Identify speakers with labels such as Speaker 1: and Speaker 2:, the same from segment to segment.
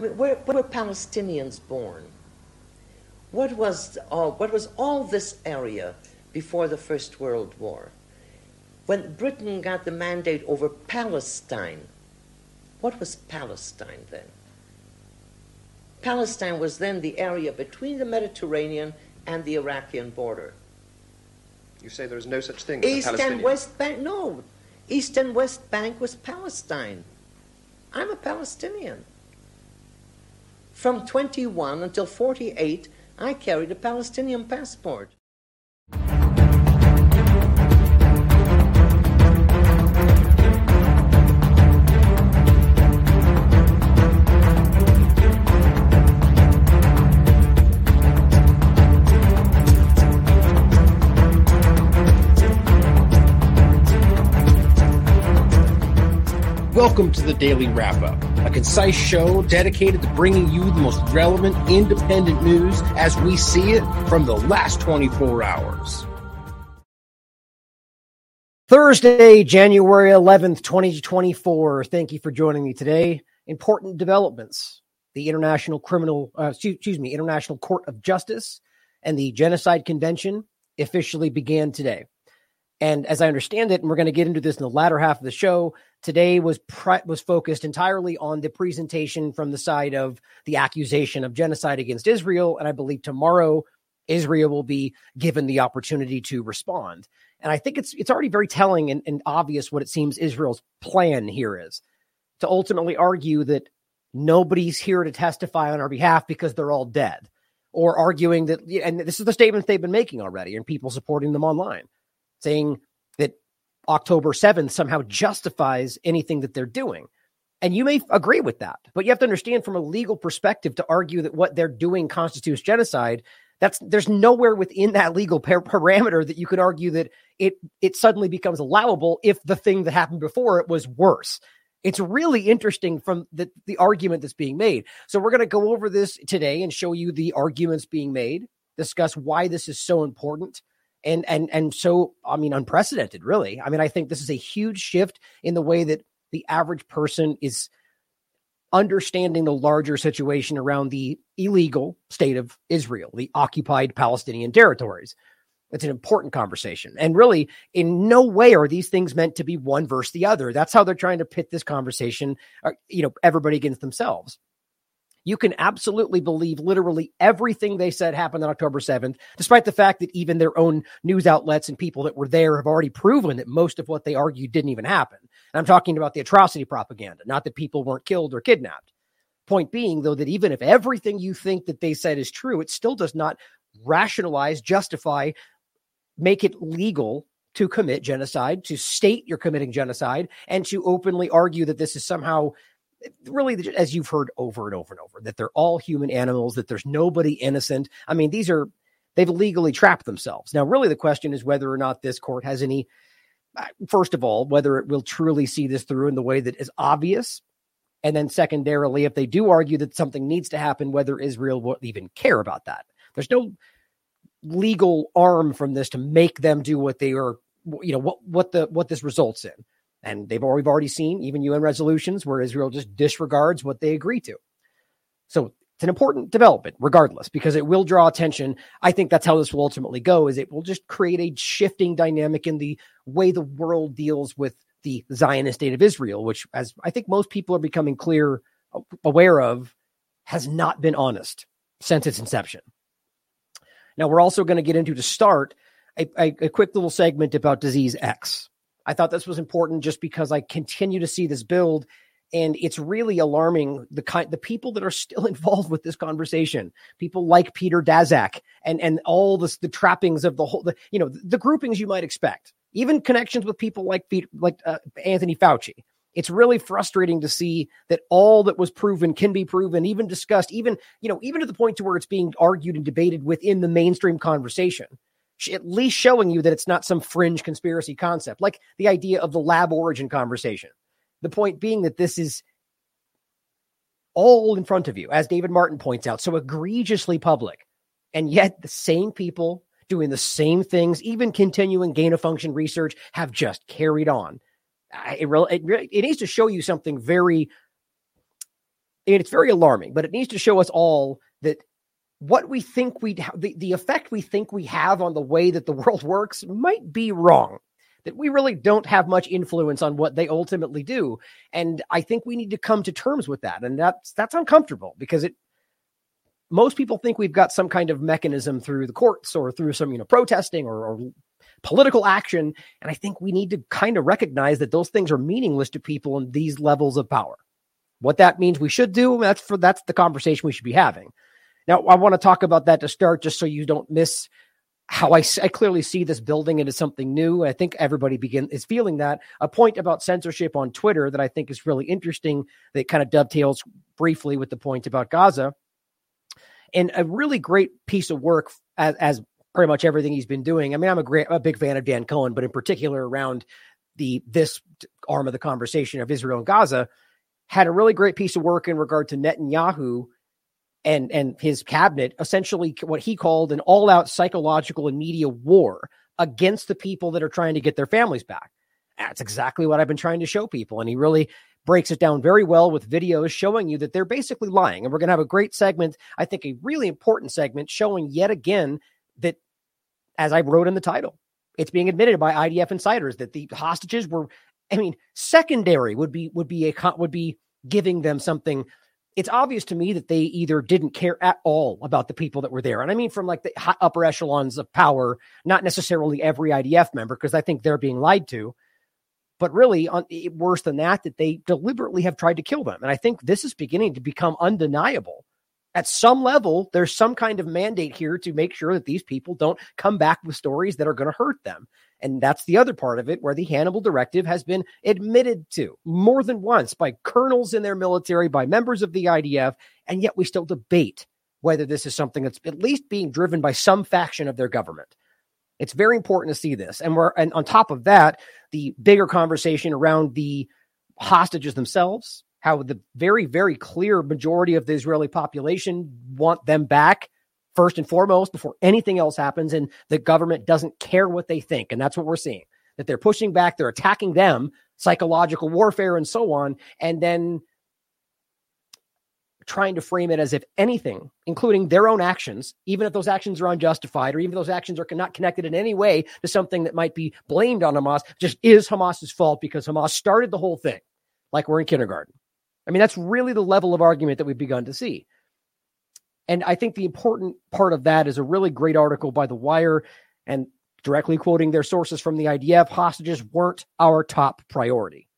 Speaker 1: I mean, where, where were Palestinians born? What was, all, what was all this area before the First World War? When Britain got the mandate over Palestine, what was Palestine then? Palestine was then the area between the Mediterranean and the Iraqian border.
Speaker 2: You say there is no such thing
Speaker 1: East and West Bank, no. East and West Bank was Palestine. I'm a Palestinian. From 21 until 48, I carried a Palestinian passport.
Speaker 3: Welcome to the Daily Wrap Up, a concise show dedicated to bringing you the most relevant independent news as we see it from the last 24 hours. Thursday, January 11th, 2024. Thank you for joining me today. Important developments. The International Criminal, uh, excuse me, International Court of Justice and the Genocide Convention officially began today. And as I understand it, and we're going to get into this in the latter half of the show, today was was focused entirely on the presentation from the side of the accusation of genocide against Israel, and I believe tomorrow Israel will be given the opportunity to respond. And I think it's it's already very telling and, and obvious what it seems Israel's plan here is to ultimately argue that nobody's here to testify on our behalf because they're all dead, or arguing that, and this is the statements they've been making already, and people supporting them online saying that October 7th somehow justifies anything that they're doing. And you may agree with that, but you have to understand from a legal perspective to argue that what they're doing constitutes genocide. That's there's nowhere within that legal par- parameter that you could argue that it it suddenly becomes allowable if the thing that happened before it was worse. It's really interesting from the, the argument that's being made. So we're going to go over this today and show you the arguments being made, discuss why this is so important, and and and so I mean unprecedented, really. I mean, I think this is a huge shift in the way that the average person is understanding the larger situation around the illegal state of Israel, the occupied Palestinian territories. It's an important conversation. And really, in no way are these things meant to be one versus the other. That's how they're trying to pit this conversation, uh, you know, everybody against themselves you can absolutely believe literally everything they said happened on October 7th, despite the fact that even their own news outlets and people that were there have already proven that most of what they argued didn't even happen. And I'm talking about the atrocity propaganda, not that people weren't killed or kidnapped. Point being, though, that even if everything you think that they said is true, it still does not rationalize, justify, make it legal to commit genocide, to state you're committing genocide, and to openly argue that this is somehow really as you've heard over and over and over that they're all human animals that there's nobody innocent. I mean these are they've legally trapped themselves. Now really the question is whether or not this court has any uh, first of all whether it will truly see this through in the way that is obvious. And then secondarily if they do argue that something needs to happen whether israel will even care about that. There's no legal arm from this to make them do what they are you know what what the what this results in and they've already, already seen even UN resolutions where Israel just disregards what they agree to. So it's an important development, regardless, because it will draw attention. I think that's how this will ultimately go. Is it will just create a shifting dynamic in the way the world deals with the Zionist state of Israel, which, as I think most people are becoming clear, aware of, has not been honest since its inception. Now, we're also going to get into to start a, a, a quick little segment about disease X. I thought this was important just because I continue to see this build and it's really alarming the kind the people that are still involved with this conversation. People like peter daszak and and all this the trappings of the whole the, you know the, the groupings you might expect even connections with people like peter, like uh, anthony fauci. It's really frustrating to see that all that was proven can be proven even discussed even you know even to the point to where it's being argued and debated within the mainstream conversation at least showing you that it's not some fringe conspiracy concept, like the idea of the lab origin conversation. The point being that this is all in front of you, as David Martin points out, so egregiously public. And yet the same people doing the same things, even continuing gain of function research, have just carried on. It, it, it needs to show you something very it's very alarming, but it needs to show us all that what we think we the, the effect we think we have on the way that the world works might be wrong that we really don't have much influence on what they ultimately do. And i think we need to come to terms with that and that's that's uncomfortable because it most people think we've got some kind of mechanism through the courts or through some you know protesting or, or political action and i think we need to kind of recognize that those things are meaningless to people in these levels of power. What that means we should do that's for that's the conversation we should be having now i want to talk about that to start just so you don't miss how I, I, clearly see this building into something new. I think everybody begin is feeling that. A point about censorship on Twitter that I think is really interesting that kind of dovetails briefly with the point about Gaza. And a really great piece of work as, as pretty much everything he's been doing. I mean, I'm a great, a big fan of Dan Cohen, but in particular around the this arm of the conversation of Israel and Gaza, had a really great piece of work in regard to Netanyahu and and his cabinet essentially what he called an all-out psychological and media war against the people that are trying to get their families back. That's exactly what I've been trying to show people and he really breaks it down very well with videos showing you that they're basically lying. And we're going to have a great segment, I think a really important segment showing yet again that as I wrote in the title, it's being admitted by IDF insiders that the hostages were I mean, secondary would be would be a would be giving them something it's obvious to me that they either didn't care at all about the people that were there. And I mean, from like the upper echelons of power, not necessarily every IDF member, because I think they're being lied to, but really on, worse than that, that they deliberately have tried to kill them. And I think this is beginning to become undeniable. At some level, there's some kind of mandate here to make sure that these people don't come back with stories that are going to hurt them. And that's the other part of it where the Hannibal Directive has been admitted to more than once by colonels in their military, by members of the IDF, and yet we still debate whether this is something that's at least being driven by some faction of their government. It's very important to see this. And we're and on top of that, the bigger conversation around the hostages themselves, how the very, very clear majority of the Israeli population want them back first and foremost before anything else happens. And the government doesn't care what they think. And that's what we're seeing that they're pushing back, they're attacking them, psychological warfare, and so on. And then trying to frame it as if anything, including their own actions, even if those actions are unjustified or even those actions are not connected in any way to something that might be blamed on Hamas, just is Hamas's fault because Hamas started the whole thing, like we're in kindergarten. I mean, that's really the level of argument that we've begun to see. And I think the important part of that is a really great article by The Wire and directly quoting their sources from the IDF hostages weren't our top priority.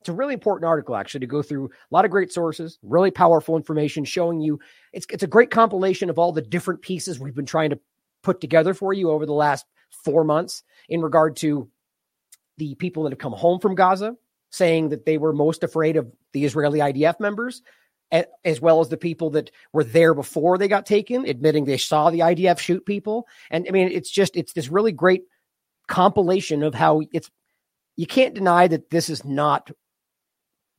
Speaker 3: It's a really important article, actually, to go through a lot of great sources, really powerful information showing you. It's, it's a great compilation of all the different pieces we've been trying to put together for you over the last four months in regard to the people that have come home from Gaza, saying that they were most afraid of the Israeli IDF members, as well as the people that were there before they got taken, admitting they saw the IDF shoot people. And I mean, it's just, it's this really great compilation of how it's, you can't deny that this is not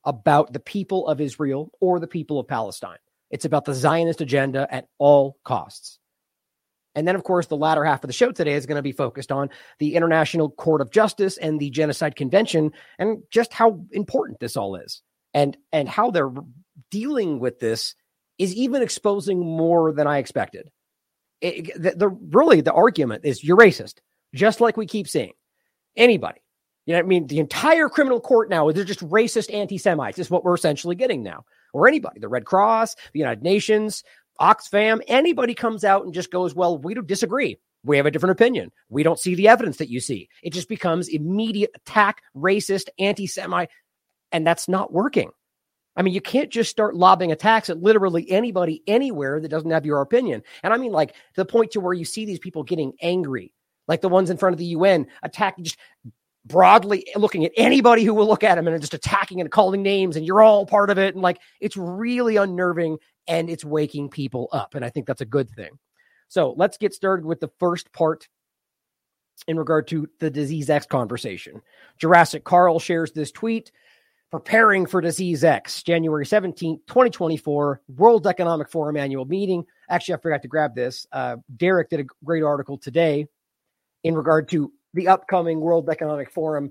Speaker 3: about the people of Israel or the people of Palestine. It's about the Zionist agenda at all costs. And then, of course, the latter half of the show today is going to be focused on the International Court of Justice and the Genocide Convention and just how important this all is and and how they're dealing with this is even exposing more than I expected. It, the, the, really the argument is you're racist, just like we keep saying. Anybody, you know, I mean, the entire criminal court now they're just racist anti-Semites. Is what we're essentially getting now, or anybody, the Red Cross, the United Nations, Oxfam, anybody comes out and just goes, "Well, we don't disagree. We have a different opinion. We don't see the evidence that you see." It just becomes immediate attack, racist, anti-Semite, and that's not working. I mean, you can't just start lobbing attacks at literally anybody anywhere that doesn't have your opinion. And I mean, like to the point to where you see these people getting angry, like the ones in front of the UN attacking, just broadly looking at anybody who will look at them and just attacking and calling names, and you're all part of it. And like, it's really unnerving and it's waking people up. And I think that's a good thing. So let's get started with the first part in regard to the disease X conversation. Jurassic Carl shares this tweet preparing for Disease X, January 17th, 2024, World Economic Forum annual meeting. Actually, I forgot to grab this. Uh, Derek did a great article today in regard to the upcoming World Economic Forum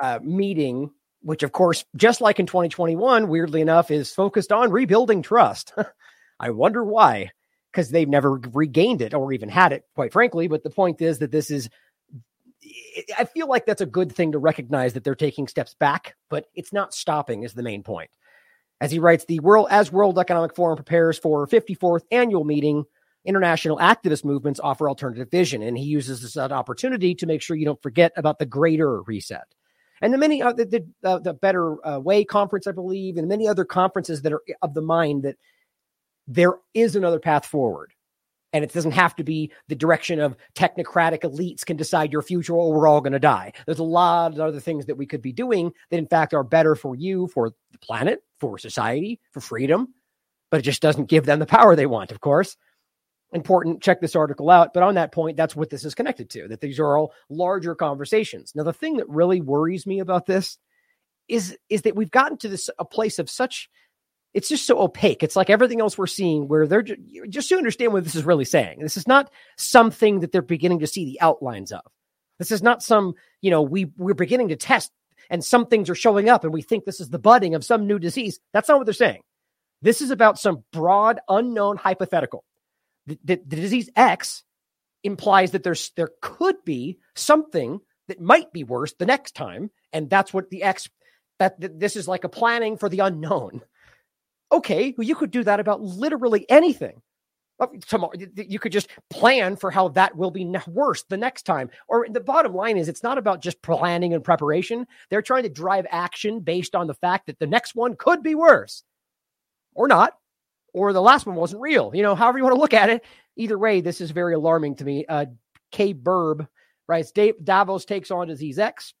Speaker 3: uh, meeting which, of course, just like in 2021, weirdly enough, is focused on rebuilding trust. I wonder why, because they've never regained it or even had it, quite frankly. But the point is that this is, I feel like that's a good thing to recognize that they're taking steps back, but it's not stopping, is the main point. As he writes, the world, as World Economic Forum prepares for 54th annual meeting, international activist movements offer alternative vision. And he uses this opportunity to make sure you don't forget about the greater reset and the many uh, the the, uh, the Better uh, Way conference, I believe, and many other conferences that are of the mind that there is another path forward. And it doesn't have to be the direction of technocratic elites can decide your future or we're all going to die. There's a lot of other things that we could be doing that, in fact, are better for you, for the planet, for society, for freedom. But it just doesn't give them the power they want, of course important. Check this article out. But on that point, that's what this is connected to, that these are all larger conversations. Now, the thing that really worries me about this is, is that we've gotten to this a place of such it's just so opaque. It's like everything else we're seeing where they're just, just to understand what this is really saying. This is not something that they're beginning to see the outlines of. This is not some, you know, we we're beginning to test and some things are showing up and we think this is the budding of some new disease. That's not what they're saying. This is about some broad, unknown hypothetical the, the, the disease X implies that there's there could be something that might be worse the next time, and that's what the X that, that this is like a planning for the unknown. Okay, well, you could do that about literally anything. Tomorrow, you could just plan for how that will be worse the next time. Or the bottom line is, it's not about just planning and preparation. They're trying to drive action based on the fact that the next one could be worse or not or the last one wasn't real. You know, however you want to look at it. Either way, this is very alarming to me. Uh, K. Burb writes Davos takes on disease X.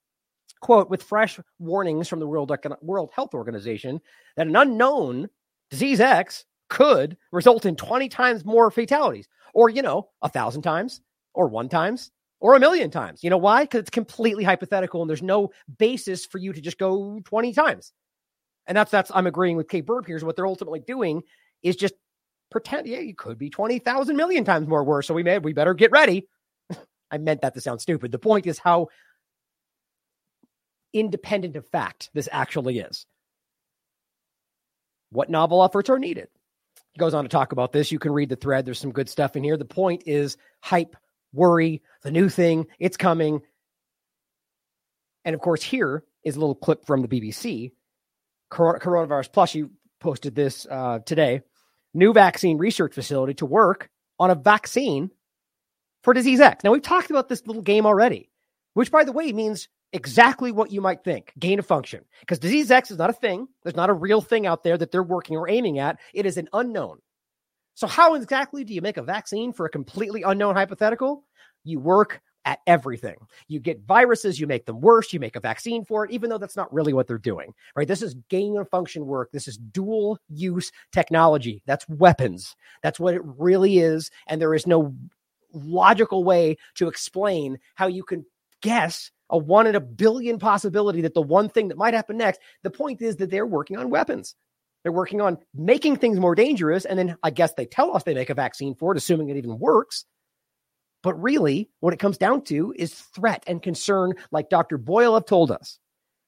Speaker 3: Quote, with fresh warnings from the World, World Health Organization that an unknown disease X could result in 20 times more fatalities, or, you know, a thousand times, or one times, or a million times. You know why? Because it's completely hypothetical and there's no basis for you to just go 20 times. And that's that's I'm agreeing with Kate Burb here. Is what they're ultimately doing is just pretend, yeah, you could be 20,000 million times more worse. So we may, we better get ready. I meant that to sound stupid. The point is how independent of fact this actually is. What novel efforts are needed? He goes on to talk about this. You can read the thread. There's some good stuff in here. The point is hype, worry, the new thing, it's coming. And of course, here is a little clip from the BBC. Coronavirus Plus, you posted this uh, today new vaccine research facility to work on a vaccine for disease X. Now, we've talked about this little game already, which, by the way, means exactly what you might think gain of function. Because disease X is not a thing, there's not a real thing out there that they're working or aiming at. It is an unknown. So, how exactly do you make a vaccine for a completely unknown hypothetical? You work at everything. You get viruses, you make them worse, you make a vaccine for it, even though that's not really what they're doing, right? This is gain of function work. This is dual use technology. That's weapons. That's what it really is. And there is no logical way to explain how you can guess a one in a billion possibility that the one thing that might happen next. The point is that they're working on weapons. They're working on making things more dangerous. And then I guess they tell us they make a vaccine for it, assuming it even works. But really, what it comes down to is threat and concern, like Dr. Boyle have told us,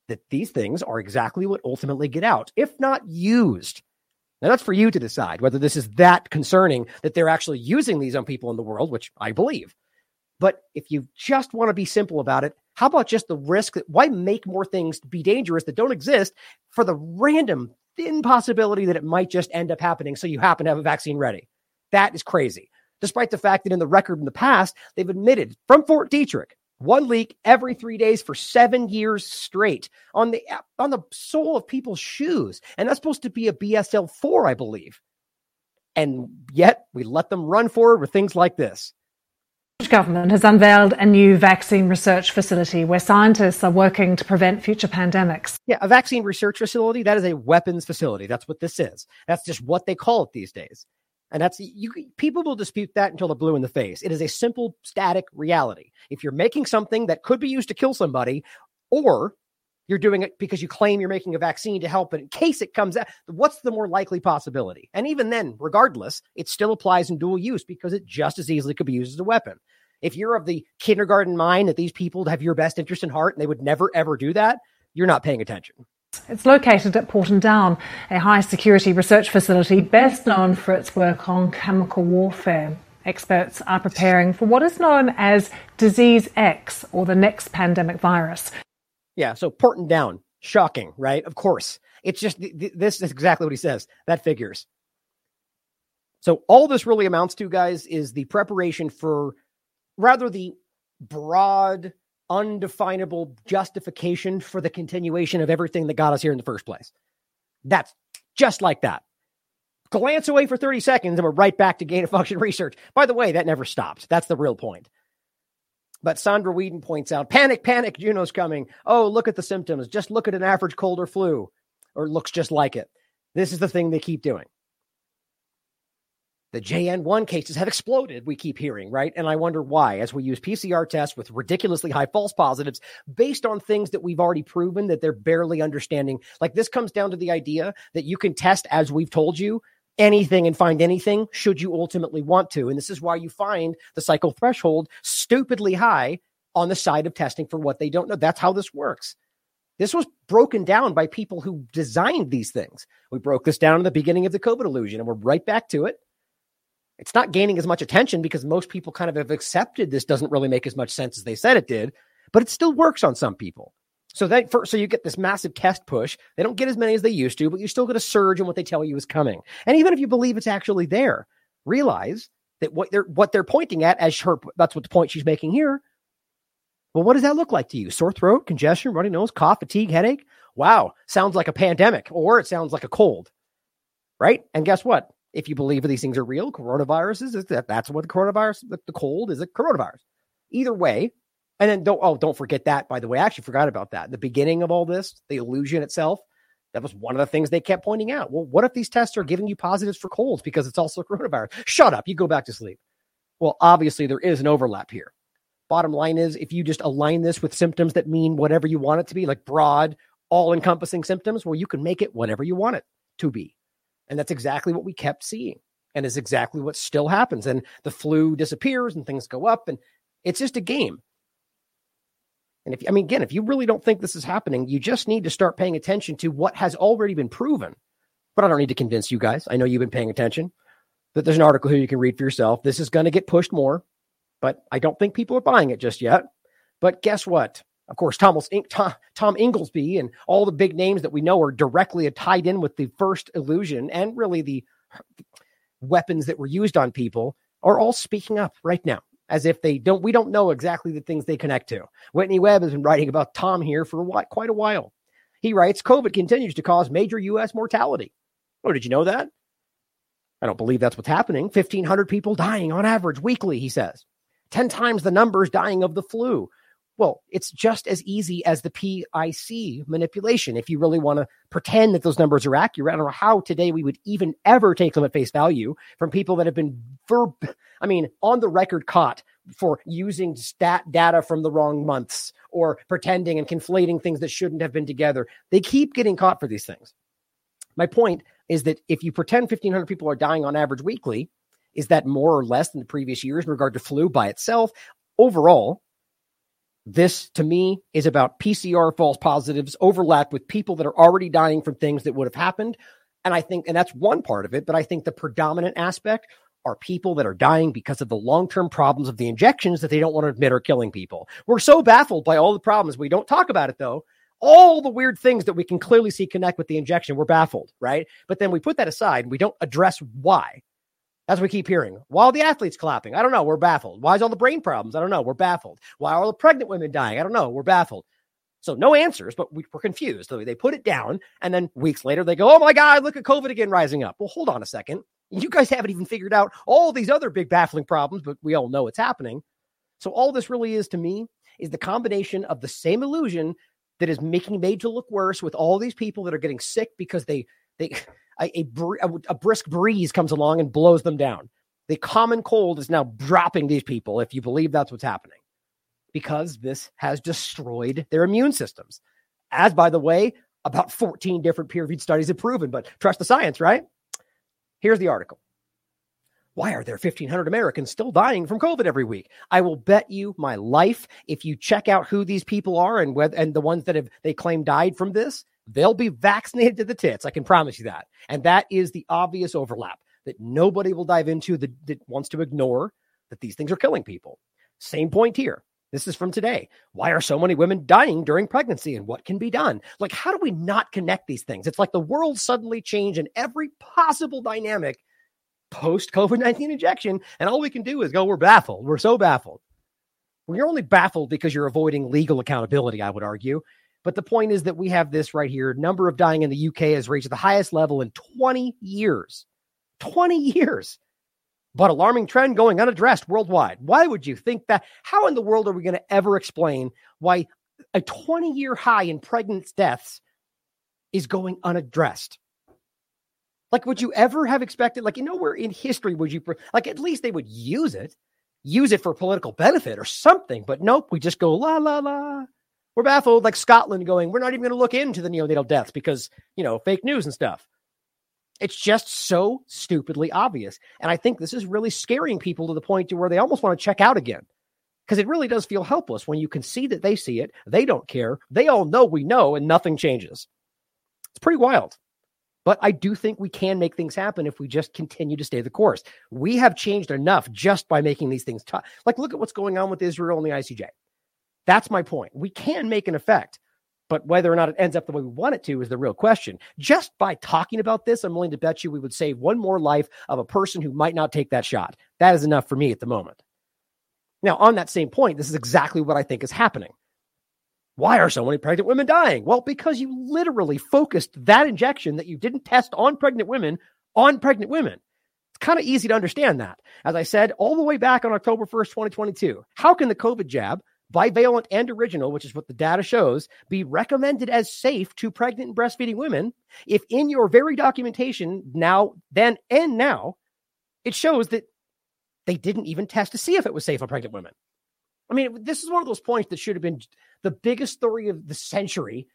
Speaker 3: that these things are exactly what ultimately get out, if not used. Now, that's for you to decide whether this is that concerning that they're actually using these on people in the world, which I believe. But if you just want to be simple about it, how about just the risk that why make more things be dangerous that don't exist for the random thin possibility that it might just end up happening so you happen to have a vaccine ready? That is crazy despite the fact that in the record in the past, they've admitted from Fort Detrick, one leak every three days for seven years straight on the on the sole of people's shoes. And that's supposed to be a BSL 4, I believe. And yet we let them run forward with things like this.
Speaker 4: The government has unveiled a new vaccine research facility where scientists are working to prevent future pandemics.
Speaker 3: Yeah, a vaccine research facility, that is a weapons facility. That's what this is. That's just what they call it these days. And that's you people will dispute that until they're blue in the face. It is a simple static reality. If you're making something that could be used to kill somebody, or you're doing it because you claim you're making a vaccine to help, but in case it comes out, what's the more likely possibility? And even then, regardless, it still applies in dual use because it just as easily could be used as a weapon. If you're of the kindergarten mind that these people have your best interest in heart and they would never ever do that, you're not paying attention.
Speaker 4: It's located at Porton Down, a high security research facility best known for its work on chemical warfare. Experts are preparing for what is known as Disease X, or the next pandemic virus.
Speaker 3: Yeah, so Porton Down, shocking, right? Of course. It's just this is exactly what he says. That figures. So all this really amounts to, guys, is the preparation for rather the broad, undefinable justification for the continuation of everything that got us here in the first place. That's just like that. Glance away for 30 seconds and we're right back to gain of function research. By the way, that never stops. That's the real point. But Sandra Whedon points out panic, panic, Juno's coming. Oh, look at the symptoms. Just look at an average cold or flu, or looks just like it. This is the thing they keep doing. The JN1 cases have exploded, we keep hearing, right? And I wonder why, as we use PCR tests with ridiculously high false positives based on things that we've already proven that they're barely understanding. Like this comes down to the idea that you can test, as we've told you, anything and find anything should you ultimately want to. And this is why you find the cycle threshold stupidly high on the side of testing for what they don't know. That's how this works. This was broken down by people who designed these things. We broke this down in the beginning of the COVID illusion, and we're right back to it. It's not gaining as much attention because most people kind of have accepted this doesn't really make as much sense as they said it did, but it still works on some people. So that for, so you get this massive test push. They don't get as many as they used to, but you still get a surge in what they tell you is coming. And even if you believe it's actually there, realize that what they're what they're pointing at as her that's what the point she's making here. Well, what does that look like to you? Sore throat, congestion, runny nose, cough, fatigue, headache? Wow, sounds like a pandemic, or it sounds like a cold, right? And guess what? If you believe these things are real, coronaviruses, that that's what the coronavirus, the, the cold is a coronavirus. Either way, and then don't oh don't forget that by the way, I actually forgot about that. The beginning of all this, the illusion itself, that was one of the things they kept pointing out. Well, what if these tests are giving you positives for colds because it's also coronavirus? Shut up, you go back to sleep. Well, obviously there is an overlap here. Bottom line is if you just align this with symptoms that mean whatever you want it to be, like broad, all encompassing symptoms, well, you can make it whatever you want it to be. And that's exactly what we kept seeing. And is exactly what still happens. And the flu disappears and things go up. And it's just a game. And if I mean, again, if you really don't think this is happening, you just need to start paying attention to what has already been proven. But I don't need to convince you guys. I know you've been paying attention. That there's an article here you can read for yourself. This is going to get pushed more, but I don't think people are buying it just yet. But guess what? Of course, Thomas, Tom, Tom Inglesby and all the big names that we know are directly tied in with the first illusion and really the weapons that were used on people are all speaking up right now as if they don't we don't know exactly the things they connect to. Whitney Webb has been writing about Tom here for what, quite a while. He writes COVID continues to cause major US mortality. Oh, did you know that? I don't believe that's what's happening. 1500 people dying on average weekly, he says. 10 times the numbers dying of the flu. Well, it's just as easy as the PIC manipulation. If you really want to pretend that those numbers are accurate, I don't know how today we would even ever take them at face value from people that have been verb, I mean, on the record caught for using stat data from the wrong months or pretending and conflating things that shouldn't have been together. They keep getting caught for these things. My point is that if you pretend 1,500 people are dying on average weekly, is that more or less than the previous years in regard to flu by itself? Overall, this to me is about PCR false positives overlapped with people that are already dying from things that would have happened. And I think, and that's one part of it, but I think the predominant aspect are people that are dying because of the long term problems of the injections that they don't want to admit are killing people. We're so baffled by all the problems. We don't talk about it though. All the weird things that we can clearly see connect with the injection, we're baffled, right? But then we put that aside and we don't address why. As we keep hearing. Why are the athletes clapping? I don't know. We're baffled. Why is all the brain problems? I don't know. We're baffled. Why are all the pregnant women dying? I don't know. We're baffled. So no answers, but we, are confused. So they put it down, and then weeks later they go, "Oh my God, look at COVID again rising up." Well, hold on a second. You guys haven't even figured out all these other big baffling problems, but we all know it's happening. So all this really is to me is the combination of the same illusion that is making made to look worse with all these people that are getting sick because they they a, a, a brisk breeze comes along and blows them down. The common cold is now dropping these people, if you believe that's what's happening, because this has destroyed their immune systems. As, by the way, about 14 different peer reviewed studies have proven, but trust the science, right? Here's the article Why are there 1,500 Americans still dying from COVID every week? I will bet you my life if you check out who these people are and whether and the ones that have they claim died from this, they'll be vaccinated to the tits. I can promise you that. And that is the obvious overlap that nobody will dive into that, that wants to ignore that these things are killing people. Same point here. This is from today. Why are so many women dying during pregnancy and what can be done? Like, how do we not connect these things? It's like the world suddenly changed in every possible dynamic post COVID 19 injection. And all we can do is go, we're baffled. We're so baffled. Well, you're only baffled because you're avoiding legal accountability, I would argue. But the point is that we have this right here. Number of dying in the UK has reached the highest level in 20 years. 20 years. But alarming trend going unaddressed worldwide. Why would you think that? How in the world are we going to ever explain why a 20 year high in pregnant deaths is going unaddressed? Like, would you ever have expected, like, you know, where in history would you, like, at least they would use it, use it for political benefit or something. But nope, we just go, la, la, la. We're baffled, like Scotland going, we're not even going to look into the neonatal deaths because, you know, fake news and stuff. It's just so stupidly obvious. And I think this is really scaring people to the point to where they almost want to check out again. Because it really does feel helpless when you can see that they see it, they don't care, they all know we know, and nothing changes. It's pretty wild. But I do think we can make things happen if we just continue to stay the course. We have changed enough just by making these things tough. Like, look at what's going on with Israel and the ICJ. That's my point. We can make an effect, but whether or not it ends up the way we want it to is the real question. Just by talking about this, I'm willing to bet you we would save one more life of a person who might not take that shot. That is enough for me at the moment. Now, on that same point, this is exactly what I think is happening. Why are so many pregnant women dying? Well, because you literally focused that injection that you didn't test on pregnant women on pregnant women. It's kind of easy to understand that. As I said, all the way back on October 1st, 2022, how can the COVID jab, bivalent and original, which is what the data shows, be recommended as safe to pregnant and breastfeeding women if in your very documentation now, then, and now, it shows that they didn't even test to see if it was safe on pregnant women? I mean, this is one of those points that should have been the biggest story of the century.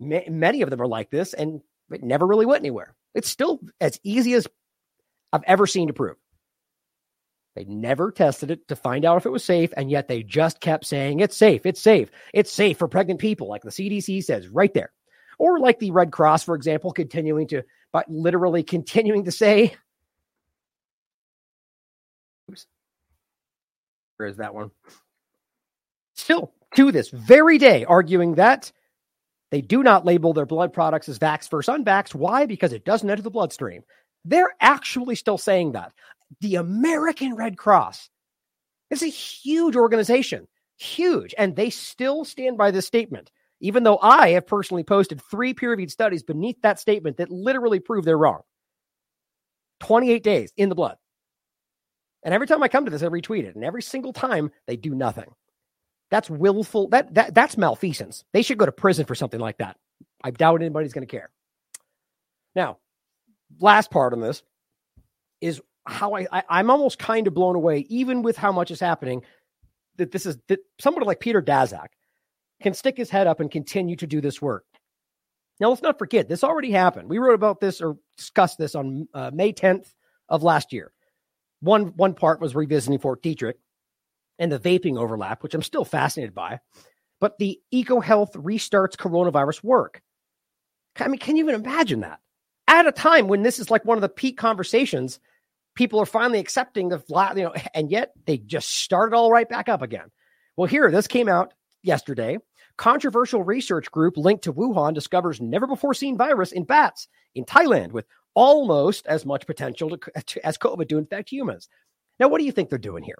Speaker 3: many of them are like this, and it never really went anywhere. It's still as easy as I've ever seen to prove. They never tested it to find out if it was safe, and yet they just kept saying it's safe, it's safe, it's safe for pregnant people, like the CDC says right there. Or like the Red Cross, for example, continuing to, but literally continuing to say, oops, where is that one? Still to this very day, arguing that they do not label their blood products as vax versus unvax. Why? Because it doesn't enter the bloodstream. They're actually still saying that. The American Red Cross is a huge organization, huge, and they still stand by this statement. Even though I have personally posted three peer reviewed studies beneath that statement that literally prove they're wrong. 28 days in the blood. And every time I come to this, I retweet it. And every single time, they do nothing. That's willful. That, that that's malfeasance. They should go to prison for something like that. I doubt anybody's going to care. Now, last part on this is how I, I I'm almost kind of blown away, even with how much is happening. That this is that somebody like Peter Daszak can stick his head up and continue to do this work. Now, let's not forget this already happened. We wrote about this or discussed this on uh, May 10th of last year. One one part was revisiting Fort Detrick, and the vaping overlap, which I'm still fascinated by. But the EcoHealth restarts coronavirus work. I mean, can you even imagine that? At a time when this is like one of the peak conversations, people are finally accepting the flat, you know, and yet they just started all right back up again. Well, here, this came out yesterday. Controversial research group linked to Wuhan discovers never before seen virus in bats in Thailand with almost as much potential to, to, as COVID to infect humans. Now, what do you think they're doing here?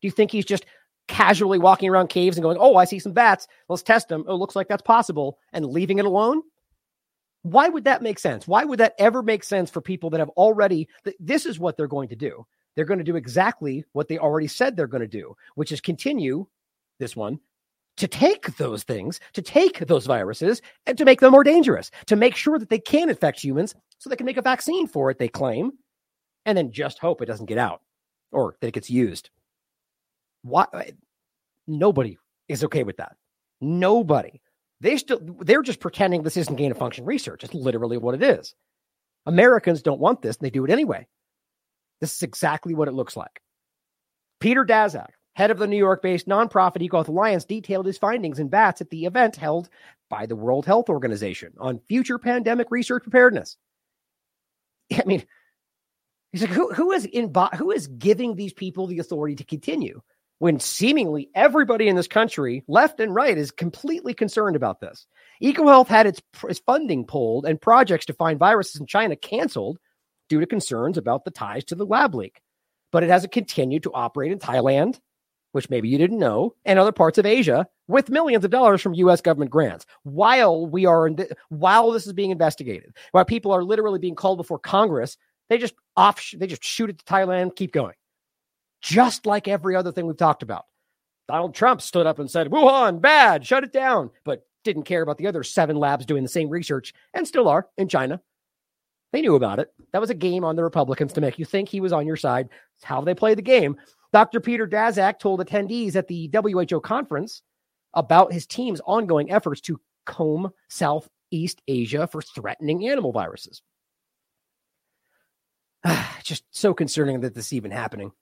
Speaker 3: Do you think he's just casually walking around caves and going, "Oh, I see some bats. Let's test them. Oh, looks like that's possible," and leaving it alone? Why would that make sense? Why would that ever make sense for people that have already? This is what they're going to do. They're going to do exactly what they already said they're going to do, which is continue this one to take those things, to take those viruses, and to make them more dangerous, to make sure that they can infect humans so they can make a vaccine for it, they claim, and then just hope it doesn't get out or that it gets used. Why? Uh, nobody is okay with that. Nobody. They still they're just pretending this isn't gain of function research. It's literally what it is. Americans don't want this, and they do it anyway. This is exactly what it looks like. Peter Daszak, head of the New York based nonprofit EcoHealth Alliance, detailed his findings in bats at the event held by the World Health Organization on future pandemic research preparedness. I mean, he's like, who, who is in who is giving these people the authority to continue when seemingly everybody in this country, left and right, is completely concerned about this? EcoHealth had its, its funding pulled and projects to find viruses in China canceled due to concerns about the ties to the lab leak. But it has continued to operate in Thailand, which maybe you didn't know, and other parts of Asia with millions of dollars from U.S. government grants. While we are in th- while this is being investigated, while people are literally being called before Congress, they just off they just shoot it to Thailand, keep going, just like every other thing we've talked about. Donald Trump stood up and said, "Wuhan bad, shut it down," but didn't care about the other seven labs doing the same research and still are in China. They knew about it. That was a game on the Republicans to make you think he was on your side. It's how they play the game. Dr. Peter Daszak told attendees at the WHO conference about his team's ongoing efforts to comb Southeast Asia for threatening animal viruses. Just so concerning that this is even happening.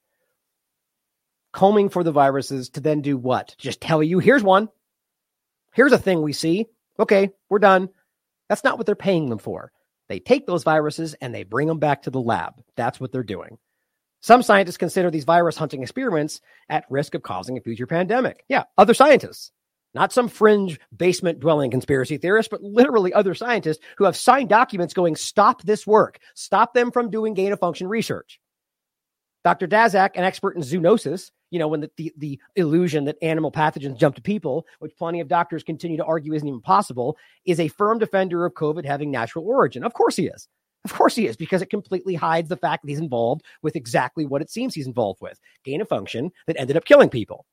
Speaker 3: Combing for the viruses to then do what? Just tell you, here's one. Here's a thing we see. Okay, we're done. That's not what they're paying them for. They take those viruses and they bring them back to the lab. That's what they're doing. Some scientists consider these virus hunting experiments at risk of causing a future pandemic. Yeah, other scientists, not some fringe basement dwelling conspiracy theorists, but literally other scientists who have signed documents going, stop this work, stop them from doing gain of function research. Dr. Daszak, an expert in zoonosis, you know, when the, the, the, illusion that animal pathogens jump to people, which plenty of doctors continue to argue isn't even possible, is a firm defender of COVID having natural origin. Of course he is. Of course he is, because it completely hides the fact that he's involved with exactly what it seems he's involved with gain of function that ended up killing people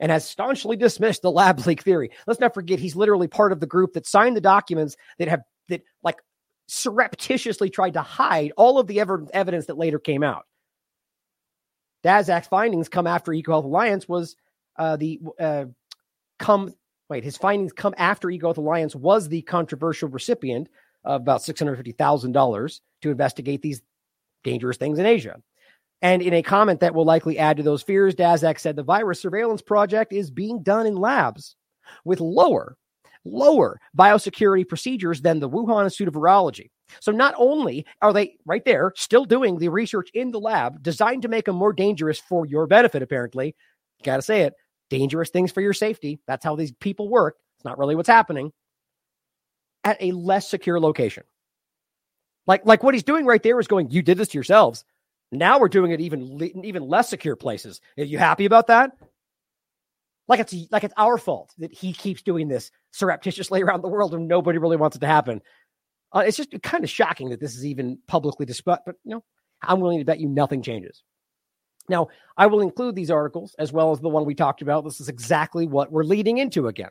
Speaker 3: and has staunchly dismissed the lab leak theory. Let's not forget he's literally part of the group that signed the documents that have that like surreptitiously tried to hide all of the evidence that later came out. Daszak's findings come after EcoHealth Alliance was uh, the uh, come wait his findings come after EcoHealth Alliance was the controversial recipient of about six hundred fifty thousand dollars to investigate these dangerous things in Asia. And in a comment that will likely add to those fears, Daszak said the virus surveillance project is being done in labs with lower, lower biosecurity procedures than the Wuhan Institute of Virology. So not only are they right there still doing the research in the lab designed to make them more dangerous for your benefit, apparently, got to say it, dangerous things for your safety. That's how these people work. It's not really what's happening at a less secure location. Like, like what he's doing right there is going, you did this to yourselves. Now we're doing it even, even less secure places. Are you happy about that? Like it's like it's our fault that he keeps doing this surreptitiously around the world and nobody really wants it to happen. Uh, it's just kind of shocking that this is even publicly discussed, but you know, I'm willing to bet you nothing changes. Now, I will include these articles as well as the one we talked about. This is exactly what we're leading into again.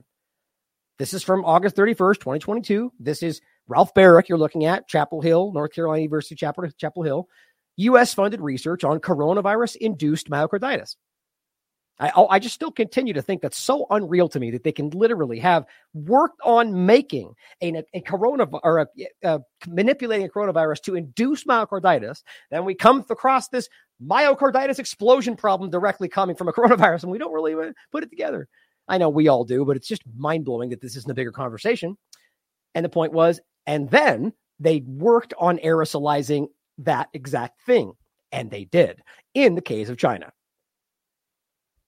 Speaker 3: This is from August 31st, 2022. This is Ralph Baric, you're looking at Chapel Hill, North Carolina University, Chapel, Chapel Hill, U.S. funded research on coronavirus induced myocarditis. I, oh, I just still continue to think that's so unreal to me that they can literally have worked on making a, a corona or a, a, manipulating a coronavirus to induce myocarditis. Then we come across this myocarditis explosion problem directly coming from a coronavirus, and we don't really uh, put it together. I know we all do, but it's just mind blowing that this isn't a bigger conversation. And the point was, and then they worked on aerosolizing that exact thing, and they did in the case of China.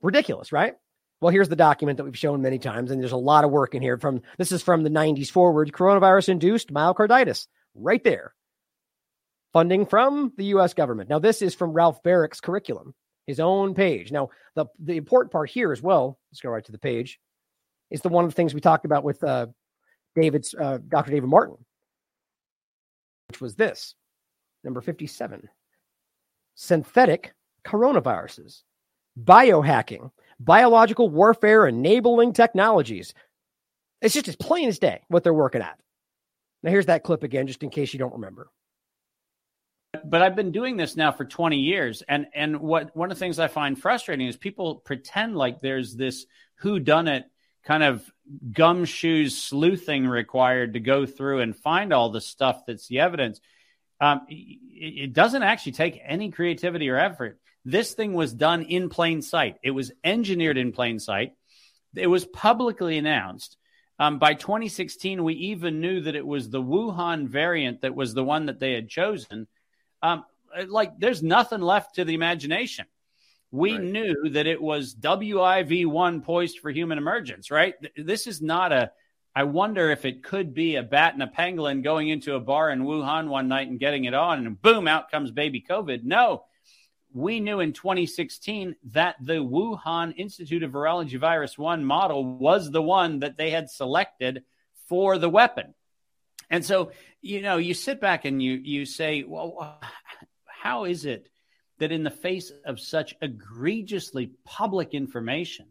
Speaker 3: Ridiculous, right? Well, here's the document that we've shown many times, and there's a lot of work in here. From this is from the 90s forward, coronavirus induced myocarditis, right there. Funding from the U.S. government. Now, this is from Ralph Baric's curriculum, his own page. Now, the the important part here as well. Let's go right to the page. Is the one of the things we talked about with uh, David's uh, Dr. David Martin, which was this number 57 synthetic coronaviruses biohacking, biological warfare enabling technologies. It's just as plain as day what they're working at. Now, here's that clip again, just in case you don't remember.
Speaker 5: But I've been doing this now for 20 years. And, and what one of the things I find frustrating is people pretend like there's this who done it kind of gumshoes sleuthing required to go through and find all the stuff that's the evidence Um, it doesn't actually take any creativity or effort. This thing was done in plain sight. It was engineered in plain sight. It was publicly announced. Um, by 2016, we even knew that it was the Wuhan variant that was the one that they had chosen. Um, like, there's nothing left to the imagination. We right. knew that it was WIV1 poised for human emergence, right? This is not a I wonder if it could be a bat and a pangolin going into a bar in Wuhan one night and getting it on, and boom, out comes baby COVID. No, we knew in 2016 that the Wuhan Institute of Virology Virus 1 model was the one that they had selected for the weapon. And so, you know, you sit back and you you say, well, how is it that in the face of such egregiously public information,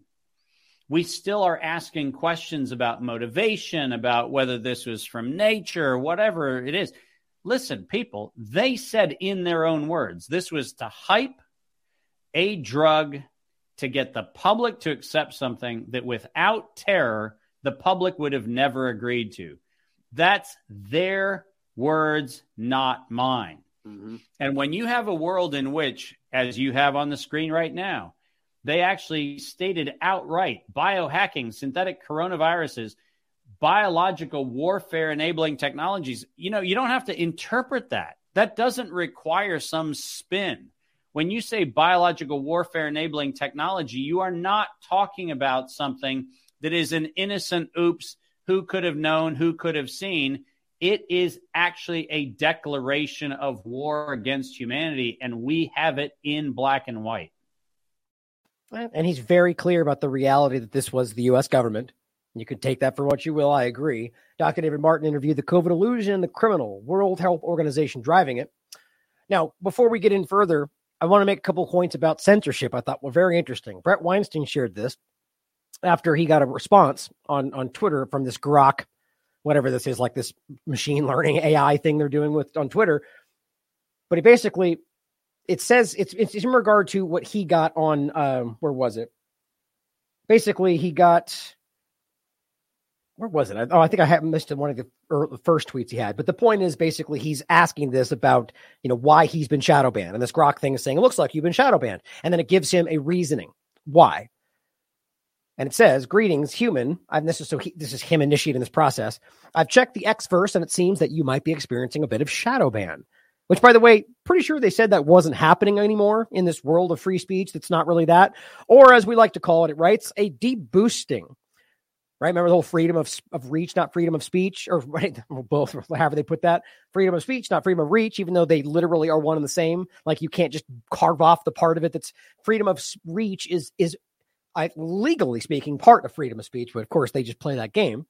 Speaker 5: we still are asking questions about motivation, about whether this was from nature whatever it is. Listen, people, they said in their own words, this was to hype a drug to get the public to accept something that without terror, the public would have never agreed to. That's their words, not mine. Mm-hmm. And when you have a world in which, as you have on the screen right now, they actually stated outright biohacking, synthetic coronaviruses, biological warfare enabling technologies. You know, you don't have to interpret that. That doesn't require some spin. When you say biological warfare enabling technology, you are not talking about something that is an innocent oops, who could have known, who could have seen. It is actually a declaration of war against humanity, and we have it in black and white.
Speaker 3: And he's very clear about the reality that this was the U.S. government. You could take that for what you will. I agree. Dr. David Martin interviewed the COVID illusion the criminal World Health Organization driving it. Now, before we get in further, I want to make a couple points about censorship. I thought were very interesting. Bret Weinstein shared this after he got a response on on Twitter from this Grok, whatever this is, like this machine learning AI thing they're doing with on Twitter. But he basically it says it's it's in regard to what he got on um where was it? Basically, he got where was it? Oh, I think I had missed one of the, first tweets he had. But the point is basically he's asking this about you know why he's been shadow banned, and this Grok thing is saying it looks like you've been shadow banned, and then it gives him a reasoning why. And it says, "Greetings, human." And this is so he, this is him initiating this process. I've checked the X verse, and it seems that you might be experiencing a bit of shadow ban. Which, by the way, pretty sure they said that wasn't happening anymore in this world of free speech. That's not really that. Or as we like to call it, it writes a deboosting. Right? Remember the whole freedom of, of reach, not freedom of speech, or right, both, however they put that. Freedom of speech, not freedom of reach, even though they literally are one and the same. Like you can't just carve off the part of it that's freedom of reach is is I, legally speaking part of freedom of speech, but of course they just play that game.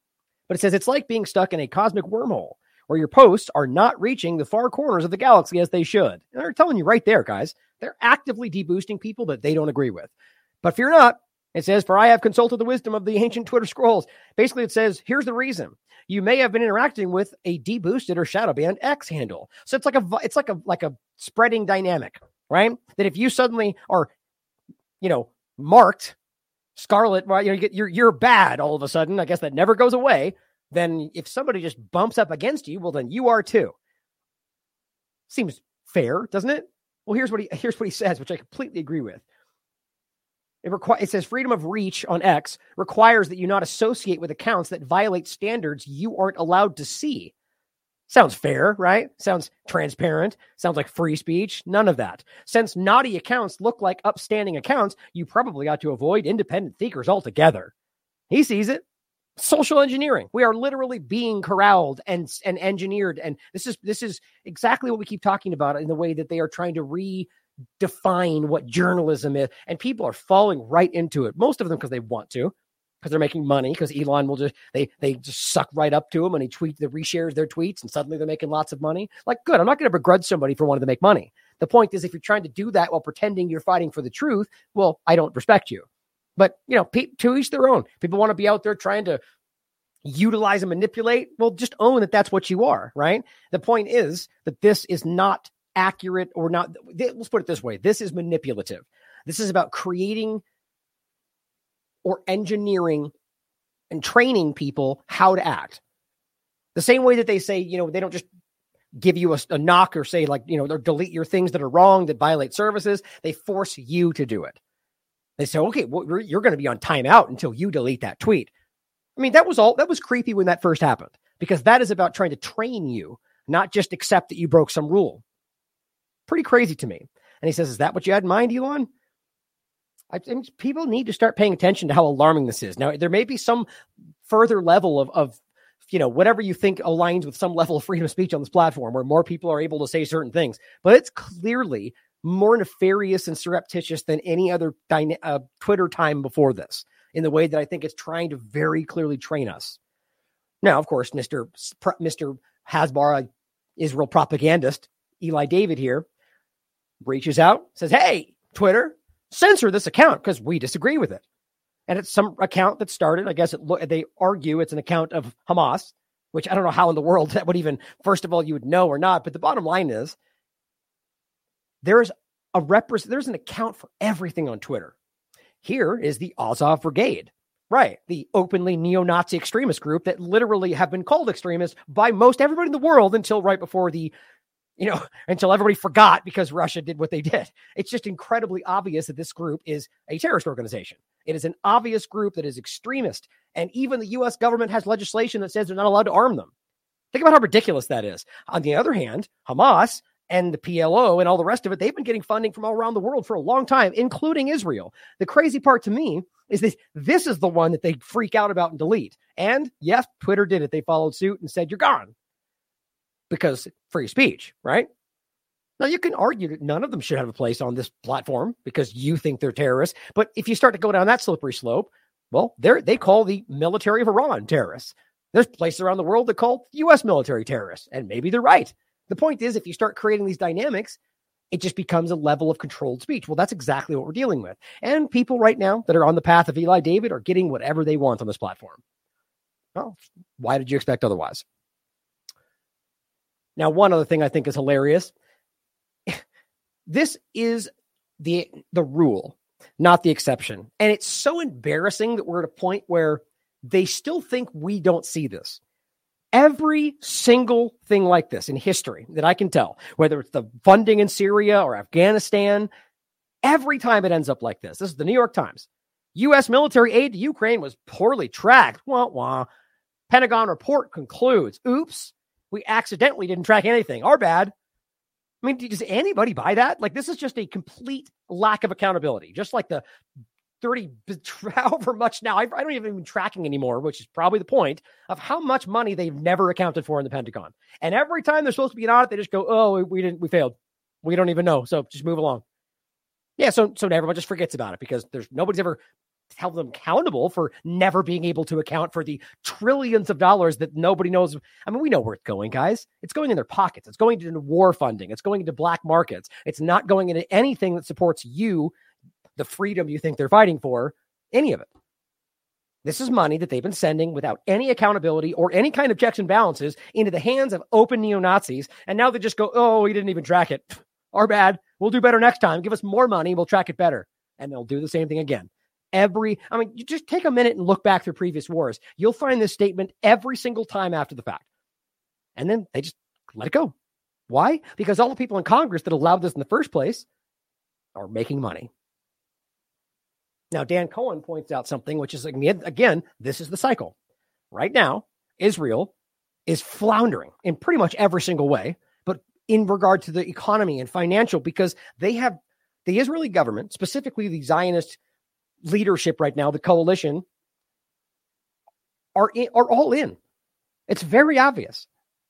Speaker 3: But it says it's like being stuck in a cosmic wormhole where your posts are not reaching the far corners of the galaxy as they should. And they're telling you right there, guys, they're actively deboosting people that they don't agree with. But fear not, it says, For I have consulted the wisdom of the ancient Twitter scrolls. Basically, it says, Here's the reason. You may have been interacting with a deboosted or shadow banned X handle. So it's like a it's like a like a spreading dynamic, right? That if you suddenly are, you know, marked scarlet, well, you know, you're you're bad all of a sudden. I guess that never goes away then if somebody just bumps up against you, well, then you are too. Seems fair, doesn't it? Well, here's what he here's what he says, which I completely agree with. It, requ- it says freedom of reach on X requires that you not associate with accounts that violate standards you aren't allowed to see. Sounds fair, right? Sounds transparent. Sounds like free speech. None of that. Since naughty accounts look like upstanding accounts, you probably ought to avoid independent thinkers altogether. He sees it social engineering. We are literally being corralled and and engineered, and this is this is exactly what we keep talking about in the way that they are trying to redefine what journalism is, and people are falling right into it. Most of them because they want to, because they're making money. Because Elon will just they they just suck right up to him and he tweet the reshares their tweets, and suddenly they're making lots of money. Like, good. I'm not going to begrudge somebody for wanting to make money. The point is, if you're trying to do that while pretending you're fighting for the truth, well, I don't respect you. But you know, pe- to each their own. People want to be out there trying to utilize and manipulate. Well, just own that that's what you are, right? The point is that this is not accurate or not. Let's put it this way: this is manipulative. This is about creating or engineering and training people how to act. The same way that they say, you know, they don't just give you a, a knock or say like you know or delete your things that are wrong that violate services. They force you to do it. They say, okay, well, you're going to be on timeout until you delete that tweet. I mean, that was all that was creepy when that first happened because that is about trying to train you, not just accept that you broke some rule. Pretty crazy to me. And he says, Is that what you had in mind, Elon? I think people need to start paying attention to how alarming this is. Now, there may be some further level of, of you know, whatever you think aligns with some level of freedom of speech on this platform where more people are able to say certain things, but it's clearly more nefarious and surreptitious than any other dyna- uh, Twitter time before this in the way that I think it's trying to very clearly train us. Now, of course, Mr. Mr. Hasbar, Israel propagandist, Eli David here, reaches out, says, Hey, Twitter, censor this account because we disagree with it. And it's some account that started, I guess it, they argue it's an account of Hamas, which I don't know how in the world that would even, first of all, you would know or not. But the bottom line is there's a represent, there's an account for everything on Twitter. Here is the Azov Brigade. Right. The openly neo Nazi extremist group that literally have been called extremists by most everybody in the world until right before the you know, until everybody forgot because Russia did what they did. It's just incredibly obvious that this group is a terrorist organization. It is an obvious group that is extremist. And even the US government has legislation that says they're not allowed to arm them. Think about how ridiculous that is. On the other hand, Hamas and the PLO and all the rest of it, they've been getting funding from all around the world for a long time, including Israel. The crazy part to me is that this is the one that they freak out about and delete. And yes, Twitter did it. They followed suit and said, You're gone because free speech, right? Now, you can argue that none of them should have a place on this platform because you think they're terrorists. But if you start to go down that slippery slope, well, they call the military of Iran terrorists. There's places around the world that call U.S. military terrorists, and maybe they're right. The point is, if you start creating these dynamics, it just becomes a level of controlled speech. Well, that's exactly what we're dealing with. And people right now that are on the path of Eli David are getting whatever they want on this platform. Well, why did you expect otherwise? Now, one other thing I think is hilarious. this is the the rule, not the exception. And it's so embarrassing that we're at a point where they still think we don't see this. Every single thing like this in history that I can tell, whether it's the funding in Syria or Afghanistan, every time it ends up like this. This is the New York Times. U.S. military aid to Ukraine was poorly tracked. Wah, wah. Pentagon report concludes, oops, we accidentally didn't track anything. Our bad. I mean, does anybody buy that? Like, this is just a complete lack of accountability. Just like the 30, however much now, I, I don't even even tracking anymore, which is probably the point of how much money they've never accounted for in the Pentagon. And every time there's supposed to be an audit, they just go, oh, we didn't, we failed. We don't even know. So just move along. Yeah. So, so everyone just forgets about it because there's nobody's ever held them accountable for never being able to account for the trillions of dollars that nobody knows. I mean, we know where it's going, guys. It's going in their pockets. It's going into war funding. It's going into black markets. It's not going into anything that supports you, the freedom you think they're fighting for, any of it. This is money that they've been sending without any accountability or any kind of checks and balances into the hands of open neo Nazis. And now they just go, oh, we didn't even track it. Our bad. We'll do better next time. Give us more money. We'll track it better. And they'll do the same thing again every i mean you just take a minute and look back through previous wars. You'll find this statement every single time after the fact. And then they just let it go. Why? Because all the people in congress that allowed this in the first place are making money. Now dan cohen points out something which is again this is the cycle. Right now israel is floundering in pretty much every single way but in regard to the economy and financial because they have the israeli government specifically the zionist leadership right now, the coalition, are in, are all in. It's very obvious.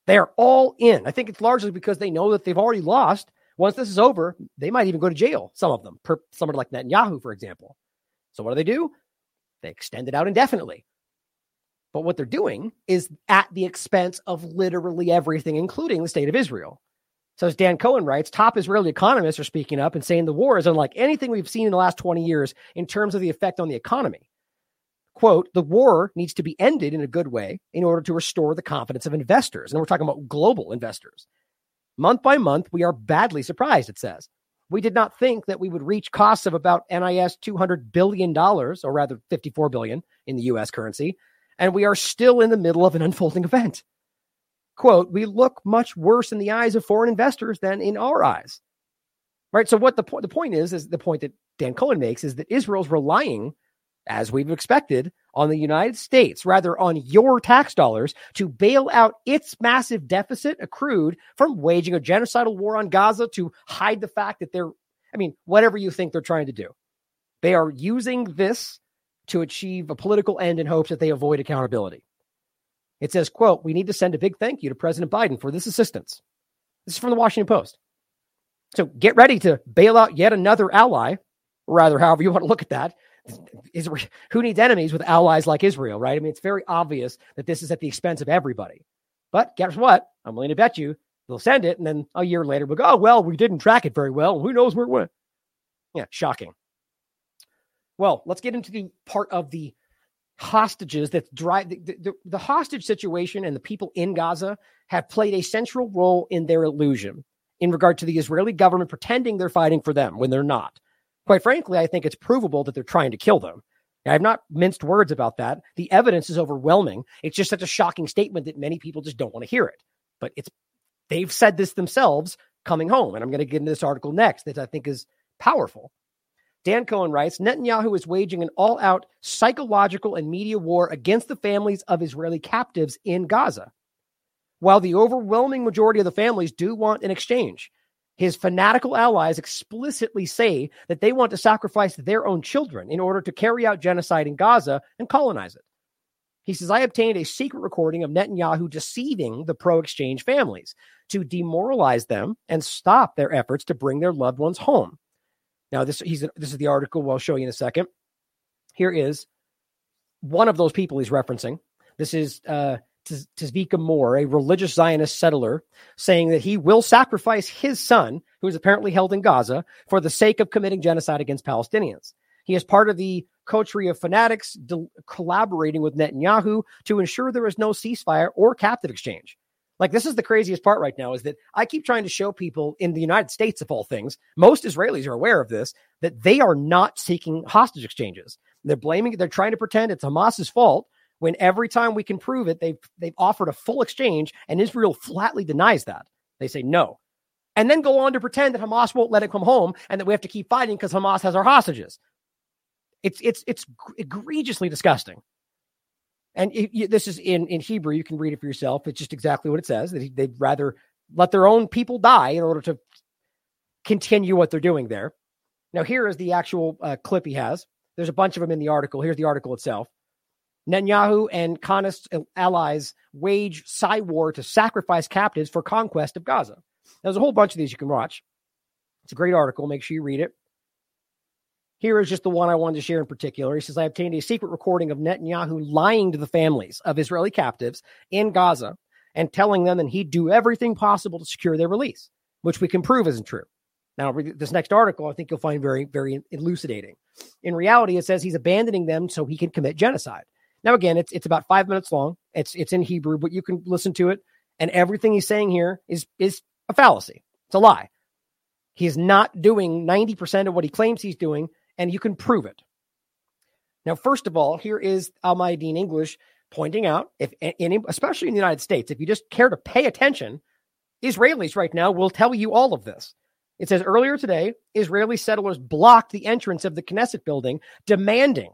Speaker 3: They are all in. I think it's largely because they know that they've already lost. Once this is over, they might even go to jail. Some of them, per, somebody like Netanyahu, for example. So what do they do? They extend it out indefinitely. But what they're doing is at the expense of literally everything, including the state of Israel. So, as Dan Cohen writes, top Israeli economists are speaking up and saying the war is unlike anything we've seen in the last 20 years in terms of the effect on the economy. Quote, the war needs to be ended in a good way in order to restore the confidence of investors. And we're talking about global investors. Month by month, we are badly surprised, it says. We did not think that we would reach costs of about NIS $200 billion, or rather 54 billion in the US currency, and we are still in the middle of an unfolding event. Quote, we look much worse in the eyes of foreign investors than in our eyes. Right. So what the point the point is, is the point that Dan Cohen makes is that Israel's relying, as we've expected, on the United States, rather on your tax dollars, to bail out its massive deficit accrued from waging a genocidal war on Gaza to hide the fact that they're, I mean, whatever you think they're trying to do. They are using this to achieve a political end in hopes that they avoid accountability. It says, quote, we need to send a big thank you to President Biden for this assistance. This is from the Washington Post. So get ready to bail out yet another ally, or rather, however you want to look at that. Is, who needs enemies with allies like Israel, right? I mean, it's very obvious that this is at the expense of everybody. But guess what? I'm willing to bet you they'll send it, and then a year later we'll go, oh, well, we didn't track it very well. Who knows where it went? Yeah, shocking. Well, let's get into the part of the hostages that drive the, the, the, hostage situation and the people in Gaza have played a central role in their illusion in regard to the Israeli government pretending they're fighting for them when they're not. Quite frankly, I think it's provable that they're trying to kill them. I have not minced words about that. The evidence is overwhelming. It's just such a shocking statement that many people just don't want to hear it. But it's they've said this themselves coming home. And I'm going to get into this article next that I think is powerful. Dan Cohen writes Netanyahu is waging an all out psychological and media war against the families of Israeli captives in Gaza. While the overwhelming majority of the families do want an exchange, his fanatical allies explicitly say that they want to sacrifice their own children in order to carry out genocide in Gaza and colonize it. He says, I obtained a secret recording of Netanyahu deceiving the pro exchange families to demoralize them and stop their efforts to bring their loved ones home. Now, this he's this is the article I'll show you in a second. Here is one of those people he's referencing. This is uh, Tzvika Mor, a religious Zionist settler, saying that he will sacrifice his son, who is apparently held in Gaza, for the sake of committing genocide against Palestinians. He is part of the coterie of fanatics de- collaborating with Netanyahu to ensure there is no ceasefire or captive exchange. Like this is the craziest part right now is that I keep trying to show people in the United States of all things, most Israelis are aware of this, that they are not seeking hostage exchanges. They're blaming it, they're trying to pretend it's Hamas's fault when every time we can prove it, they've they've offered a full exchange and Israel flatly denies that. They say no. And then go on to pretend that Hamas won't let it come home and that we have to keep fighting because Hamas has our hostages. It's it's it's egregiously disgusting. And it, this is in, in Hebrew. You can read it for yourself. It's just exactly what it says that they'd rather let their own people die in order to continue what they're doing there. Now, here is the actual uh, clip he has. There's a bunch of them in the article. Here's the article itself. Netanyahu and Kahanist allies wage side war to sacrifice captives for conquest of Gaza. There's a whole bunch of these you can watch. It's a great article. Make sure you read it. Here is just the one I wanted to share in particular. He says, I obtained a secret recording of Netanyahu lying to the families of Israeli captives in Gaza and telling them that he'd do everything possible to secure their release, which we can prove isn't true. Now, this next article, I think you'll find very, very elucidating. In reality, it says he's abandoning them so he can commit genocide. Now, again, it's it's about five minutes long. It's it's in Hebrew, but you can listen to it, and everything he's saying here is is a fallacy. It's a lie. He's not doing 90% of what he claims he's doing, and you can prove it. Now, first of all, here is Al Mayadeen English pointing out, if any, especially in the United States, if you just care to pay attention, Israelis right now will tell you all of this. It says earlier today, Israeli settlers blocked the entrance of the Knesset building, demanding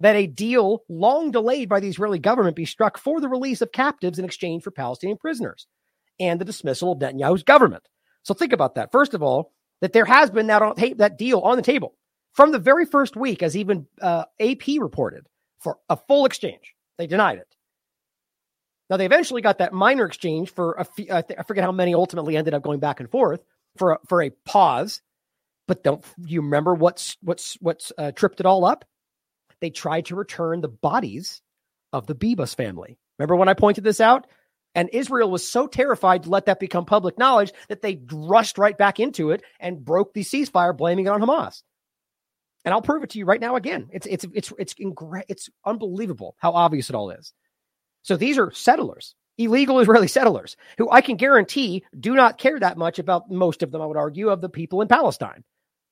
Speaker 3: that a deal long delayed by the Israeli government be struck for the release of captives in exchange for Palestinian prisoners and the dismissal of Netanyahu's government. So think about that. First of all, that there has been that, on, that deal on the table from the very first week, as even uh, AP reported, for a full exchange. They denied it. Now they eventually got that minor exchange for a few, I, th- I forget how many ultimately ended up going back and forth for a, for a pause. But don't you remember what's what's what's uh, tripped it all up? They tried to return the bodies of the Bibas family. Remember when I pointed this out? And Israel was so terrified to let that become public knowledge that they rushed right back into it and broke the ceasefire, blaming it on Hamas. And I'll prove it to you right now again. It's it's it's it's ingra- it's unbelievable how obvious it all is. So these are settlers, illegal Israeli settlers, who I can guarantee do not care that much about most of them, I would argue, of the people in Palestine,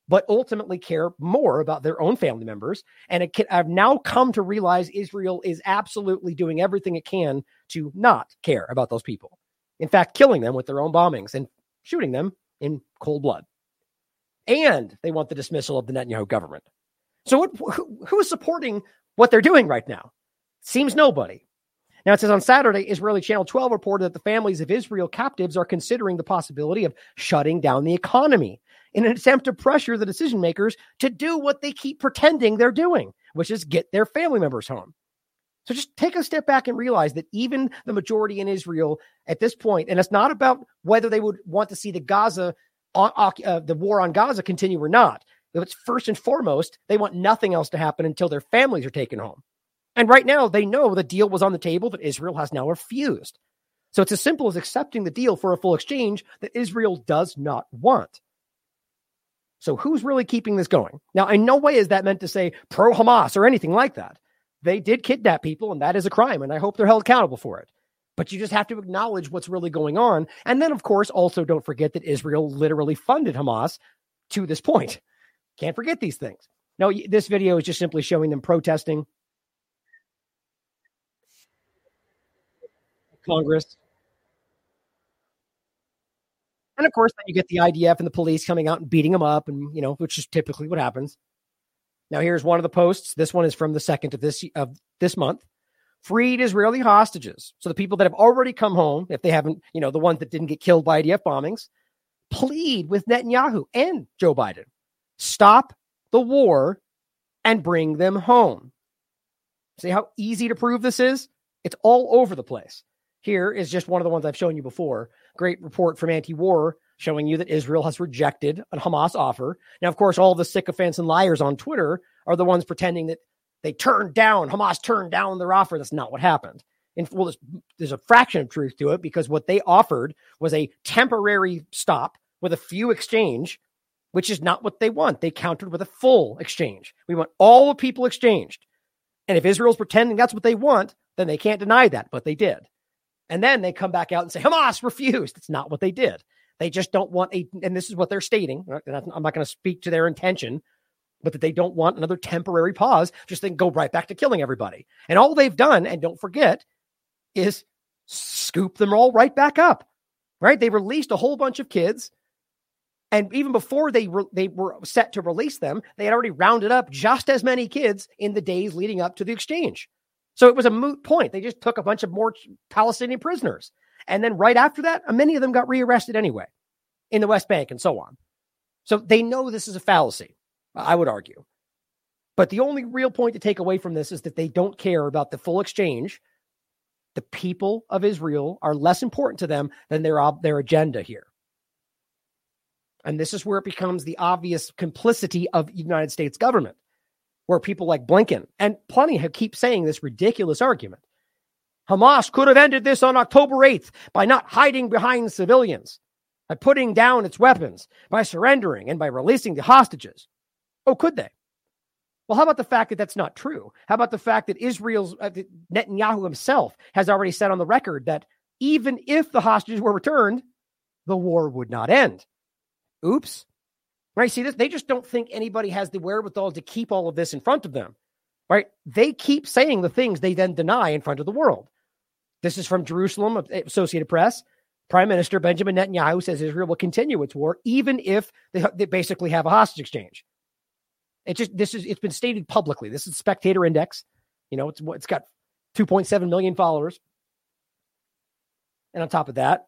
Speaker 3: but ultimately care more about their own family members. And can, I've now come to realize Israel is absolutely doing everything it can to not care about those people. In fact, killing them with their own bombings and shooting them in cold blood. And they want the dismissal of the Netanyahu government. So, what, who, who is supporting what they're doing right now? Seems nobody. Now, it says on Saturday, Israeli Channel 12 reported that the families of Israel captives are considering the possibility of shutting down the economy in an attempt to pressure the decision makers to do what they keep pretending they're doing, which is get their family members home. So just take a step back and realize that even the majority in Israel at this point, and it's not about whether they would want to see the Gaza, uh, the war on Gaza continue or not. It's first and foremost, they want nothing else to happen until their families are taken home. And right now, they know the deal was on the table that Israel has now refused. So it's as simple as accepting the deal for a full exchange that Israel does not want. So who's really keeping this going? Now, in no way is that meant to say pro Hamas or anything like that. They did kidnap people, and that is a crime, and I hope they're held accountable for it. But you just have to acknowledge what's really going on. And then, of course, also don't forget that Israel literally funded Hamas to this point. Can't forget these things. No, this video is just simply showing them protesting Congress. And of course, then you get the IDF and the police coming out and beating them up, and you know, which is typically what happens. Now, here's one of the posts. This one is from the second of this of this month. Freed Israeli hostages. So the people that have already come home, if they haven't, you know, the ones that didn't get killed by IDF bombings, plead with Netanyahu and Joe Biden. Stop the war and bring them home. See how easy to prove this is? It's all over the place. Here is just one of the ones I've shown you before. Great report from anti war showing you that Israel has rejected a Hamas offer. Now, of course, all the sycophants and liars on Twitter are the ones pretending that they turned down, Hamas turned down their offer. That's not what happened. And well, there's, there's a fraction of truth to it because what they offered was a temporary stop with a few exchange, which is not what they want. They countered with a full exchange. We want all the people exchanged. And if Israel's pretending that's what they want, then they can't deny that, but they did. And then they come back out and say, Hamas refused. It's not what they did. They just don't want a, and this is what they're stating. I'm not going to speak to their intention, but that they don't want another temporary pause, just then go right back to killing everybody. And all they've done, and don't forget, is scoop them all right back up. Right? They released a whole bunch of kids. And even before they they were set to release them, they had already rounded up just as many kids in the days leading up to the exchange. So it was a moot point. They just took a bunch of more Palestinian prisoners. And then right after that, uh, many of them got rearrested anyway in the West Bank and so on. So they know this is a fallacy, I would argue. But the only real point to take away from this is that they don't care about the full exchange. The people of Israel are less important to them than their, their agenda here. And this is where it becomes the obvious complicity of the United States government where people like Blinken and plenty have keep saying this ridiculous argument. Hamas could have ended this on October 8th by not hiding behind civilians, by putting down its weapons, by surrendering, and by releasing the hostages. Oh, could they? Well, how about the fact that that's not true? How about the fact that Israel's uh, Netanyahu himself has already said on the record that even if the hostages were returned, the war would not end? Oops. Right? See, this, they just don't think anybody has the wherewithal to keep all of this in front of them. Right? They keep saying the things they then deny in front of the world. This is from Jerusalem, Associated Press. Prime Minister Benjamin Netanyahu says Israel will continue its war even if they, they basically have a hostage exchange. It just this is it's been stated publicly. This is Spectator Index. You know, it's it's got 2.7 million followers. And on top of that,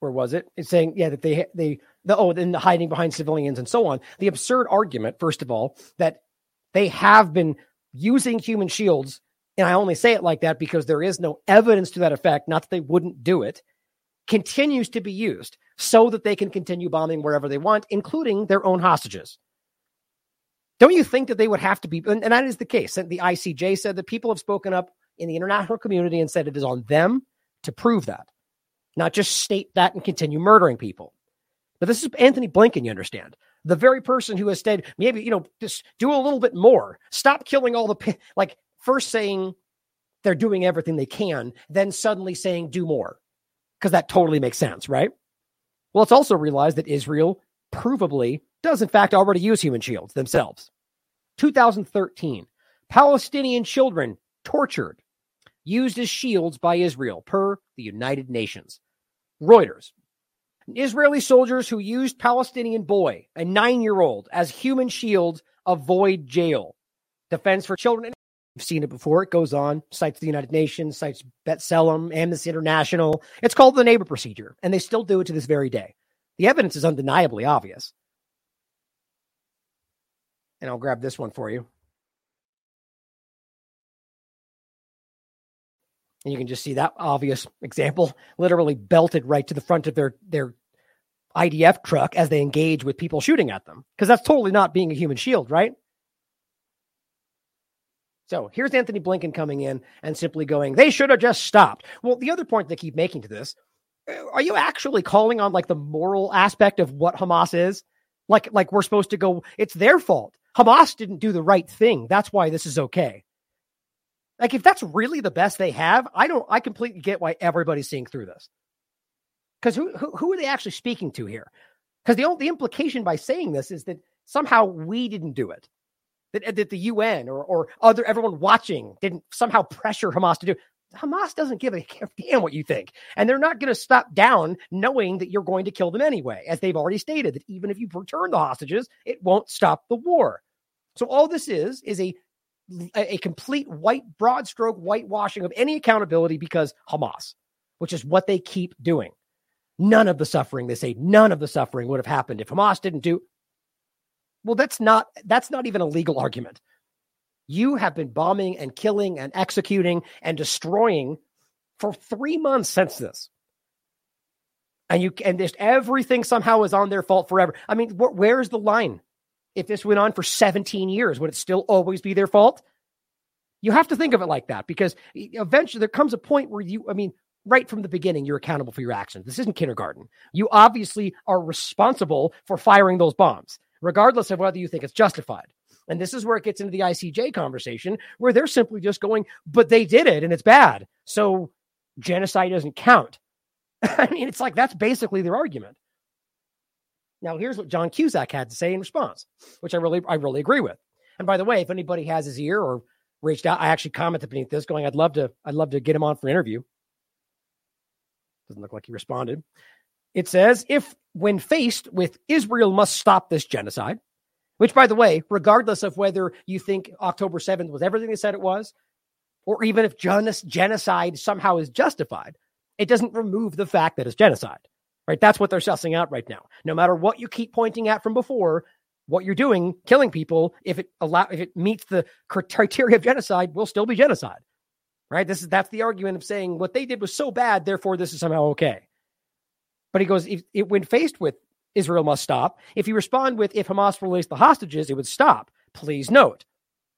Speaker 3: where was it? It's saying, yeah, that they they the oh, then the hiding behind civilians and so on. The absurd argument, first of all, that they have been using human shields, and I only say it like that because there is no evidence to that effect, not that they wouldn't do it, continues to be used so that they can continue bombing wherever they want, including their own hostages. Don't you think that they would have to be? And, and that is the case. The ICJ said that people have spoken up in the international community and said it is on them to prove that not just state that and continue murdering people. But this is Antony Blinken, you understand. The very person who has said, maybe, you know, just do a little bit more. Stop killing all the, like, first saying they're doing everything they can, then suddenly saying do more. Because that totally makes sense, right? Well, it's also realized that Israel provably does, in fact, already use human shields themselves. 2013, Palestinian children tortured used as shields by Israel, per the United Nations. Reuters. Israeli soldiers who used Palestinian boy, a nine year old, as human shields avoid jail. Defense for Children. We've seen it before. It goes on, cites the United Nations, cites B'Tselem, Amnesty International. It's called the neighbor procedure, and they still do it to this very day. The evidence is undeniably obvious. And I'll grab this one for you. And you can just see that obvious example literally belted right to the front of their, their IDF truck as they engage with people shooting at them. Because that's totally not being a human shield, right? So here's Antony Blinken coming in and simply going, they should have just stopped. Well, the other point they keep making to this, uh, are you actually calling on like the moral aspect of what Hamas is? Like, like we're supposed to go, it's their fault. Hamas didn't do the right thing. That's why this is okay. Like, if that's really the best they have, I don't, I completely get why everybody's seeing through this. Because who, who, who are they actually speaking to here? Because the, the implication by saying this is that somehow we didn't do it that, uh, that the UN or, or other everyone watching didn't somehow pressure Hamas to do. Hamas doesn't give a damn what you think. And they're not going to stop down knowing that you're going to kill them anyway, as they've already stated that even if you return the hostages, it won't stop the war. So all this is is a a complete white broad stroke whitewashing of any accountability because Hamas, which is what they keep doing. None of the suffering, they say, none of the suffering would have happened if Hamas didn't do well, that's not that's not even a legal argument. You have been bombing and killing and executing and destroying for three months since this. And you and just everything somehow is on their fault forever. I mean, wh- where's the line? If this went on for 17 years, would it still always be their fault? You have to think of it like that because eventually there comes a point where you, I mean, right from the beginning, you're accountable for your actions. This isn't kindergarten. You obviously are responsible for firing those bombs regardless of whether you think it's justified. And this is where it gets into the ICJ conversation, where they're simply just going, but they did it and it's bad. So genocide doesn't count. I mean, it's like that's basically their argument. Now, here's what John Cusack had to say in response, which I really, I really agree with. And by the way, if anybody has his ear or reached out, I actually commented beneath this, going, "I'd love to, I'd love to get him on for an interview." Doesn't look like he responded. It says, if when faced with Israel must stop this genocide, which, by the way, regardless of whether you think October 7th was everything they said it was, or even if genocide somehow is justified, it doesn't remove the fact that it's genocide, right? That's what they're sussing out right now. No matter what you keep pointing at from before, what you're doing, killing people, if it allow, if it meets the criteria of genocide, will still be genocide, right? This is that's the argument of saying what they did was so bad, therefore this is somehow okay. But he goes, if, it, when faced with Israel must stop, if you respond with, if Hamas released the hostages, it would stop. Please note,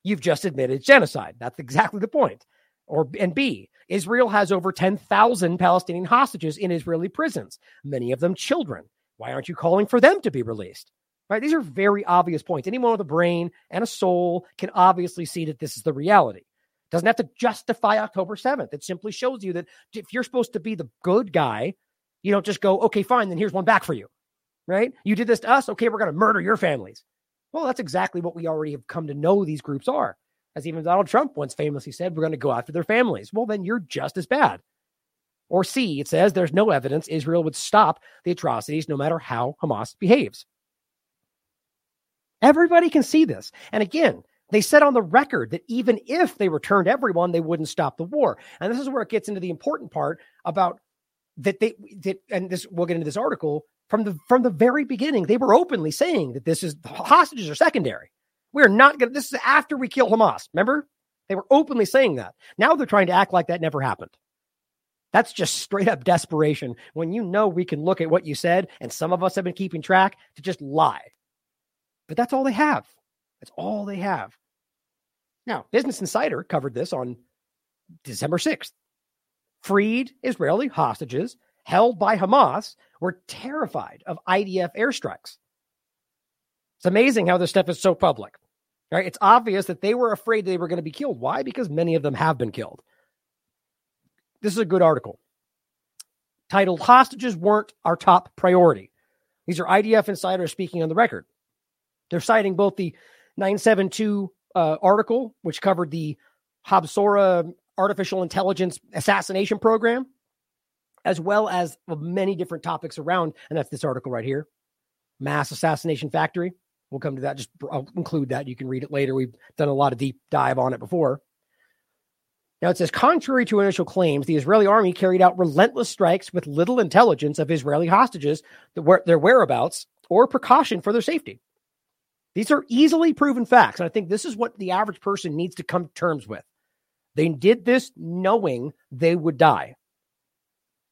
Speaker 3: you've just admitted genocide. That's exactly the point. Or, and B, Israel has over 10,000 Palestinian hostages in Israeli prisons, many of them children. Why aren't you calling for them to be released? Right? These are very obvious points. Anyone with a brain and a soul can obviously see that this is the reality. Doesn't have to justify October 7th. It simply shows you that if you're supposed to be the good guy you don't just go, okay, fine, then here's one back for you, right? You did this to us. Okay, we're going to murder your families. Well, that's exactly what we already have come to know these groups are. As even Donald Trump once famously said, we're going to go after their families. Well, then you're just as bad. Or C, it says there's no evidence Israel would stop the atrocities no matter how Hamas behaves. Everybody can see this. And again, they said on the record that even if they returned everyone, they wouldn't stop the war. And this is where it gets into the important part about that they that and this we'll get into this article from the from the very beginning they were openly saying that this is hostages are secondary. We're not going to this is after we kill hamas remember? They were openly saying that. Now they're trying to act like that never happened. That's just straight up desperation when you know we can look at what you said and some of us have been keeping track to just lie. But that's all they have. That's all they have. Now business insider covered this on december 6th freed Israeli hostages held by Hamas were terrified of IDF airstrikes. It's amazing how this stuff is so public. Right? It's obvious that they were afraid they were going to be killed. Why? Because many of them have been killed. This is a good article titled Hostages Weren't Our Top Priority. These are IDF insiders speaking on the record. They're citing both the 972 uh, article, which covered the Habsora artificial intelligence assassination program, as well as many different topics around, and that's this article right here Mass Assassination Factory. We'll come to that. Just I'll include that. You can read it later. We've done a lot of deep dive on it before. Now it says, contrary to initial claims, the Israeli army carried out relentless strikes with little intelligence of Israeli hostages, their whereabouts, or precaution for their safety. These are easily proven facts. And I think this is what the average person needs to come to terms with. They did this knowing they would die.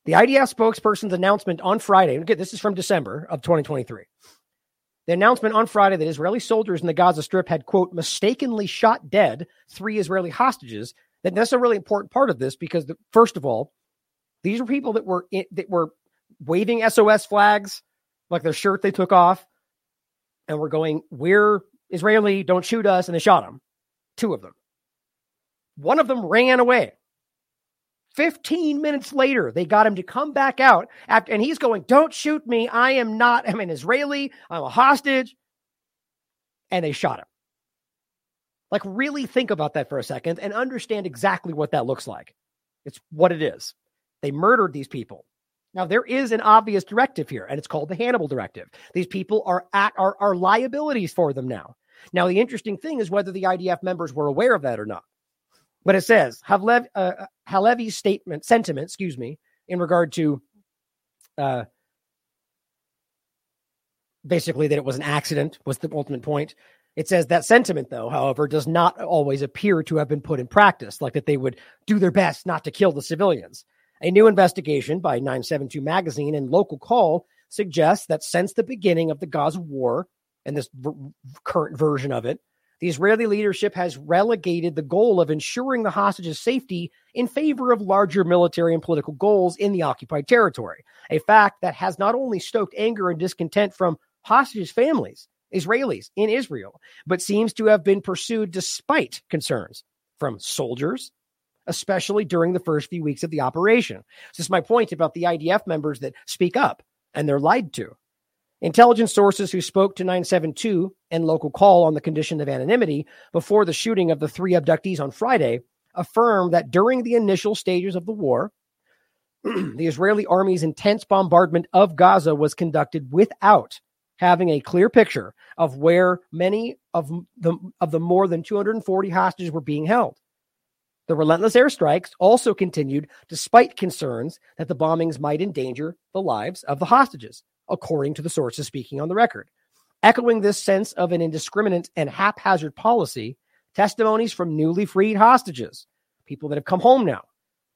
Speaker 3: The IDF spokesperson's announcement on Friday, again, this is from December of 2023. The announcement on Friday that Israeli soldiers in the Gaza Strip had, quote, mistakenly shot dead three Israeli hostages that that's a really important part of this because the, first of all, these were people that were in, that were waving SOS flags, like their shirt they took off, and were going, "We're Israeli, don't shoot us," and they shot them. Two of them. One of them ran away. 15 minutes later, they got him to come back out after, and he's going, Don't shoot me. I am not, I'm an Israeli. I'm a hostage. And they shot him. Like, really think about that for a second and understand exactly what that looks like. It's what it is. They murdered these people. Now, there is an obvious directive here, and it's called the Hannibal Directive. These people are at are, are liabilities for them now. Now, the interesting thing is whether the IDF members were aware of that or not. But it says Havlev, uh, Halevi's statement, sentiment, excuse me, in regard to uh, basically that it was an accident was the ultimate point. It says that sentiment, though, however, does not always appear to have been put in practice, like that they would do their best not to kill the civilians. A new investigation by 972 Magazine and Local Call suggests that since the beginning of the Gaza war and this v- current version of it, the Israeli leadership has relegated the goal of ensuring the hostages' safety in favor of larger military and political goals in the occupied territory, a fact that has not only stoked anger and discontent from hostages' families, Israelis in Israel, but seems to have been pursued despite concerns from soldiers, especially during the first few weeks of the operation. This is my point about the IDF members that speak up and they're lied to. Intelligence sources who spoke to 972 and local call on the condition of anonymity before the shooting of the three abductees on Friday affirmed that during the initial stages of the war, the Israeli army's intense bombardment of Gaza was conducted without having a clear picture of where many of the of the more than 240 hostages were being held. The relentless airstrikes also continued despite concerns that the bombings might endanger the lives of the hostages, according to the sources speaking on the record. Echoing this sense of an indiscriminate and haphazard policy, testimonies from newly freed hostages, people that have come home now,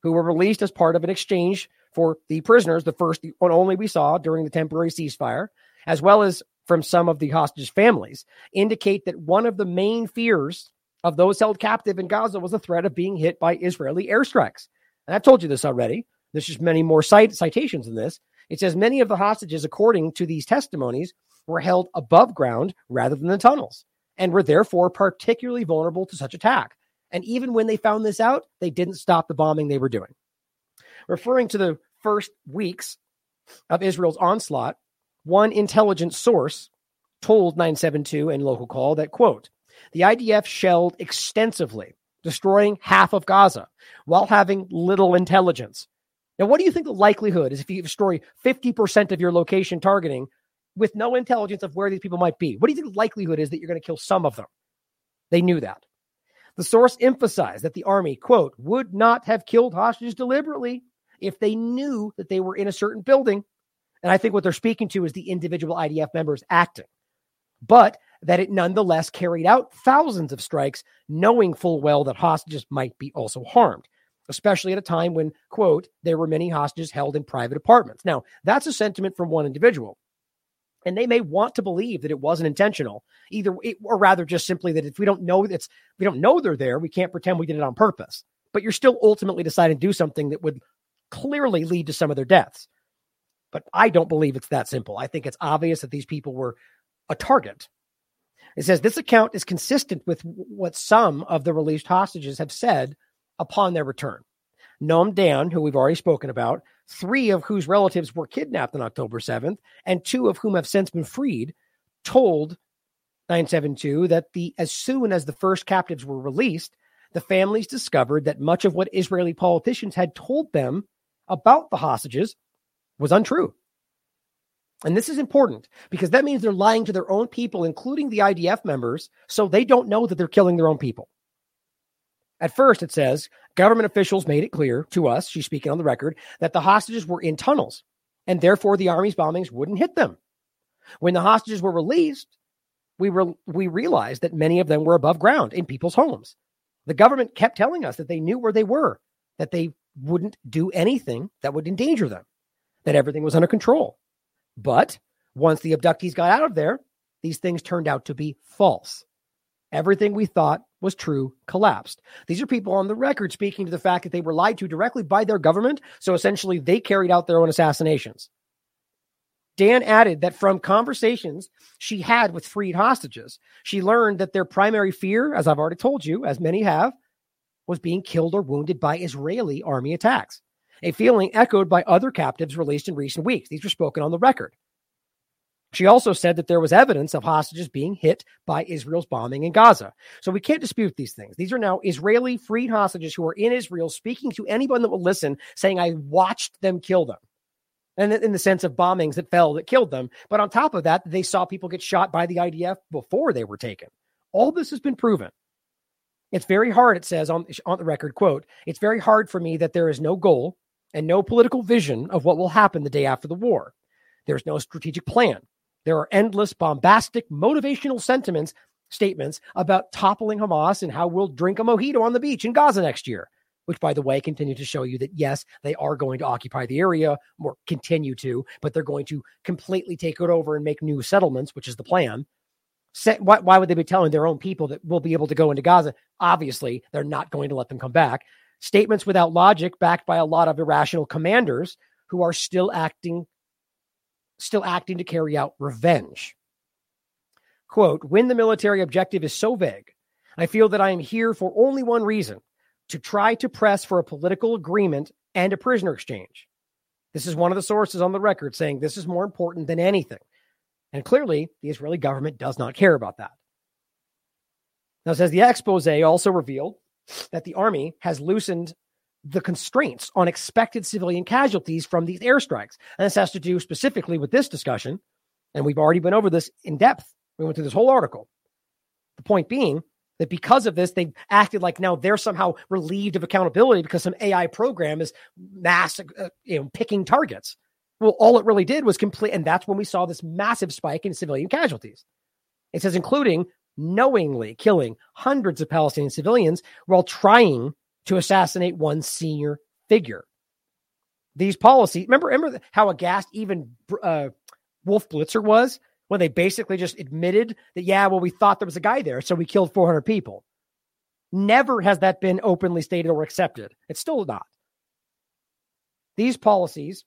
Speaker 3: who were released as part of an exchange for the prisoners, the first and only we saw during the temporary ceasefire, as well as from some of the hostage families, indicate that one of the main fears of those held captive in Gaza was the threat of being hit by Israeli airstrikes. And I've told you this already. There's just many more citations in this. It says many of the hostages, according to these testimonies, were held above ground rather than the tunnels and were therefore particularly vulnerable to such attack. And even when they found this out, they didn't stop the bombing they were doing. Referring to the first weeks of Israel's onslaught, one intelligence source told 972 and local call that, quote, the IDF shelled extensively, destroying half of Gaza while having little intelligence. Now, what do you think the likelihood is if you destroy 50% of your location targeting with no intelligence of where these people might be? What do you think the likelihood is that you're going to kill some of them? They knew that. The source emphasized that the army, quote, would not have killed hostages deliberately if they knew that they were in a certain building. And I think what they're speaking to is the individual IDF members acting. But that it nonetheless carried out thousands of strikes, knowing full well that hostages might be also harmed, especially at a time when, quote, there were many hostages held in private apartments. Now, that's a sentiment from one individual. And they may want to believe that it wasn't intentional, either, or rather, just simply that if we don't know that's we don't know they're there, we can't pretend we did it on purpose. But you're still ultimately deciding to do something that would clearly lead to some of their deaths. But I don't believe it's that simple. I think it's obvious that these people were a target it says this account is consistent with what some of the released hostages have said upon their return. Noam Dan, who we've already spoken about, three of whose relatives were kidnapped on October 7th, and two of whom have since been freed, told 972 that the as soon as the first captives were released, the families discovered that much of what Israeli politicians had told them about the hostages was untrue. And this is important because that means they're lying to their own people, including the IDF members, so they don't know that they're killing their own people. At first, it says government officials made it clear to us, she's speaking on the record, that the hostages were in tunnels and therefore the army's bombings wouldn't hit them. When the hostages were released, we, re- we realized that many of them were above ground in people's homes. The government kept telling us that they knew where they were, that they wouldn't do anything that would endanger them, that everything was under control. But once the abductees got out of there, these things turned out to be false. Everything we thought was true collapsed. These are people on the record speaking to the fact that they were lied to directly by their government. So essentially, they carried out their own assassinations. Dan added that from conversations she had with freed hostages, she learned that their primary fear, as I've already told you, as many have, was being killed or wounded by Israeli army attacks, a feeling echoed by other captives released in recent weeks. These were spoken on the record. She also said that there was evidence of hostages being hit by Israel's bombing in Gaza. So we can't dispute these things. These are now Israeli freed hostages who are in Israel speaking to anyone that will listen, saying, I watched them kill them. And in the sense of bombings that fell that killed them. But on top of that, they saw people get shot by the IDF before they were taken. All this has been proven. It's very hard, it says on, on the record, quote, it's very hard for me that there is no goal and no political vision of what will happen the day after the war. There's no strategic plan. There are endless bombastic motivational sentiments statements about toppling Hamas and how we'll drink a mojito on the beach in Gaza next year, which by the way continue to show you that yes, they are going to occupy the area or continue to, but they're going to completely take it over and make new settlements, which is the plan. Why, why would they be telling their own people that we'll be able to go into Gaza? Obviously, they're not going to let them come back. Statements without logic, backed by a lot of irrational commanders who are still acting still acting to carry out revenge. Quote, when the military objective is so vague, I feel that I am here for only one reason to try to press for a political agreement and a prisoner exchange. This is one of the sources on the record saying this is more important than anything. And clearly, the Israeli government does not care about that. Now, says the expose also revealed that the army has loosened the constraints on expected civilian casualties from these airstrikes. And this has to do specifically with this discussion. And we've already been over this in depth. We went through this whole article. The point being that because of this, they've acted like now they're somehow relieved of accountability because some AI program is mass, uh, you know, picking targets. Well, all it really did was complete, and that's when we saw this massive spike in civilian casualties. It says, including knowingly killing hundreds of Palestinian civilians while trying to assassinate one senior figure. These policies, remember, remember how aghast even uh, Wolf Blitzer was when they basically just admitted that, yeah, well, we thought there was a guy there, so we killed 400 people. Never has that been openly stated or accepted. It's still not. These policies,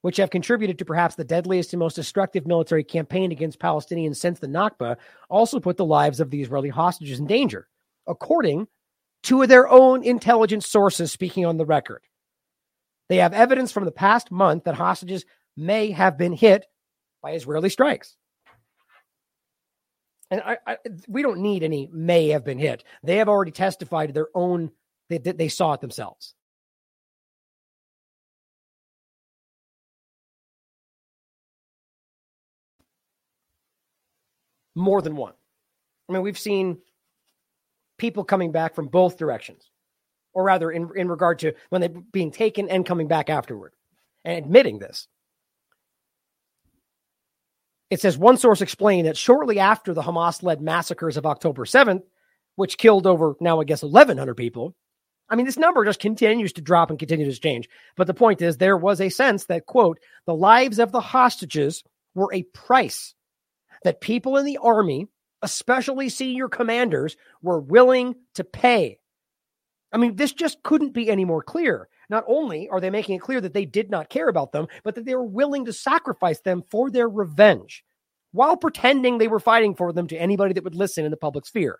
Speaker 3: which have contributed to perhaps the deadliest and most destructive military campaign against Palestinians since the Nakba, also put the lives of the Israeli hostages in danger, according two of their own intelligence sources speaking on the record. They have evidence from the past month that hostages may have been hit by Israeli strikes. And I, I, we don't need any may have been hit. They have already testified to their own, they, they saw it themselves. More than one. I mean, we've seen people coming back from both directions, or rather, in, in regard to when they're being taken and coming back afterward and admitting this. It says one source explained that shortly after the Hamas led massacres of October 7th, which killed over now, I guess, 1,100 people. I mean, this number just continues to drop and continues to change. But the point is, there was a sense that, quote, the lives of the hostages were a price that people in the army especially senior commanders, were willing to pay. I mean, this just couldn't be any more clear. Not only are they making it clear that they did not care about them, but that they were willing to sacrifice them for their revenge while pretending they were fighting for them to anybody that would listen in the public sphere.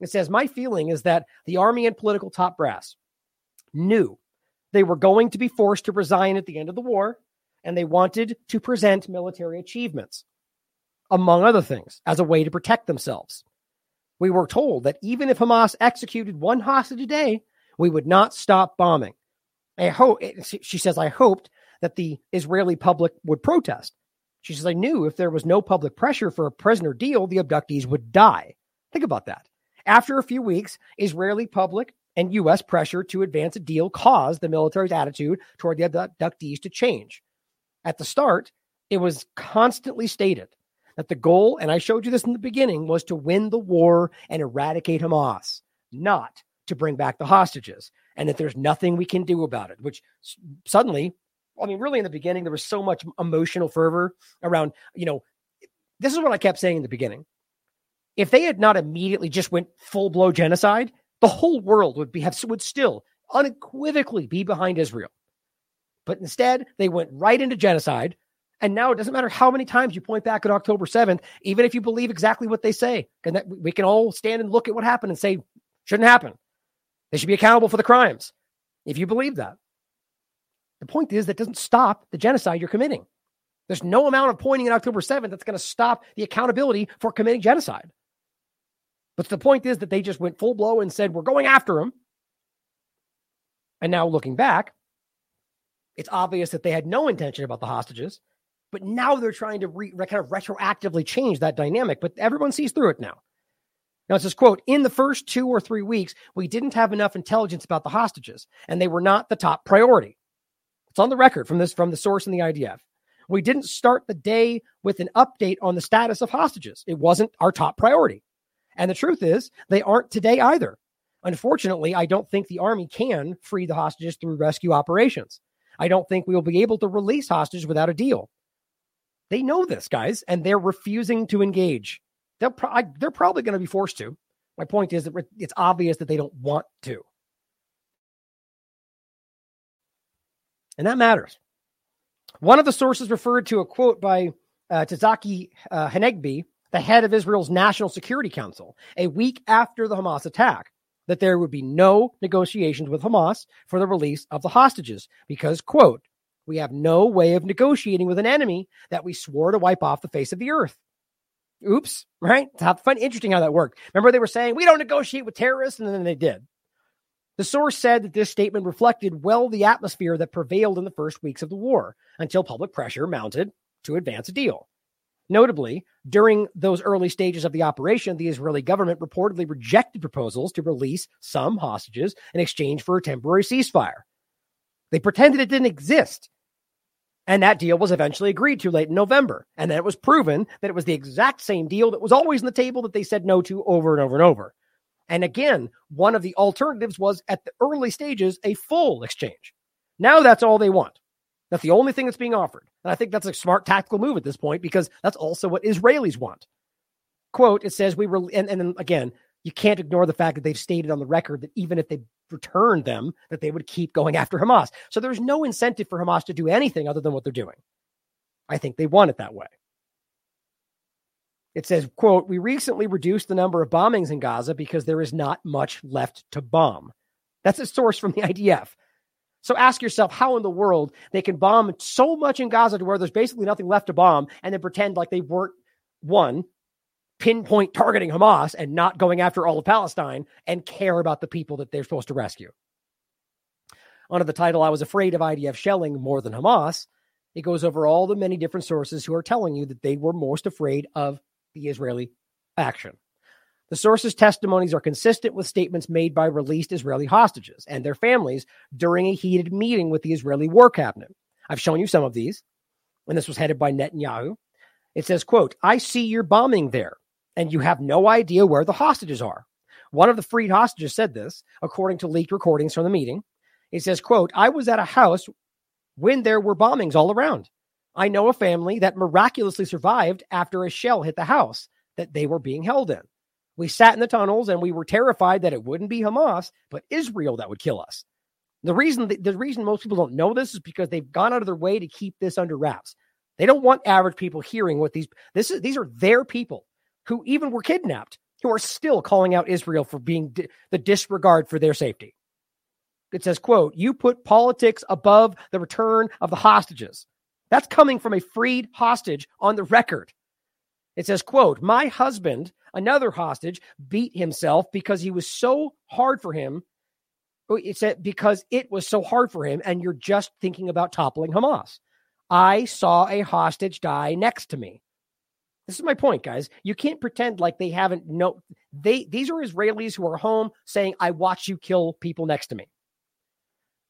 Speaker 3: It says, My feeling is that the army and political top brass knew they were going to be forced to resign at the end of the war, and they wanted to present military achievements among other things, as a way to protect themselves. we were told that even if Hamas executed one hostage a day, we would not stop bombing. I hope, eh, she says, I hoped that the Israeli public would protest. She says, I knew if there was no public pressure for a prisoner deal, the abductees would die. Think about that. After a few weeks, Israeli public and U.S. pressure to advance a deal caused the military's attitude toward the abductees to change. At the start, it was constantly stated that the goal, and I showed you this in the beginning, was to win the war and eradicate Hamas, not to bring back the hostages, and that there's nothing we can do about it, which suddenly, I mean, really in the beginning, there was so much emotional fervor around, you know, this is what I kept saying in the beginning. If they had not immediately just went full blow genocide, the whole world would be have would still unequivocally be behind Israel. But instead, they went right into genocide. And now it doesn't matter how many times you point back at October 7th, even if you believe exactly what they say, and that we can all stand and look at what happened and say, shouldn't happen. They should be accountable for the crimes. If you believe that. The point is that doesn't stop the genocide you're committing. There's no amount of pointing at October 7th that's going to stop the accountability for committing genocide. But the point is that they just went full blow and said, we're going after him. And now looking back, it's obvious that they had no intention about the hostages, but now they're trying to re, kind of retroactively change that dynamic. But everyone sees through it now. Now it says, quote, in the first two or three weeks, we didn't have enough intelligence about the hostages, and they were not the top priority. It's on the record from this from the source in the IDF. We didn't start the day with an update on the status of hostages. It wasn't our top priority. And the truth is, they aren't today either. Unfortunately, I don't think the Army can free the hostages through rescue operations. I don't think we will be able to release hostages without a deal. They know this, guys, and they're refusing to engage. They'll pro- I, they're probably going to be forced to. My point is that it's obvious that they don't want to. And that matters. One of the sources referred to a quote by uh, Tzachi uh, Hanegbi, the head of Israel's National Security Council, a week after the Hamas attack, that there would be no negotiations with Hamas for the release of the hostages because, quote, we have no way of negotiating with an enemy that we swore to wipe off the face of the earth. Oops, right? It's fun, interesting how that worked. Remember, they were saying we don't negotiate with terrorists, and then they did. The source said that this statement reflected well the atmosphere that prevailed in the first weeks of the war until public pressure mounted to advance a deal. Notably, during those early stages of the operation, the Israeli government reportedly rejected proposals to release some hostages in exchange for a temporary ceasefire. They pretended it didn't exist. And that deal was eventually agreed to late in November. And then it was proven that it was the exact same deal that was always on the table that they said no to over and over and over. And again, one of the alternatives was at the early stages a full exchange. Now that's all they want. That's the only thing that's being offered. And I think that's a smart tactical move at this point because that's also what Israelis want. Quote, it says we were, and, and then again, you can't ignore the fact that they've stated on the record that even if they returned them, that they would keep going after Hamas. So there's no incentive for Hamas to do anything other than what they're doing. I think they want it that way. It says, quote, we recently reduced the number of bombings in Gaza because there is not much left to bomb. That's a source from the IDF. So ask yourself how in the world they can bomb so much in Gaza to where there's basically nothing left to bomb and then pretend like they weren't one pinpoint targeting Hamas and not going after all of Palestine and care about the people that they're supposed to rescue. Under the title, I was afraid of IDF shelling more than Hamas. It goes over all the many different sources who are telling you that they were most afraid of the Israeli action. The sources' testimonies are consistent with statements made by released Israeli hostages and their families during a heated meeting with the Israeli war cabinet. I've shown you some of these, and this was headed by Netanyahu. It says, quote, I see you're bombing there, and you have no idea where the hostages are. One of the freed hostages said this, according to leaked recordings from the meeting. He says, quote, I was at a house when there were bombings all around. I know a family that miraculously survived after a shell hit the house that they were being held in. We sat in the tunnels and we were terrified that it wouldn't be Hamas, but Israel that would kill us. The reason the reason most people don't know this is because they've gone out of their way to keep this under wraps. They don't want average people hearing what these this is these are their people who even were kidnapped who are still calling out Israel for being di- the disregard for their safety. It says, quote, you put politics above the return of the hostages. That's coming from a freed hostage on the record. It says, quote, my husband, another hostage, beat himself because he was so hard for him. Oh, it said because it was so hard for him, and you're just thinking about toppling Hamas. I saw a hostage die next to me. This is my point, guys. You can't pretend like they haven't no they these are Israelis who are home saying, I watched you kill people next to me.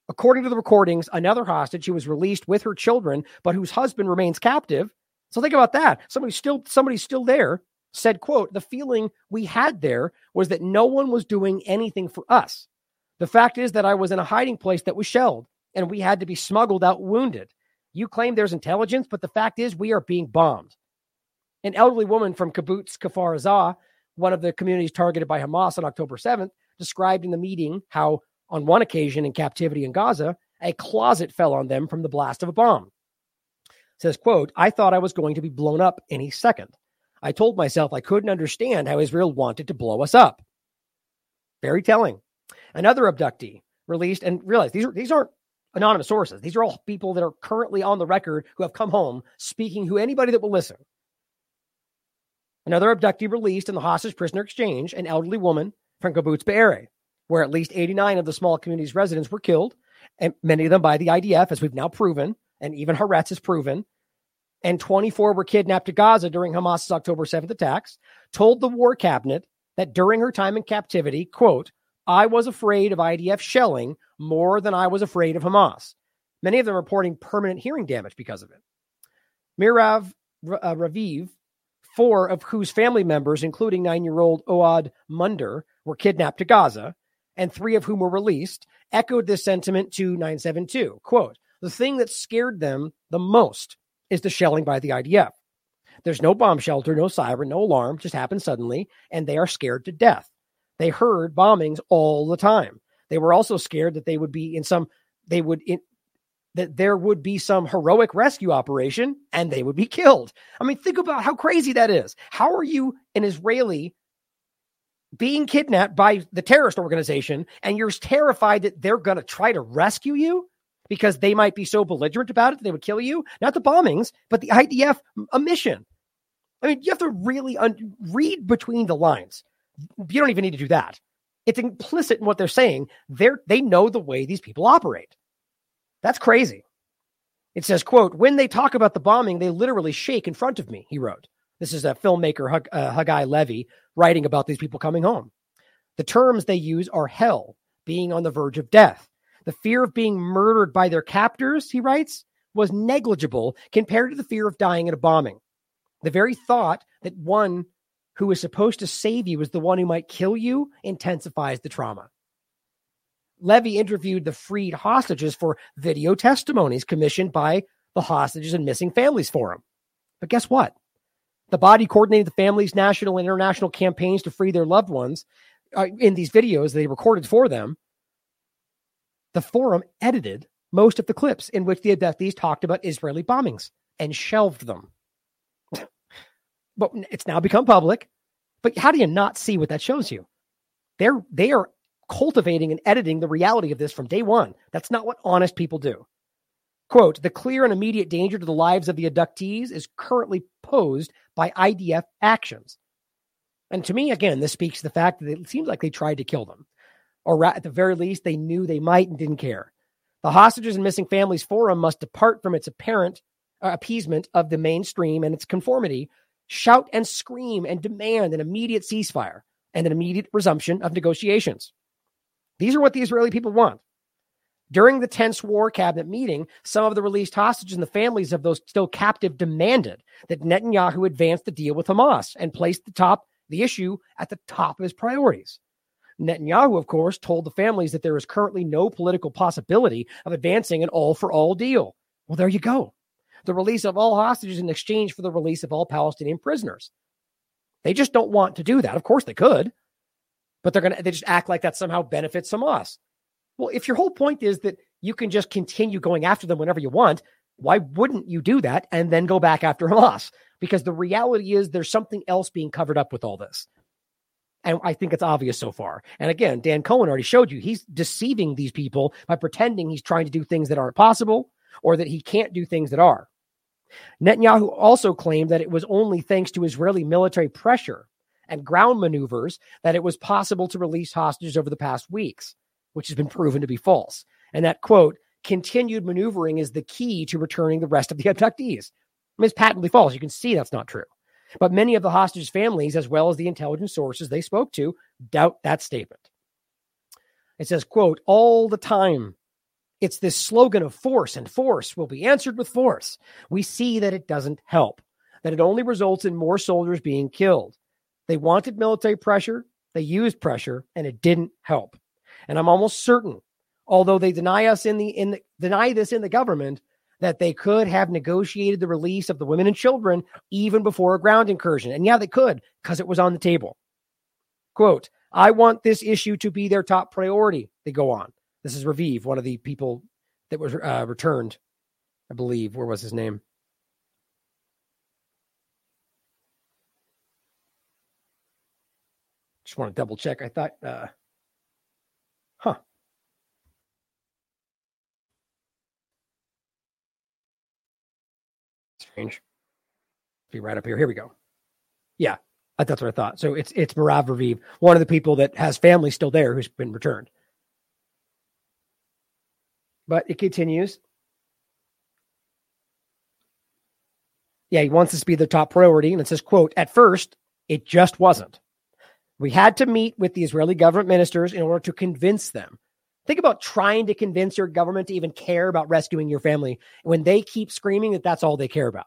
Speaker 3: According to the recordings, another hostage who was released with her children, but whose husband remains captive. So think about that. Somebody still somebody's still there said, quote, the feeling we had there was that no one was doing anything for us. The fact is that I was in a hiding place that was shelled and we had to be smuggled out wounded. You claim there's intelligence, but the fact is we are being bombed. An elderly woman from Kibbutz Kfar Aza, one of the communities targeted by Hamas on October 7th, described in the meeting how, on one occasion in captivity in Gaza, a closet fell on them from the blast of a bomb. Says, quote, I thought I was going to be blown up any second. I told myself I couldn't understand how Israel wanted to blow us up. Very telling. Another abductee released and realized these are these aren't anonymous sources. These are all people that are currently on the record who have come home speaking who anybody that will listen. Another abductee released in the hostage prisoner exchange, an elderly woman from Kibbutz Be'eri, where at least 89 of the small community's residents were killed, and many of them by the IDF, as we've now proven, and even Haaretz has proven. And 24 were kidnapped to Gaza during Hamas's October 7th attacks, told the war cabinet that during her time in captivity, quote, I was afraid of IDF shelling more than I was afraid of Hamas. Many of them reporting permanent hearing damage because of it. Mirav uh, Raviv, four of whose family members, including nine year old Ohad Munder, were kidnapped to Gaza, and three of whom were released, echoed this sentiment to 972. Quote, the thing that scared them the most is the shelling by the IDF. There's no bomb shelter, no siren, no alarm, just happened suddenly, and they are scared to death. They heard bombings all the time. They were also scared that they would be in some, they would, in, that there would be some heroic rescue operation and they would be killed. I mean, think about how crazy that is. How are you an Israeli being kidnapped by the terrorist organization and you're terrified that they're going to try to rescue you because they might be so belligerent about it that they would kill you? Not the bombings, but the IDF a mission. I mean, you have to really un- read between the lines. You don't even need to do that. It's implicit in what they're saying. They're, they know the way these people operate. That's crazy. It says, quote, when they talk about the bombing, they literally shake in front of me, he wrote. This is a filmmaker, Hug, uh, Haggai Levy, writing about these people coming home. The terms they use are hell, being on the verge of death. The fear of being murdered by their captors, he writes, was negligible compared to the fear of dying in a bombing. The very thought that one who is supposed to save you is the one who might kill you intensifies the trauma. Levy interviewed the freed hostages for video testimonies commissioned by the Hostages and Missing Families Forum. But guess what? The body coordinated the families' national and international campaigns to free their loved ones uh, in these videos they recorded for them. The forum edited most of the clips in which the abductees talked about Israeli bombings and shelved them. but it's now become public. But how do you not see what that shows you? They're they are cultivating and editing the reality of this from day one. That's not what honest people do. Quote, the clear and immediate danger to the lives of the abductees is currently posed by IDF actions. And to me, again, this speaks to the fact that it seems like they tried to kill them, or at the very least, they knew they might and didn't care. The Hostages and Missing Families Forum must depart from its apparent uh, appeasement of the mainstream and its conformity, shout and scream and demand an immediate ceasefire and an immediate resumption of negotiations. These are what the Israeli people want. During the tense war cabinet meeting, some of the released hostages and the families of those still captive demanded that Netanyahu advance the deal with Hamas and place the top the issue at the top of his priorities. Netanyahu, of course, told the families that there is currently no political possibility of advancing an all for all deal. Well, there you go. The release of all hostages in exchange for the release of all Palestinian prisoners. They just don't want to do that. Of course, they could but they're going to, they just act like that somehow benefits Hamas. Well, if your whole point is that you can just continue going after them whenever you want, why wouldn't you do that and then go back after Hamas? Because the reality is there's something else being covered up with all this. And I think it's obvious so far. And again, Dan Cohen already showed you he's deceiving these people by pretending he's trying to do things that aren't possible or that he can't do things that are. Netanyahu also claimed that it was only thanks to Israeli military pressure and ground maneuvers that it was possible to release hostages over the past weeks, which has been proven to be false. And that, quote, continued maneuvering is the key to returning the rest of the abductees. I mean, it's patently false. You can see that's not true. But many of the hostage families, as well as the intelligence sources they spoke to, doubt that statement. It says, quote, all the time. It's this slogan of force and force will be answered with force. We see that it doesn't help, that it only results in more soldiers being killed. They wanted military pressure, they used pressure, and it didn't help. And I'm almost certain, although they deny us in the in the, deny this in the government, that they could have negotiated the release of the women and children even before a ground incursion. And yeah, they could because it was on the table. Quote, I want this issue to be their top priority. They go on. This is Raviv, one of the people that was uh, returned, I believe. Where was his name? Just want to double check. I thought, uh, huh. Strange. Be right up here. Here we go. Yeah, that's what I thought. So it's it's Merav Raviv, one of the people that has family still there who's been returned. But it continues. Yeah, he wants this to be the top priority. And it says, quote, at first, it just wasn't. We had to meet with the Israeli government ministers in order to convince them. Think about trying to convince your government to even care about rescuing your family when they keep screaming that that's all they care about.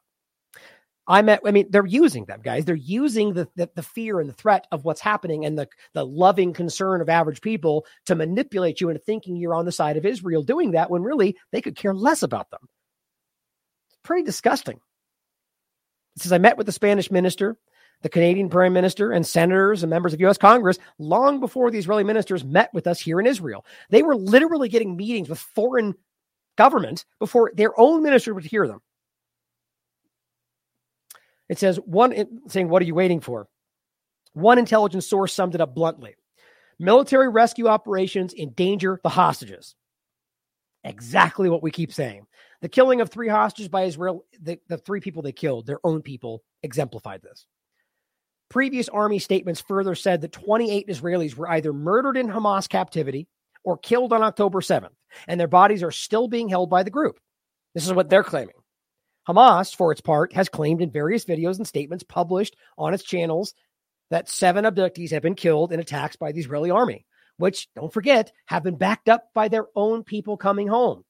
Speaker 3: I met, I mean, they're using them, guys. They're using the, the, the fear and the threat of what's happening and the, the loving concern of average people to manipulate you into thinking you're on the side of Israel doing that when really they could care less about them. It's pretty disgusting. It says, I met with the Spanish minister, the Canadian prime minister, and senators and members of U.S. Congress long before the Israeli ministers met with us here in Israel. They were literally getting meetings with foreign governments before their own minister would hear them. It says one saying, What are you waiting for? One intelligence source summed it up bluntly military rescue operations endanger the hostages. Exactly what we keep saying. The killing of three hostages by Israel, the, the three people they killed, their own people, exemplified this. Previous army statements further said that 28 Israelis were either murdered in Hamas captivity or killed on October 7th, and their bodies are still being held by the group. This is what they're claiming. Hamas, for its part, has claimed in various videos and statements published on its channels that seven abductees have been killed in attacks by the Israeli army, which, don't forget, have been backed up by their own people coming home.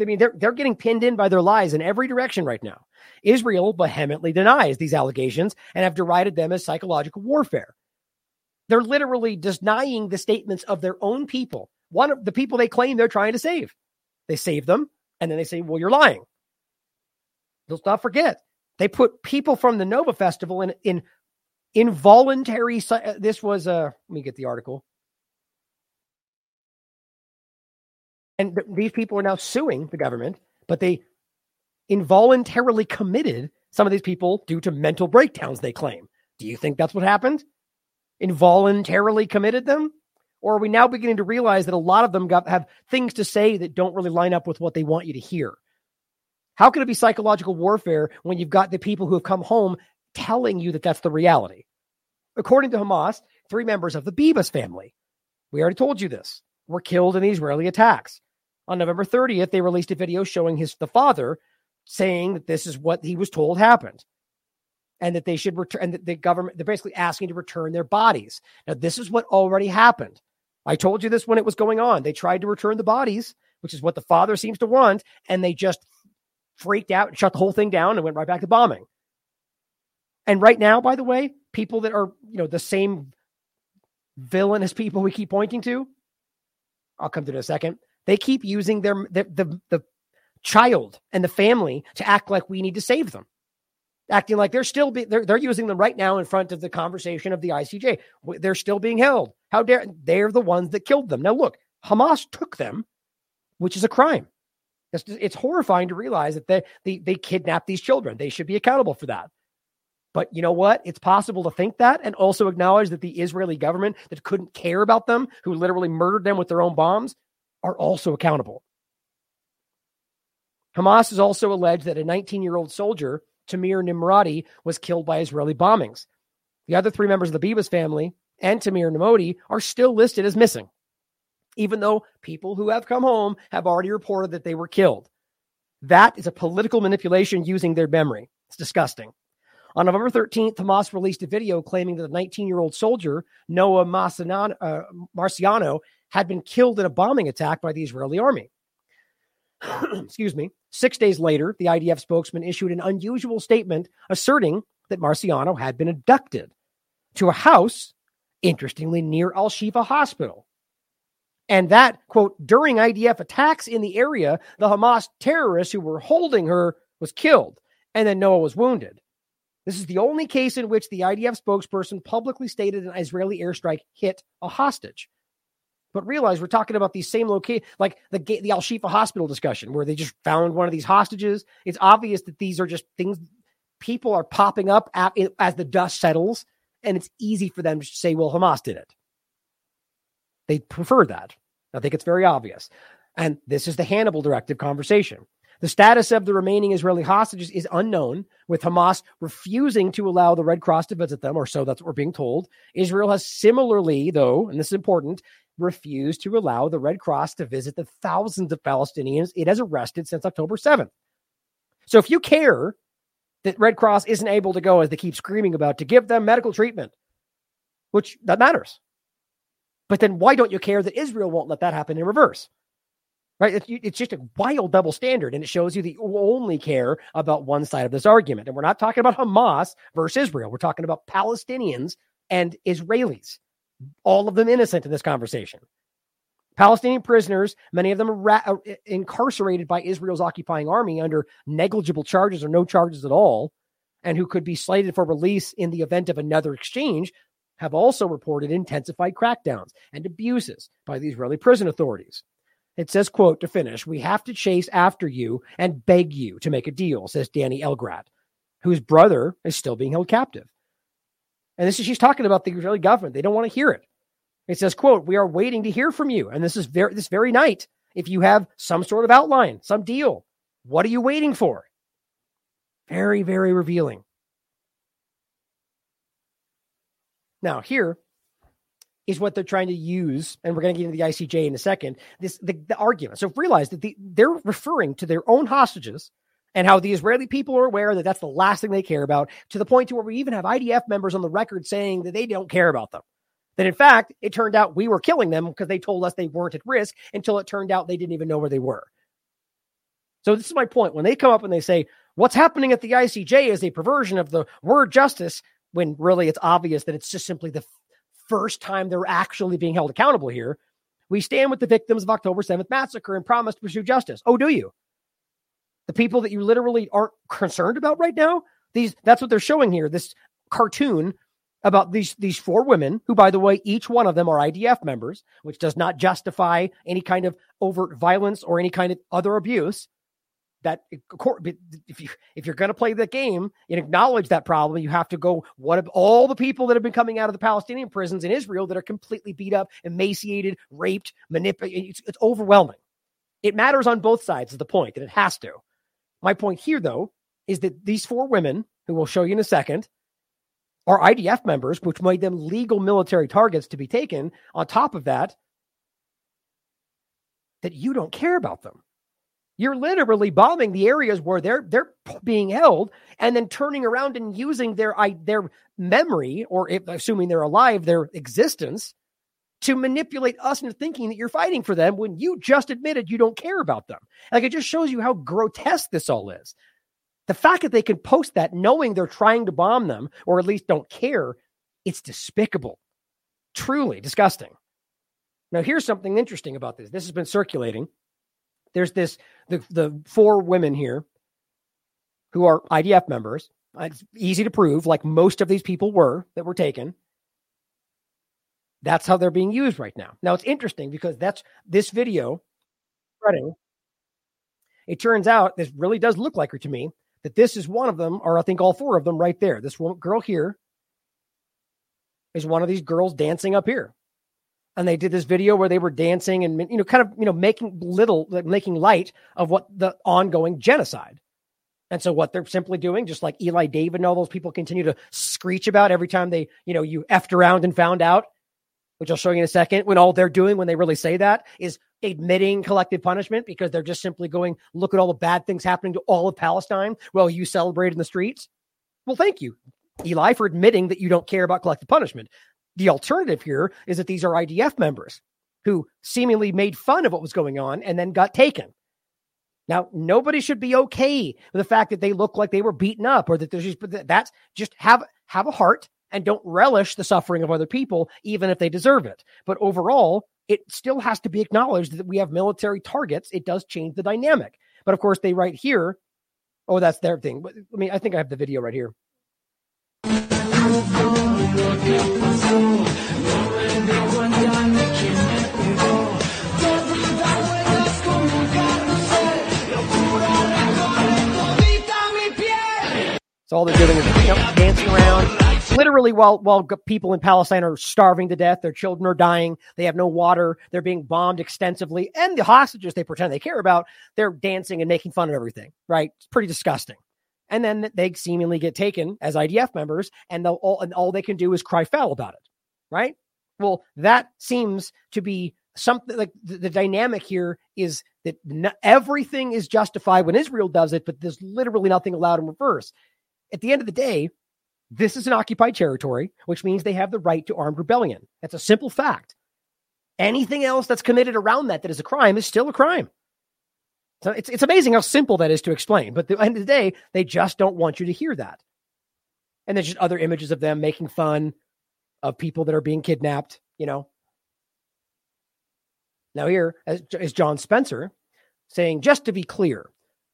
Speaker 3: I mean, they're, they're getting pinned in by their lies in every direction right now. Israel vehemently denies these allegations and have derided them as psychological warfare. They're literally denying the statements of their own people, one of the people they claim they're trying to save. They save them, and then they say, Well, you're lying. Let's not forget they put people from the Nova Festival in in involuntary. Uh, this was. Uh, let me get the article. And th- these people are now suing the government, but they involuntarily committed some of these people due to mental breakdowns. They claim. Do you think that's what happened? Involuntarily committed them, or are we now beginning to realize that a lot of them got have things to say that don't really line up with what they want you to hear? How can it be psychological warfare when you've got the people who have come home telling you that that's the reality? According to Hamas, three members of the Bibas family, we already told you this, were killed in the Israeli attacks. On November 30th, they released a video showing his the father saying that this is what he was told happened and that they should return and the government they're basically asking to return their bodies. Now this is what already happened. I told you this when it was going on. They tried to return the bodies, which is what the father seems to want, and they just freaked out and shut the whole thing down and went right back to bombing. And right now, by the way, people that are, you know, the same villainous people we keep pointing to, I'll come to it in a second. They keep using their the, the the child and the family to act like we need to save them, acting like they're still be, they're they're using them right now in front of the conversation of the ICJ. They're still being held. How dare they're the ones that killed them? Now look, Hamas took them, which is a crime. It's, it's horrifying to realize that they, they, they kidnapped these children. They should be accountable for that. But you know what? It's possible to think that and also acknowledge that the Israeli government that couldn't care about them, who literally murdered them with their own bombs, are also accountable. Hamas has also alleged that a 19 year old soldier, Tamir Nimrodi, was killed by Israeli bombings. The other three members of the Bibas family and Tamir Nimrodi are still listed as missing, even though people who have come home have already reported that they were killed. That is a political manipulation using their memory. It's disgusting. On November 13th, Hamas released a video claiming that a 19 year old soldier, Noa uh, Marciano, had been killed in a bombing attack by the Israeli army. Excuse me. Six days later, the IDF spokesman issued an unusual statement asserting that Marciano had been abducted to a house, interestingly, near Al Shifa Hospital. And that, quote, during IDF attacks in the area, the Hamas terrorists who were holding her was killed, and then Noa was wounded. This is the only case in which the IDF spokesperson publicly stated an Israeli airstrike hit a hostage. But realize we're talking about these same location, like the the Al Shifa hospital discussion, where they just found one of these hostages. It's obvious that these are just things people are popping up at, as the dust settles, and it's easy for them to say, "Well, Hamas did it." They prefer that. I think it's very obvious. And this is the Hannibal directive conversation. The status of the remaining Israeli hostages is unknown, with Hamas refusing to allow the Red Cross to visit them, or so that's what we're being told. Israel has similarly, though, and this is important, refused to allow the Red Cross to visit the thousands of Palestinians it has arrested since October 7th. So if you care that Red Cross isn't able to go, as they keep screaming about, to give them medical treatment, which that matters. But then why don't you care that Israel won't let that happen in reverse? Right? It's just a wild double standard, and it shows you that you only care about one side of this argument. And we're not talking about Hamas versus Israel. We're talking about Palestinians and Israelis, all of them innocent in this conversation. Palestinian prisoners, many of them ra- uh, incarcerated by Israel's occupying army under negligible charges or no charges at all, and who could be slated for release in the event of another exchange, have also reported intensified crackdowns and abuses by the Israeli prison authorities. It says, quote, to finish, we have to chase after you and beg you to make a deal, says Danny Elgarat, whose brother is still being held captive. And this is she's talking about the Israeli government. They don't want to hear it. It says, quote, we are waiting to hear from you. And this is very this very night. If you have some sort of outline, some deal, what are you waiting for? Very, very revealing. Now, here is what they're trying to use, and we're going to get into the ICJ in a second. This the, the argument. So realize that the, they're referring to their own hostages and how the Israeli people are aware that that's the last thing they care about, to the point to where we even have IDF members on the record saying that they don't care about them. That in fact, it turned out we were killing them because they told us they weren't at risk until it turned out they didn't even know where they were. So this is my point. When they come up and they say what's happening at the ICJ is a perversion of the word justice, when really it's obvious that it's just simply the first time they're actually being held accountable here. We stand with the victims of October 7th massacre and promise to pursue justice. Oh, do you? The people that you literally aren't concerned about right now? These that's what they're showing here. This cartoon about these these four women, who by the way, each one of them are IDF members, which does not justify any kind of overt violence or any kind of other abuse that if you if you're going to play the game and acknowledge that problem, you have to go. What of all the people that have been coming out of the Palestinian prisons in Israel that are completely beat up, emaciated, raped, manipulated? It's, it's overwhelming. It matters on both sides. Is the point, and it has to. My point here, though, is that these four women, who we'll show you in a second, are IDF members, which made them legal military targets to be taken. On top of that, that you don't care about them. You're literally bombing the areas where they're they're being held, and then turning around and using their their memory, or if, assuming they're alive, their existence, to manipulate us into thinking that you're fighting for them when you just admitted you don't care about them. Like it just shows you how grotesque this all is. The fact that they can post that knowing they're trying to bomb them, or at least don't care, it's despicable. Truly disgusting. Now, here's something interesting about this. This has been circulating there's this the the four women here who are IDF members. It's easy to prove, like most of these people were that were taken. That's how they're being used right now. Now it's interesting because that's this video spreading. It turns out this really does look like her to me. That this is one of them, or I think all four of them right there. This one girl here is one of these girls dancing up here. and they did this video where they were dancing and you know kind of you know making little making light of what the ongoing genocide and so what they're simply doing just like eli david and all those people continue to screech about every time they you know you effed around and found out which i'll show you in a second when all they're doing when they really say that is admitting collective punishment because they're just simply going look at all the bad things happening to all of palestine while you celebrate in the streets. Well thank you eli for admitting that you don't care about collective punishment. The alternative here is that these are IDF members who seemingly made fun of what was going on and then got taken. Now, nobody should be okay with the fact that they look like they were beaten up or that there's just, that's just have have a heart and don't relish the suffering of other people, even if they deserve it. But overall, it still has to be acknowledged that we have military targets. It does change the dynamic. But of course, they write here, oh, that's their thing. But I mean, I think I have the video right here. So all they're doing is you know, dancing around, literally while while people in Palestine are starving to death, their children are dying, they have no water, they're being bombed extensively, and the hostages they pretend they care about, they're dancing and making fun of everything. Right? It's pretty disgusting. And then they seemingly get taken as IDF members, and all and all they can do is cry foul about it. Right? Well, that seems to be something like the, the dynamic here is that everything is justified when Israel does it, but there's literally nothing allowed in reverse at the end of the day, this is an occupied territory, which means they have the right to armed rebellion. That's a simple fact. Anything else that's committed around that that is a crime is still a crime. So it's, it's amazing how simple that is to explain. But at the end of the day, they just don't want you to hear that. And there's just other images of them making fun of people that are being kidnapped, you know. Now, here is John Spencer saying, just to be clear,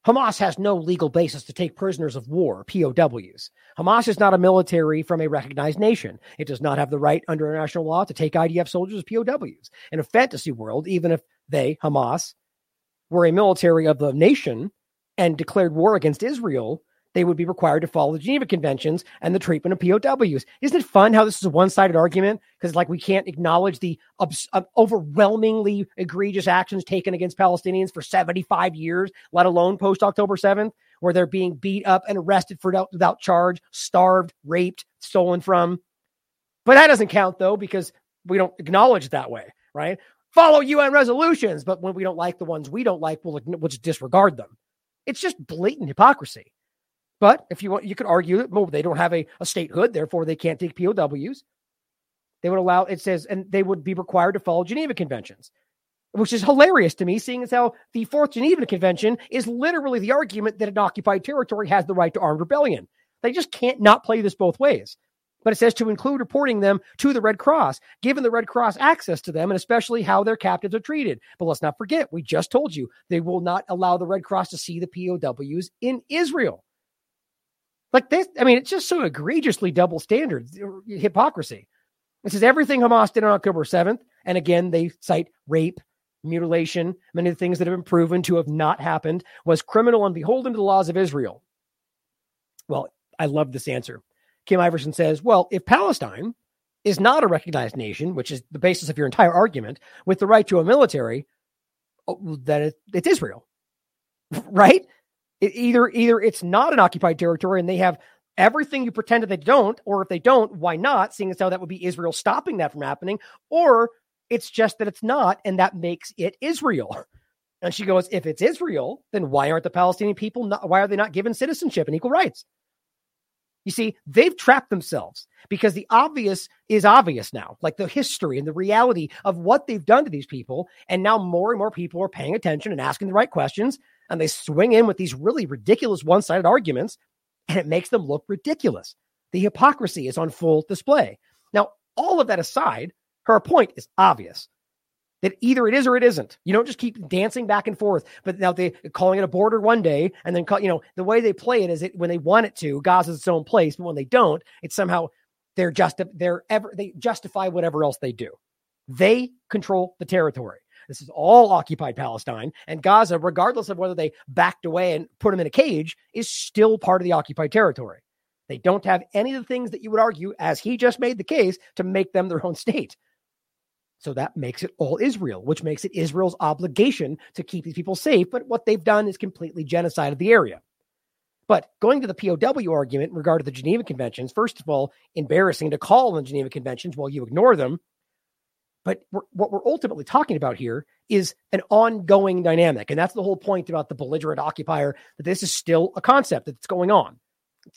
Speaker 3: Hamas has no legal basis to take prisoners of war, POWs. Hamas is not a military from a recognized nation. It does not have the right under international law to take IDF soldiers as POWs. In a fantasy world, even if they, Hamas, were a military of the nation and declared war against Israel, they would be required to follow the Geneva Conventions and the treatment of POWs. Isn't it fun how this is a one sided argument? Because, like, we can't acknowledge the uh, overwhelmingly egregious actions taken against Palestinians for 75 years, let alone post October 7th, where they're being beat up and arrested for without charge, starved, raped, stolen from. But that doesn't count, though, because we don't acknowledge that way, right? Follow UN resolutions, but when we don't like the ones we don't like, we'll, we'll just disregard them. It's just blatant hypocrisy. But if you want, you could argue that well, they don't have a, a statehood, therefore they can't take POWs. They would allow, it says, and they would be required to follow Geneva Conventions, which is hilarious to me, seeing as how the Fourth Geneva Convention is literally the argument that an occupied territory has the right to armed rebellion. They just can't not play this both ways. But it says to include reporting them to the Red Cross, given the Red Cross access to them, and especially how their captives are treated. But let's not forget, we just told you they will not allow the Red Cross to see the POWs in Israel. Like this, I mean, it's just so egregiously double standards, uh, hypocrisy. It says everything Hamas did on October 7th. And again, they cite rape, mutilation, many of the things that have been proven to have not happened, was criminal and beholden to the laws of Israel. Well, I love this answer. Kim Iversen says, well, if Palestine is not a recognized nation, which is the basis of your entire argument, with the right to a military, oh, that it's Israel, right? It either either it's not an occupied territory and they have everything you pretend that they don't, or if they don't, why not? Seeing as how that would be Israel stopping that from happening, or it's just that it's not, and that makes it Israel. And she goes, if it's Israel, then why aren't the Palestinian people not, why are they not given citizenship and equal rights? You see, they've trapped themselves because the obvious is obvious now, like the history and the reality of what they've done to these people. And now more and more people are paying attention and asking the right questions and they swing in with these really ridiculous one sided arguments, and it makes them look ridiculous. The hypocrisy is on full display. Now, all of that aside, her point is obvious that either it is or it isn't. You don't just keep dancing back and forth, but now they calling it a border one day and then, call, you know, the way they play it is it when they want it to, Gaza's its own place, but when they don't, it's somehow they're just they're ever they justify whatever else they do. They control the territory. This is all occupied Palestine. And Gaza, regardless of whether they backed away and put them in a cage, is still part of the occupied territory. They don't have any of the things that you would argue, as he just made the case, to make them their own state. So that makes it all Israel, which makes it Israel's obligation to keep these people safe. But what they've done is completely genocide of the area. But going to the POW argument in regard to the Geneva Conventions, first of all, embarrassing to call on the Geneva Conventions while you ignore them. But we're, what we're ultimately talking about here is an ongoing dynamic. And that's the whole point about the belligerent occupier that this is still a concept that's going on.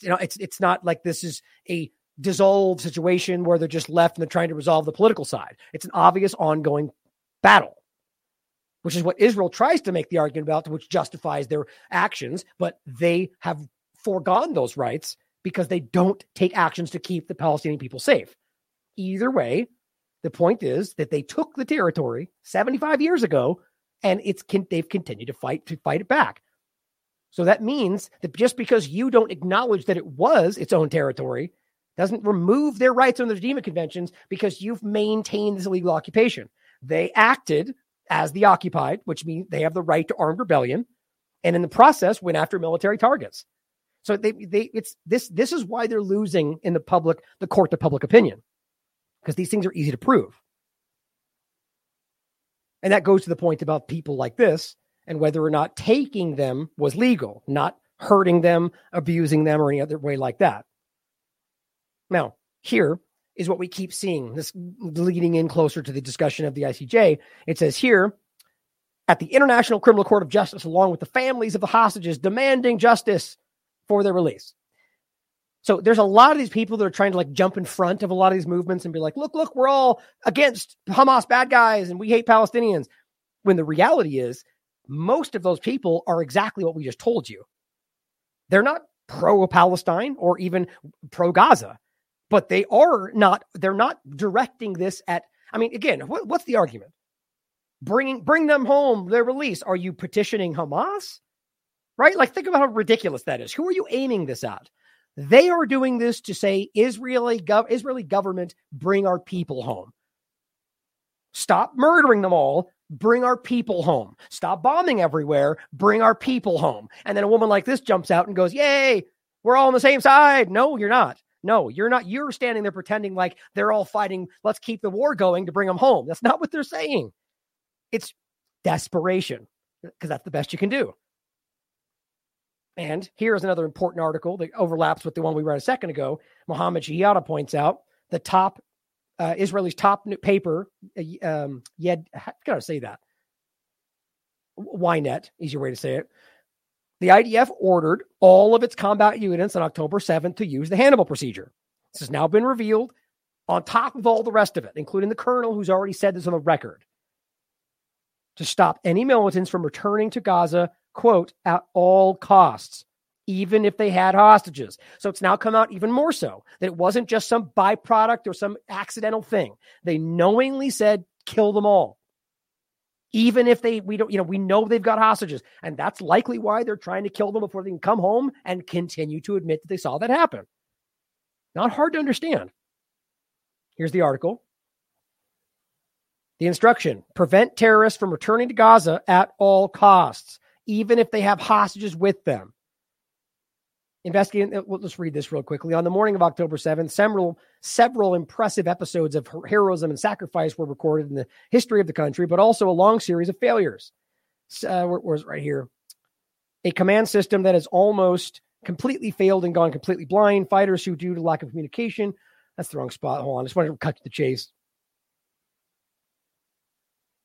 Speaker 3: You know, it's it's not like this is a dissolved situation where they're just left and they're trying to resolve the political side. It's an obvious ongoing battle, which is what Israel tries to make the argument about, which justifies their actions, but they have foregone those rights because they don't take actions to keep the Palestinian people safe. Either way, the point is that they took the territory 75 years ago and it's they've continued to fight to fight it back. So that means that just because you don't acknowledge that it was its own territory doesn't remove their rights under the Geneva Conventions because you've maintained this illegal occupation. They acted as the occupied, which means they have the right to armed rebellion, and in the process went after military targets. So they they it's this this is why they're losing in the public the court of public opinion because these things are easy to prove. And that goes to the point about people like this and whether or not taking them was legal, not hurting them, abusing them, or any other way like that. Now, here is what we keep seeing, this leading in closer to the discussion of the ICJ. It says here, at the International Criminal Court of Justice, along with the families of the hostages demanding justice for their release. So there's a lot of these people that are trying to like jump in front of a lot of these movements and be like, look, look, we're all against Hamas bad guys and we hate Palestinians. When the reality is, most of those people are exactly what we just told you. They're not pro Palestine or even pro Gaza but they are not they're not directing this at i mean again what, what's the argument? Bringing bring them home their release are you petitioning hamas? Right? Like think about how ridiculous that is. Who are you aiming this at they are doing this to say israeli gov- israeli government bring our people home stop murdering them all bring our people home stop bombing everywhere bring our people home and then a woman like this jumps out and goes yay we're all on the same side no you're not no, you're not. You're standing there pretending like they're all fighting. Let's keep the war going to bring them home. That's not what they're saying. It's desperation because that's the best you can do. And here's another important article that overlaps with the one we read a second ago. Mohammed Shehada points out the top uh, Israeli's top paper, uh, um, Yed, I gotta say that. Ynet, easier way to say it, the IDF ordered all of its combat units on October 7th to use the Hannibal procedure. This has now been revealed on top of all the rest of it, including the colonel who's already said this on the record, to stop any militants from returning to Gaza, quote, at all costs, even if they had hostages. So it's now come out even more so that it wasn't just some byproduct or some accidental thing. They knowingly said, kill them all. Even if they we don't you know we know they've got hostages and that's likely why they're trying to kill them before they can come home and continue to admit that they saw that happen. Not hard to understand. Here's the article. The instruction prevent terrorists from returning to gaza at all costs even if they have hostages with them investigating. Let's read this real quickly. On the morning of October 7th, several several impressive episodes of heroism and sacrifice were recorded in the history of the country, but also a long series of failures. Uh, where, where's right here? A command system that has almost completely failed and gone completely blind. Fighters who, due to lack of communication, that's the wrong spot. Hold on, I just wanted to cut to the chase.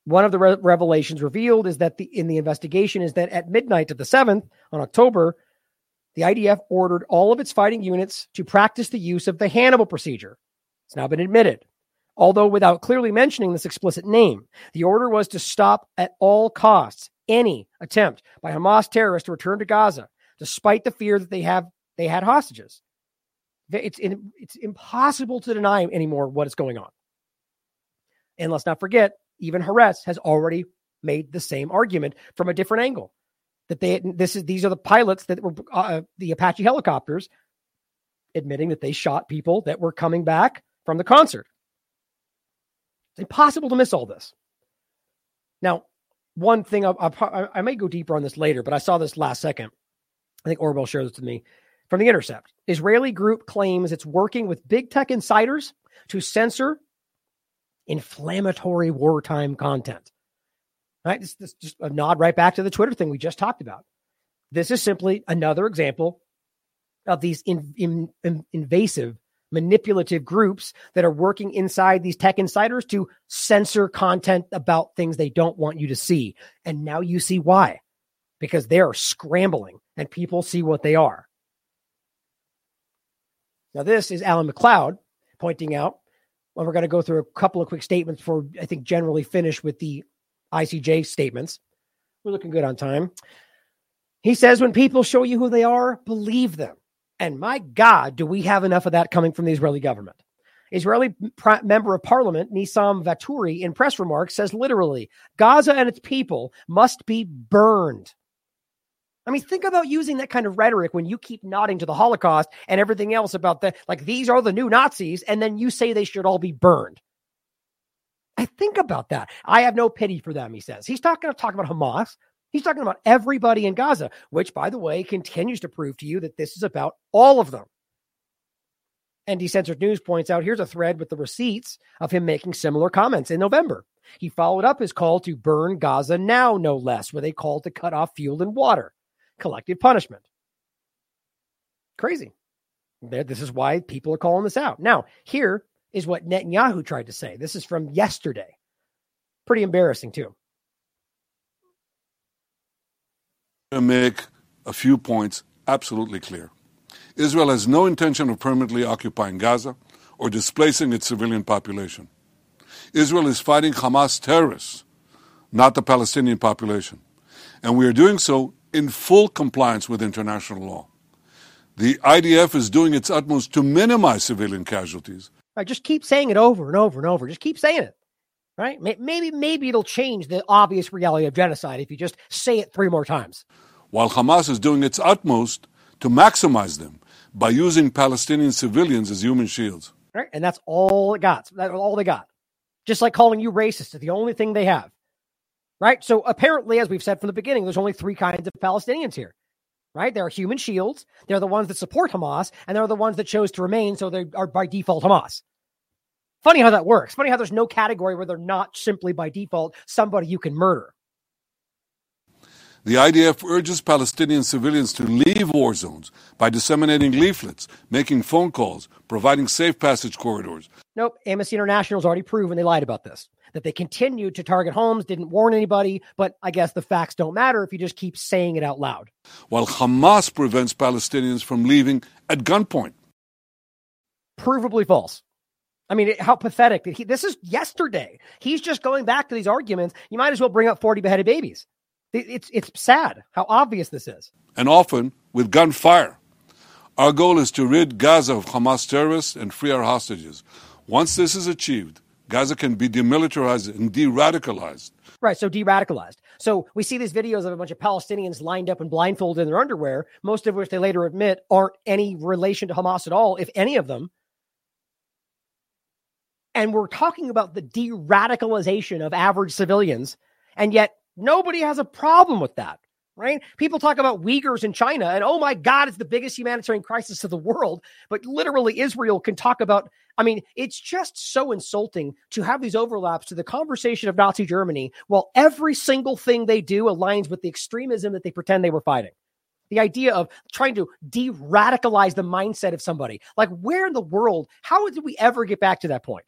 Speaker 3: One of the re- revelations revealed is that the in the investigation is that at midnight of the 7th on October, the IDF ordered all of its fighting units to practice the use of the Hannibal procedure. It's now been admitted. Although without clearly mentioning this explicit name, the order was to stop at all costs any attempt by Hamas terrorists to return to Gaza, despite the fear that they have they had hostages. It's it's impossible to deny anymore what is going on. And let's not forget, even Haaretz has already made the same argument from a different angle that they this is these are the pilots that were uh, the Apache helicopters admitting that they shot people that were coming back from the concert. It's impossible to miss all this. Now, one thing I, I, I may go deeper on this later, but I saw this last second. I think Orwell shared this with me from the Intercept. Israeli group claims it's working with big tech insiders to censor inflammatory wartime content. Right? This, this just a nod right back to the Twitter thing we just talked about. This is simply another example of these in, in, in invasive, manipulative groups that are working inside these tech insiders to censor content about things they don't want you to see. And now you see why, because they are scrambling and people see what they are. Now, this is Alan MacLeod pointing out. Well, we're going to go through a couple of quick statements before I think generally finish with the ICJ statements. We're looking good on time. He says, when people show you who they are, believe them. And my God, do we have enough of that coming from the Israeli government? Israeli member of parliament, Nissim Vaturi, in press remarks says literally, Gaza and its people must be burned. I mean, think about using that kind of rhetoric when you keep nodding to the Holocaust and everything else about that. like, these are the new Nazis, and then you say they should all be burned. I think about that. I have no pity for them, he says. He's talking, talking about Hamas. He's talking about everybody in Gaza, which, by the way, continues to prove to you that this is about all of them. And Decensored News points out here's a thread with the receipts of him making similar comments in November. He followed up his call to burn Gaza now, no less, with a call to cut off fuel and water. Collective punishment. Crazy. This is why people are calling this out. Now, here is what Netanyahu tried to say. This is from yesterday. Pretty embarrassing, too.
Speaker 6: to make a few points absolutely clear. Israel has no intention of permanently occupying Gaza or displacing its civilian population. Israel is fighting Hamas terrorists, not the Palestinian population. And we are doing so in full compliance with international law. The IDF is doing its utmost to minimize civilian casualties.
Speaker 3: I just keep saying it over and over and over. Just keep saying it. Right? Maybe maybe it'll change the obvious reality of genocide if you just say it three more times
Speaker 6: while Hamas is doing its utmost to maximize them by using Palestinian civilians as human shields.
Speaker 3: Right, and that's all it got. That's all they got. Just like calling you racist is the only thing they have. Right? So apparently, as we've said from the beginning, there's only three kinds of Palestinians here. Right? There are human shields. They're the ones that support Hamas, and they're the ones that chose to remain, so they are by default Hamas. Funny how that works. Funny how there's no category where they're not simply by default somebody you can murder.
Speaker 6: The IDF urges Palestinian civilians to leave war zones by disseminating leaflets, making phone calls, providing safe passage corridors.
Speaker 3: Nope, Amnesty International has already proven they lied about this. That they continued to target homes, didn't warn anybody, but I guess the facts don't matter if you just keep saying it out loud.
Speaker 6: While Hamas prevents Palestinians from leaving at gunpoint.
Speaker 3: Provably false. I mean, how pathetic. He, this is yesterday. He's just going back to these arguments. You might as well bring up 40 beheaded babies. It's it's sad how obvious this is.
Speaker 6: And often with gunfire. Our goal is to rid Gaza of Hamas terrorists and free our hostages. Once this is achieved, Gaza can be demilitarized and de radicalized.
Speaker 3: Right, so de radicalized. So we see these videos of a bunch of Palestinians lined up and blindfolded in their underwear, most of which they later admit aren't any relation to Hamas at all, if any of them. And we're talking about the de radicalization of average civilians. And yet Nobody has a problem with that, right? People talk about Uyghurs in China and oh my God, it's the biggest humanitarian crisis of the world. But literally, Israel can talk about, I mean, it's just so insulting to have these overlaps to the conversation of Nazi Germany while every single thing they do aligns with the extremism that they pretend they were fighting. The idea of trying to de radicalize the mindset of somebody. Like, where in the world, how did we ever get back to that point?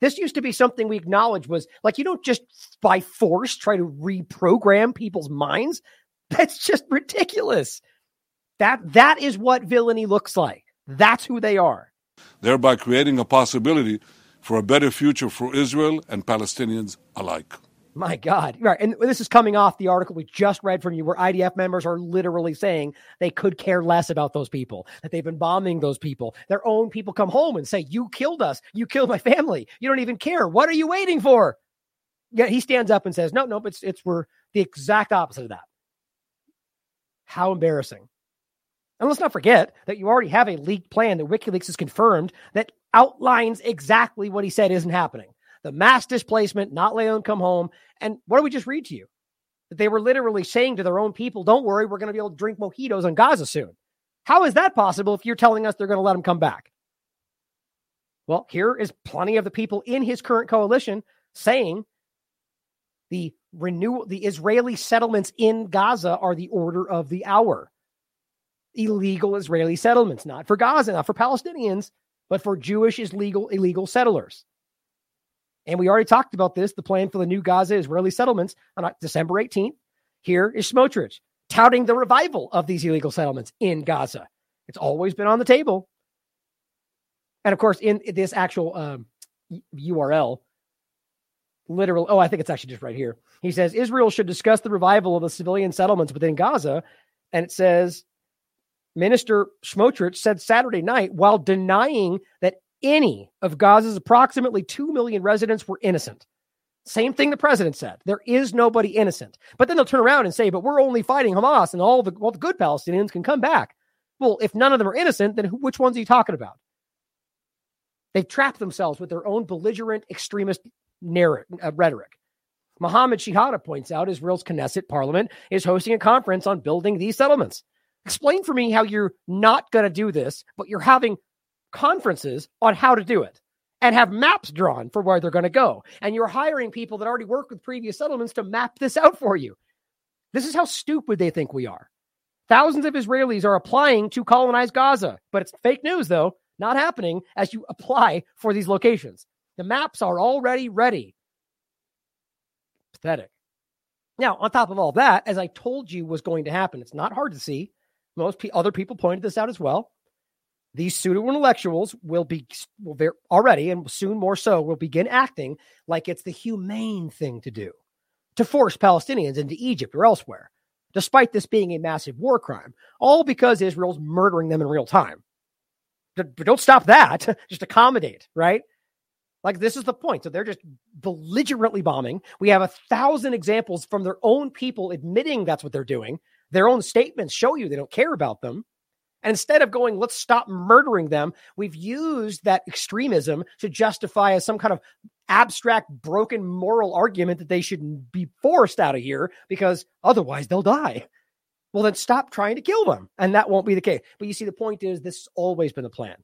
Speaker 3: This used to be something we acknowledge was like you don't just by force try to reprogram people's minds. That's just ridiculous. That that is what villainy looks like. That's who they are.
Speaker 6: Thereby creating a possibility for a better future for Israel and Palestinians alike.
Speaker 3: My God. Right. And this is coming off the article we just read from you, where IDF members are literally saying they could care less about those people, that they've been bombing those people. Their own people come home and say, You killed us. You killed my family. You don't even care. What are you waiting for? Yeah, he stands up and says, No, no, it's it's we're the exact opposite of that. How embarrassing. And let's not forget that you already have a leaked plan that WikiLeaks has confirmed that outlines exactly what he said isn't happening the mass displacement, not them come home. And what do we just read to you? That they were literally saying to their own people, don't worry, we're going to be able to drink mojitos on Gaza soon. How is that possible if you're telling us they're going to let them come back? Well, here is plenty of the people in his current coalition saying the renewal, the Israeli settlements in Gaza are the order of the hour. Illegal Israeli settlements, not for Gaza, not for Palestinians, but for Jewish illegal illegal settlers. And we already talked about this the plan for the new Gaza Israeli settlements on December 18th. Here is Smotrich touting the revival of these illegal settlements in Gaza. It's always been on the table. And of course, in this actual um, URL, literal, oh, I think it's actually just right here. He says Israel should discuss the revival of the civilian settlements within Gaza. And it says Minister Smotrich said Saturday night while denying that any of Gaza's approximately 2 million residents were innocent. Same thing the president said. There is nobody innocent. But then they'll turn around and say, but we're only fighting Hamas and all the, all the good Palestinians can come back. Well, if none of them are innocent, then which ones are you talking about? They've trapped themselves with their own belligerent extremist Uh, rhetoric. Mohammed Shehada points out Israel's Knesset parliament is hosting a conference on building these settlements. Explain for me how you're not going to do this, but you're having conferences on how to do it and have maps drawn for where they're going to go. And you're hiring people that already work with previous settlements to map this out for you. This is how stupid they think we are. Thousands of Israelis are applying to colonize Gaza, but it's fake news, though, not happening as you apply for these locations. The maps are already ready. Pathetic. Now, on top of all that, as I told you was going to happen, it's not hard to see. Most pe- other people pointed this out as well these pseudo intellectuals will be will very, already and soon more so will begin acting like it's the humane thing to do to force Palestinians into Egypt or elsewhere, despite this being a massive war crime, all because Israel's murdering them in real time. Don't stop that, just accommodate, right? Like this is the point. So they're just belligerently bombing. We have a thousand examples from their own people admitting that's what they're doing. Their own statements show you they don't care about them. And instead of going, let's stop murdering them, we've used that extremism to justify as some kind of abstract, broken moral argument that they should be forced out of here because otherwise they'll die. Well, then stop trying to kill them. And that won't be the case. But you see, the point is, this has always been the plan.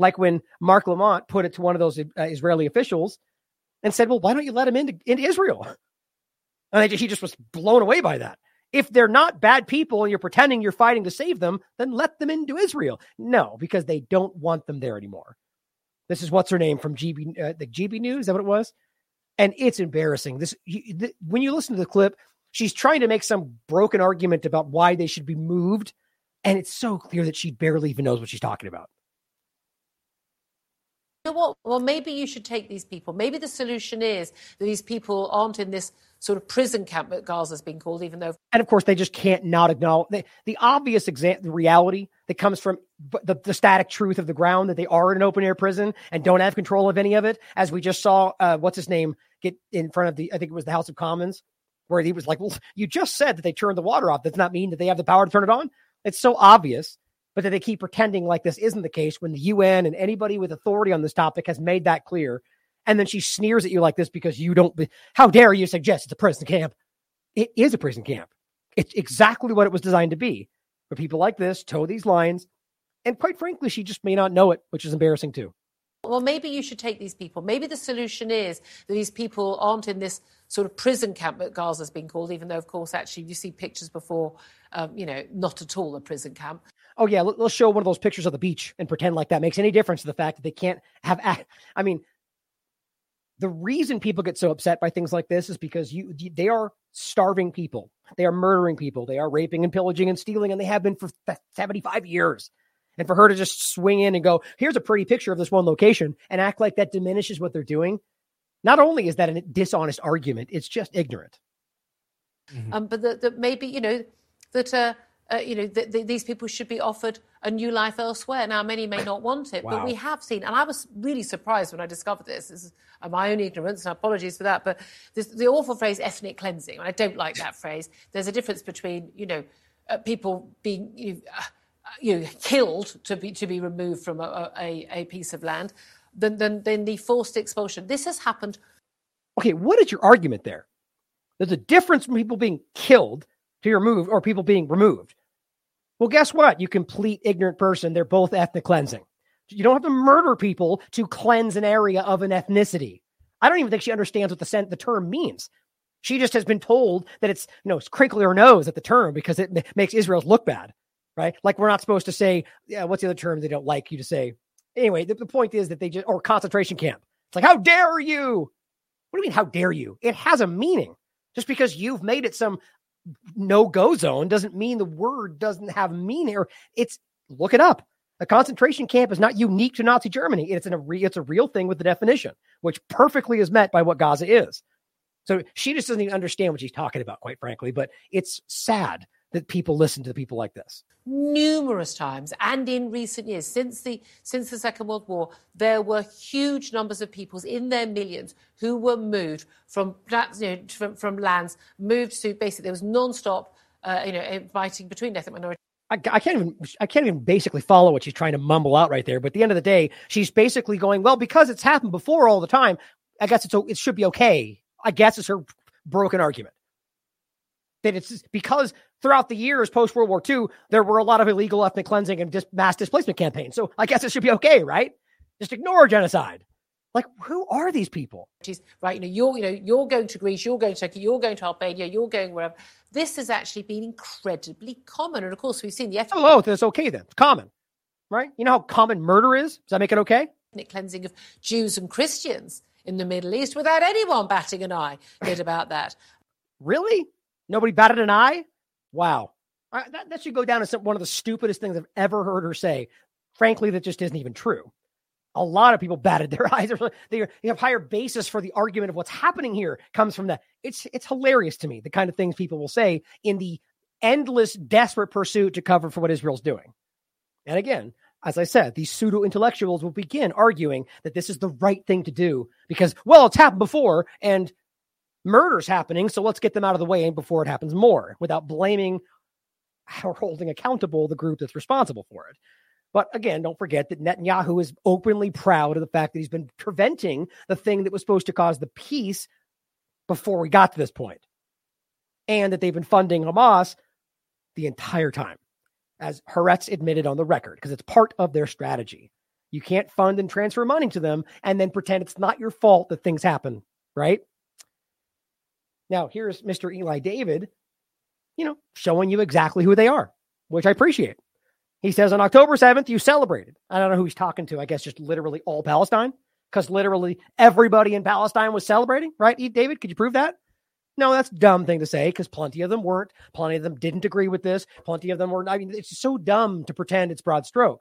Speaker 3: Like when Mark Lamont put it to one of those uh, Israeli officials and said, well, why don't you let him into, into Israel? And he just was blown away by that. If they're not bad people and you're pretending you're fighting to save them, then let them into Israel. No, because they don't want them there anymore. This is what's her name from GB, uh, the GB News. Is that what it was? And it's embarrassing. This the, when you listen to the clip, she's trying to make some broken argument about why they should be moved, and it's so clear that she barely even knows what she's talking about.
Speaker 7: Know what? Well, maybe you should take these people. Maybe the solution is that these people aren't in this sort of prison camp that Gaza's been called, even though.
Speaker 3: And of course, they just can't not acknowledge the, the obvious example, the reality that comes from the, the static truth of the ground that they are in an open air prison and don't have control of any of it. As we just saw, uh, what's his name get in front of the, I think it was the House of Commons, where he was like, well, you just said that they turned the water off. Does not mean that they have the power to turn it on. It's so obvious, but that they keep pretending like this isn't the case when the UN and anybody with authority on this topic has made that clear and then she sneers at you like this because you don't. How dare you suggest it's a prison camp? It is a prison camp. It's exactly what it was designed to be. For people like this, toe these lines, and quite frankly, she just may not know it, which is embarrassing too.
Speaker 7: Well, maybe you should take these people. Maybe the solution is that these people aren't in this sort of prison camp that Gaza's been called, even though, of course, actually, you see pictures before, um, you know, not at all a prison camp.
Speaker 3: Oh, yeah, let's show one of those pictures of the beach and pretend like that makes any difference to the fact that they can't have. I mean, the reason people get so upset by things like this is because you they are starving people they are murdering people they are raping and pillaging and stealing and they have been for 75 years and for her to just swing in and go here's a pretty picture of this one location and act like that diminishes what they're doing not only is that a dishonest argument it's just ignorant
Speaker 7: mm-hmm. um, but that maybe you know that uh, uh, you know, th- th- these people should be offered a new life elsewhere. Now, many may not want it, wow. but we have seen, and I was really surprised when I discovered this. This is uh, my own ignorance, and apologies for that. But this, the awful phrase "ethnic cleansing," I don't like that phrase. There's a difference between, you know, uh, people being you know, uh, you know, killed to be to be removed from a, a, a piece of land than, than than the forced expulsion. This has happened.
Speaker 3: Okay, what is your argument there? There's a difference from people being killed to be removed or people being removed. Well, guess what? You complete ignorant person. They're both ethnic cleansing. You don't have to murder people to cleanse an area of an ethnicity. I don't even think she understands what the the term means. She just has been told that it's you know it's crinkly her nose at the term because it m- makes Israel look bad, right? Like we're not supposed to say, yeah, what's the other term they don't like you to say? Anyway, the, the point is that they just or concentration camp. It's like how dare you? What do you mean how dare you? It has a meaning. Just because you've made it some no go zone doesn't mean the word doesn't have meaning. It's look it up. A concentration camp is not unique to Nazi Germany. It's, an, a re, it's a real thing with the definition, which perfectly is met by what Gaza is. So she just doesn't even understand what she's talking about, quite frankly. But it's sad that people listen to people like this
Speaker 7: numerous times and in recent years since the since the second world war there were huge numbers of peoples in their millions who were moved from you know, from, from lands moved to basically there was non-stop uh, you know fighting between ethnic minorities
Speaker 3: I, I, can't even I can't even basically follow what she's trying to mumble out right there. But at the end of the day, she's basically going, well, because it's happened before all the time. I guess it's it should be okay. I guess it's her broken argument that it's because throughout the years post World War II, there were a lot of illegal ethnic cleansing and just mass displacement campaigns. So I guess it should be okay, right? Just ignore genocide. Like, who are these people?
Speaker 7: Right, you know, you're you know you're going to Greece, you're going to Turkey, you're going to Albania, you're going wherever. This has actually been incredibly common, and of course, we've seen the ethnic.
Speaker 3: Oh, oh that's okay then. It's common, right? You know how common murder is. Does that make it okay?
Speaker 7: Ethnic cleansing of Jews and Christians in the Middle East without anyone batting an eye about that.
Speaker 3: Really? Nobody batted an eye? Wow. Uh, that, that should go down as one of the stupidest things I've ever heard her say. Frankly, that just isn't even true. A lot of people batted their eyes. They have higher basis for the argument of what's happening here comes from that. It's it's hilarious to me the kind of things people will say in the endless, desperate pursuit to cover for what Israel's doing. And again, as I said, these pseudo intellectuals will begin arguing that this is the right thing to do because, well, it's happened before and murders happening. So let's get them out of the way before it happens more without blaming or holding accountable the group that's responsible for it. But again, don't forget that Netanyahu is openly proud of the fact that he's been preventing the thing that was supposed to cause the peace before we got to this point, and that they've been funding Hamas the entire time, as Haaretz admitted on the record, because it's part of their strategy. You can't fund and transfer money to them and then pretend it's not your fault that things happen, right? Now, here's Mr. Eli David, you know, showing you exactly who they are, which I appreciate. He says on October 7th, you celebrated. I don't know who he's talking to. I guess just literally all Palestine, because literally everybody in Palestine was celebrating, right? David, could you prove that? No, that's dumb thing to say because plenty of them weren't. Plenty of them didn't agree with this. Plenty of them were. I mean, it's so dumb to pretend it's broad stroke.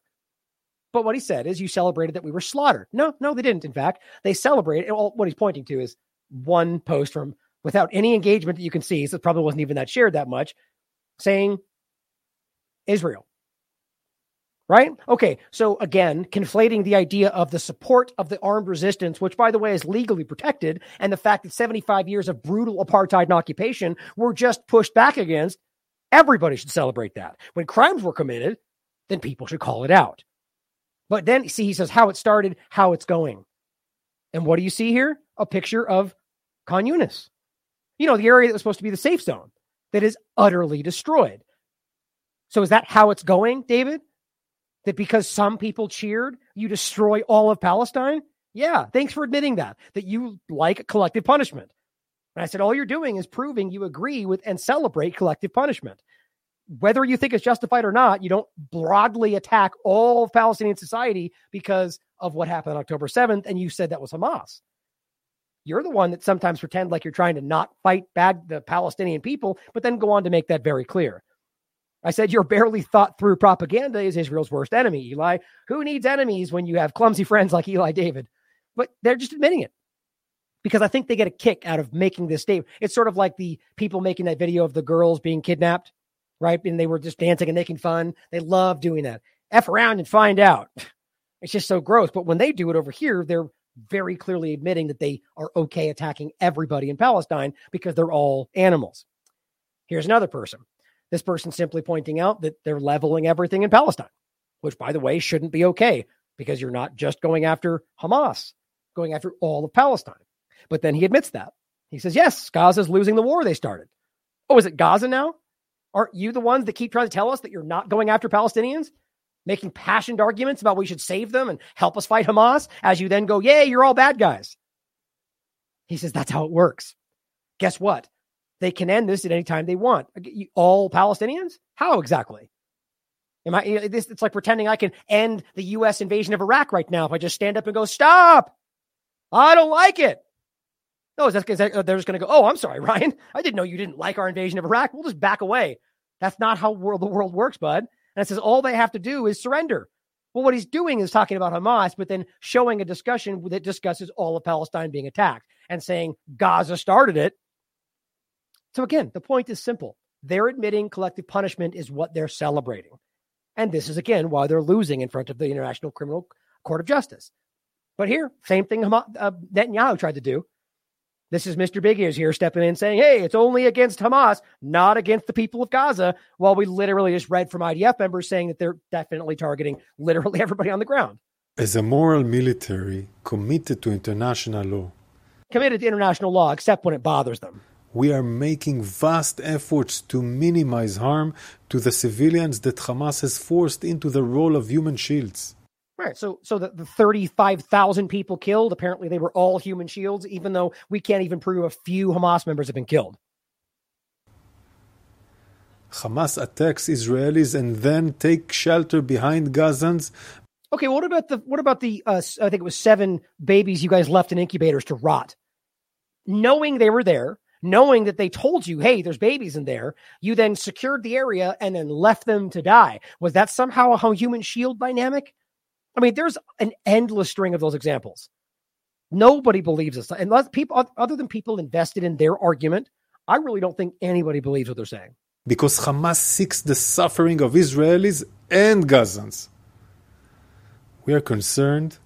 Speaker 3: But what he said is you celebrated that we were slaughtered. No, no, they didn't. In fact, they celebrated. Well, what he's pointing to is one post from without any engagement that you can see. So it probably wasn't even that shared that much, saying Israel. Right? Okay. So again, conflating the idea of the support of the armed resistance, which by the way is legally protected, and the fact that 75 years of brutal apartheid and occupation were just pushed back against, everybody should celebrate that. When crimes were committed, then people should call it out. But then see, he says how it started, how it's going. And what do you see here? A picture of Khan Yunis you know, the area that was supposed to be the safe zone that is utterly destroyed. So is that how it's going, David? That because some people cheered, you destroy all of Palestine? Yeah, thanks for admitting that, that you like collective punishment. And I said, all you're doing is proving you agree with and celebrate collective punishment. Whether you think it's justified or not, you don't broadly attack all of Palestinian society because of what happened on October 7th. And you said that was Hamas. You're the one that sometimes pretend like you're trying to not fight bad the Palestinian people, but then go on to make that very clear. I said your barely thought through propaganda is Israel's worst enemy, Eli. Who needs enemies when you have clumsy friends like Eli David? But they're just admitting it because I think they get a kick out of making this statement. It's sort of like the people making that video of the girls being kidnapped, right? And they were just dancing and making fun. They love doing that. F around and find out. It's just so gross. But when they do it over here, they're very clearly admitting that they are okay attacking everybody in Palestine because they're all animals. Here's another person. This person simply pointing out that they're leveling everything in Palestine, which, by the way, shouldn't be okay because you're not just going after Hamas, going after all of Palestine. But then he admits that. He says, yes, Gaza's losing the war they started. Oh, is it Gaza now? Aren't you the ones that keep trying to tell us that you're not going after Palestinians? Making passionate arguments about we should save them and help us fight Hamas, as you then go, Yay, you're all bad guys. He says that's how it works. Guess what? They can end this at any time they want. All Palestinians? How exactly? Am I? This it's like pretending I can end the U.S. invasion of Iraq right now if I just stand up and go, "Stop! I don't like it." No, that's because uh, they're just going to go, "Oh, I'm sorry, Ryan. I didn't know you didn't like our invasion of Iraq. We'll just back away." That's not how world the world works, bud. And it says all they have to do is surrender. Well, what he's doing is talking about Hamas, but then showing a discussion that discusses all of Palestine being attacked and saying Gaza started it. So again, the point is simple. They're admitting collective punishment is what they're celebrating. And this is again why they're losing in front of the International Criminal Court of Justice. But here, same thing uh, Netanyahu tried to do. This is Mr. Big Ears here stepping in saying, hey, it's only against Hamas, not against the people of Gaza. While we literally just read from IDF members saying that they're definitely targeting literally everybody on the ground.
Speaker 8: As a moral military committed to international law,
Speaker 3: committed to international law, except when it bothers them.
Speaker 8: We are making vast efforts to minimize harm to the civilians that Hamas has forced into the role of human shields.
Speaker 3: Right. So, so the, the 35,000 people killed, apparently they were all human shields, even though we can't even prove a few Hamas members have been killed.
Speaker 8: Hamas attacks Israelis and then take shelter behind Gazans.
Speaker 3: Okay, what about the what about the uh, I think it was seven babies you guys left in incubators to rot, knowing they were there, knowing that they told you, hey, there's babies in there. You then secured the area and then left them to die. Was that somehow a human shield dynamic? I mean, there's an endless string of those examples. Nobody believes this. Unless people, other than people invested in their argument, I really don't think anybody believes what they're saying.
Speaker 8: Because Hamas seeks the suffering of Israelis and Gazans. We are concerned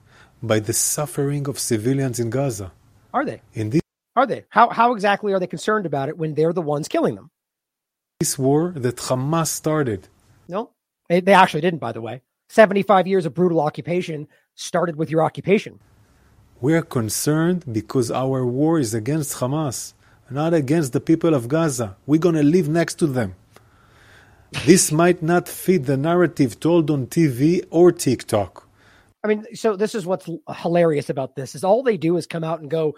Speaker 8: by the suffering of civilians in Gaza.
Speaker 3: Are they?
Speaker 8: In this,
Speaker 3: are they? How, how exactly are they concerned about it when they're the ones killing them?
Speaker 8: This war that Hamas started.
Speaker 3: No, they actually didn't, by the way. 75 years of brutal occupation started with your occupation.
Speaker 8: We're concerned because our war is against Hamas, not against the people of Gaza. We're going to live next to them. this might not fit the narrative told on TV or TikTok.
Speaker 3: I mean, so this is what's hilarious about this is all they do is come out and go,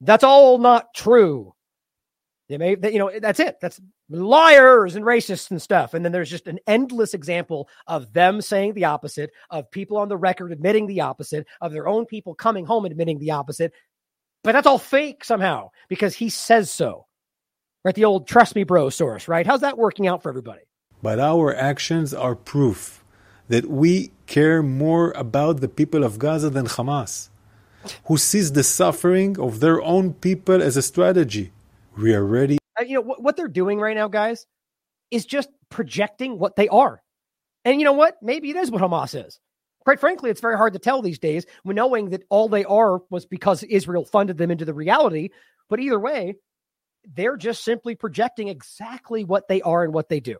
Speaker 3: that's all not true. They may, you know, that's it. That's liars and racists and stuff. And then there's just an endless example of them saying the opposite, of people on the record admitting the opposite, of their own people coming home admitting the opposite. But that's all fake somehow because he says so. Right? The old trust me, bro source, right? How's that working out for everybody?
Speaker 8: But our actions are proof that we care more about the people of Gaza than Hamas, who sees the suffering of their own people as a strategy. We are ready.
Speaker 3: Uh, you know what, what they're doing right now, guys, is just projecting what they are. And you know what? Maybe it is what Hamas is. Quite frankly, it's very hard to tell these days, knowing that all they are was because Israel funded them into the reality. But either way, they're just simply projecting exactly what they are and what they do.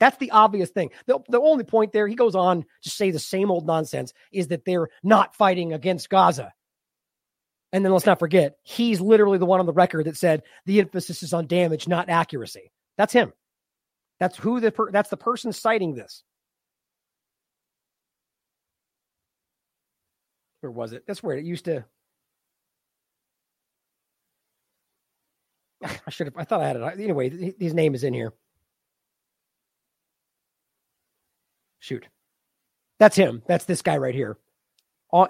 Speaker 3: That's the obvious thing. The, the only point there, he goes on to say the same old nonsense, is that they're not fighting against Gaza. And then let's not forget, he's literally the one on the record that said the emphasis is on damage, not accuracy. That's him. That's who the per- that's the person citing this. Where was it? That's where it used to. I should have. I thought I had it. Anyway, his name is in here. Shoot, that's him. That's this guy right here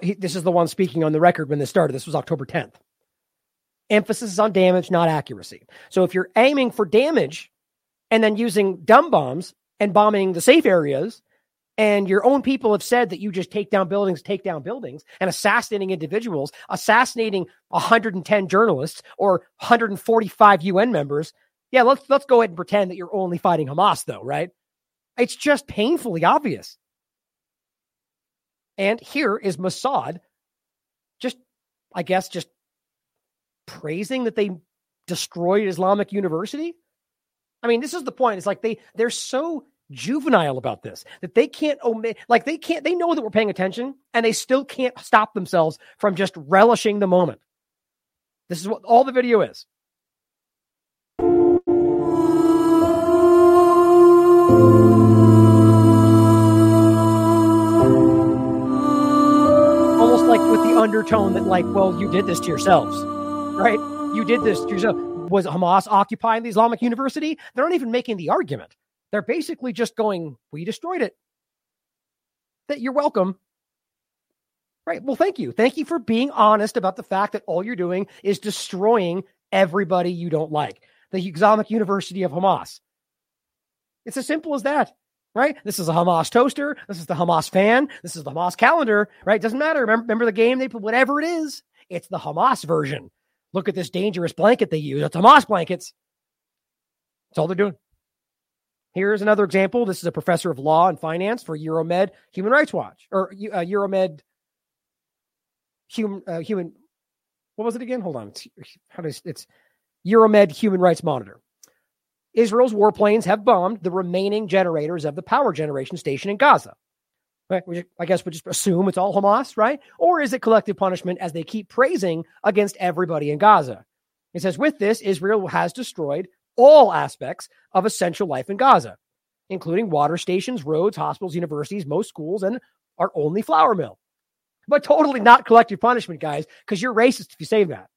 Speaker 3: he, this is the one speaking on the record when this started. This was October 10th. Emphasis is on damage, not accuracy. So if you're aiming for damage and then using dumb bombs and bombing the safe areas, and your own people have said that you just take down buildings, take down buildings, and assassinating individuals, assassinating 110 journalists or 145 UN members. Yeah, let's let's go ahead and pretend that you're only fighting Hamas, though, right? It's just painfully obvious. And here is Mossad just, I guess, just praising that they destroyed Islamic University. I mean, this is the point. It's like they they're so juvenile about this that they can't omit like they can't they know that we're paying attention and they still can't stop themselves from just relishing the moment. This is what all the video is. With the undertone that, like, well, you did this to yourselves, right? You did this to yourself. Was Hamas occupying the Islamic University? They're not even making the argument. They're basically just going, we destroyed it. That you're welcome. Right. Well, thank you. Thank you for being honest about the fact that all you're doing is destroying everybody you don't like. The Islamic University of Hamas. It's as simple as that right? This is a Hamas toaster. This is the Hamas fan. This is the Hamas calendar, right? Doesn't matter. Remember, remember the game they put, whatever it is, it's the Hamas version. Look at this dangerous blanket they use. It's Hamas blankets. That's all they're doing. Here's another example. This is a professor of law and finance for Euromed Human Rights Watch or uh, Euromed Human uh, Human. What was it again? Hold on. It's, how does it's Euromed Human Rights Monitor. Israel's warplanes have bombed the remaining generators of the power generation station in Gaza. Right? I guess we just assume it's all Hamas, right? Or is it collective punishment as they keep praising against everybody in Gaza? It says, with this, Israel has destroyed all aspects of essential life in Gaza, including water stations, roads, hospitals, universities, most schools, and our only flour mill. But totally not collective punishment, guys, because you're racist if you say that.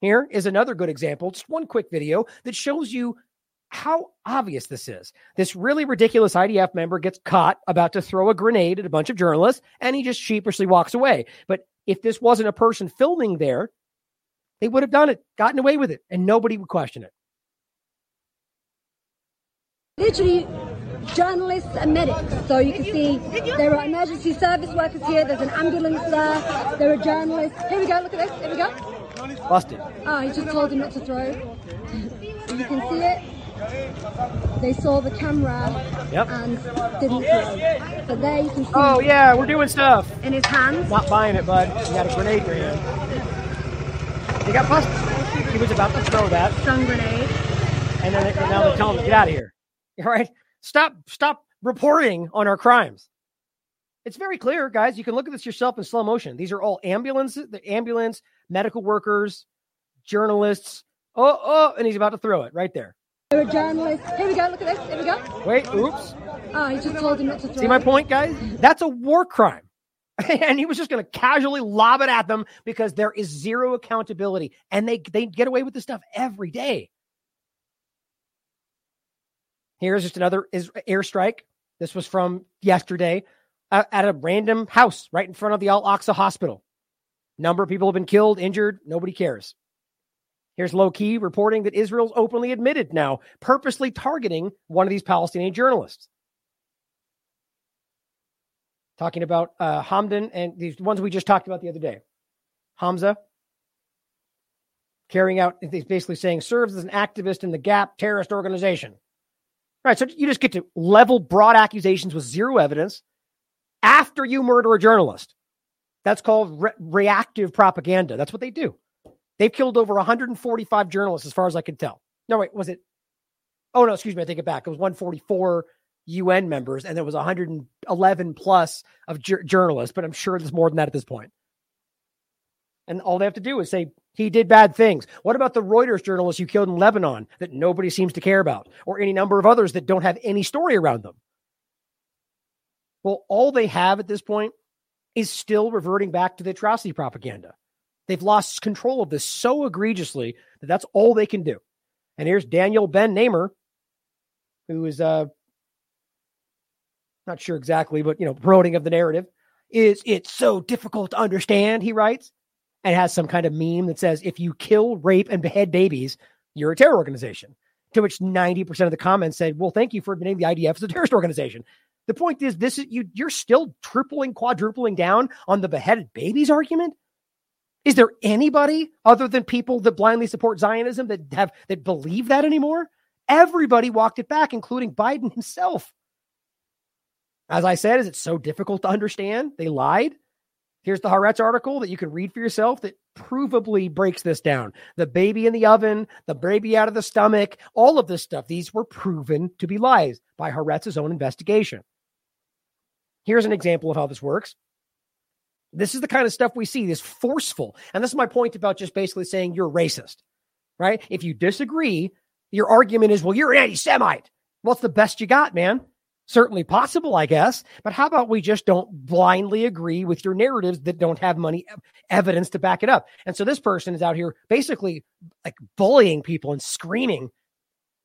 Speaker 3: Here is another good example, just one quick video that shows you how obvious this is. This really ridiculous IDF member gets caught about to throw a grenade at a bunch of journalists and he just sheepishly walks away. But if this wasn't a person filming there, they would have done it, gotten away with it, and nobody would question it.
Speaker 9: Literally, journalists and medics. So you can see there are emergency service workers here, there's an ambulance there, there are journalists. Here we go, look at this, here we go.
Speaker 3: Busted.
Speaker 9: Oh, he just told him not to throw. you can see it. They saw the camera
Speaker 3: yep.
Speaker 9: and didn't throw. But there you can see.
Speaker 3: Oh yeah, we're doing stuff.
Speaker 9: In his hands.
Speaker 3: Not buying it, bud. You got a grenade for him. He got busted. He was about to throw that.
Speaker 9: Stun grenade.
Speaker 3: And then and now they're telling him, get out of here. All right? Stop, stop reporting on our crimes. It's very clear, guys. You can look at this yourself in slow motion. These are all ambulances, the ambulance, medical workers, journalists. Oh, oh, and he's about to throw it right there.
Speaker 9: There journalists. Here we go. Look at this. Here we go.
Speaker 3: Wait, oops.
Speaker 9: Oh, he just told him not to throw
Speaker 3: See my point, guys? That's a war crime. and he was just going to casually lob it at them because there is zero accountability and they they get away with this stuff every day. Here's just another is airstrike. This was from yesterday uh, at a random house right in front of the Al Aqsa Hospital. Number of people have been killed, injured. Nobody cares. Here's low key reporting that Israel's openly admitted now purposely targeting one of these Palestinian journalists. Talking about uh, Hamdan and these ones we just talked about the other day. Hamza carrying out, he's basically saying, serves as an activist in the GAP terrorist organization. Right, so you just get to level broad accusations with zero evidence after you murder a journalist. That's called re- reactive propaganda. That's what they do. They've killed over 145 journalists, as far as I can tell. No, wait, was it? Oh, no, excuse me. I take it back. It was 144 UN members, and there was 111 plus of journalists, but I'm sure there's more than that at this point. And all they have to do is say, he did bad things. What about the Reuters journalists you killed in Lebanon that nobody seems to care about, or any number of others that don't have any story around them? Well, all they have at this point is still reverting back to the atrocity propaganda. They've lost control of this so egregiously that that's all they can do. And here's Daniel Ben Namer, who is uh not sure exactly, but you know, promoting of the narrative. Is it's so difficult to understand, he writes, and has some kind of meme that says, if you kill, rape, and behead babies, you're a terror organization. To which 90% of the comments said, Well, thank you for admitting the IDF is a terrorist organization. The point is, this is you. You're still tripling, quadrupling down on the beheaded babies argument. Is there anybody other than people that blindly support Zionism that have that believe that anymore? Everybody walked it back, including Biden himself. As I said, is it so difficult to understand? They lied. Here's the Haaretz article that you can read for yourself that provably breaks this down. The baby in the oven, the baby out of the stomach, all of this stuff, these were proven to be lies by Haaretz's own investigation. Here's an example of how this works. This is the kind of stuff we see, this forceful. And this is my point about just basically saying you're racist, right? If you disagree, your argument is, well, you're an anti Semite. What's the best you got, man? certainly possible, I guess. But how about we just don't blindly agree with your narratives that don't have money evidence to back it up? And so this person is out here basically like bullying people and screaming,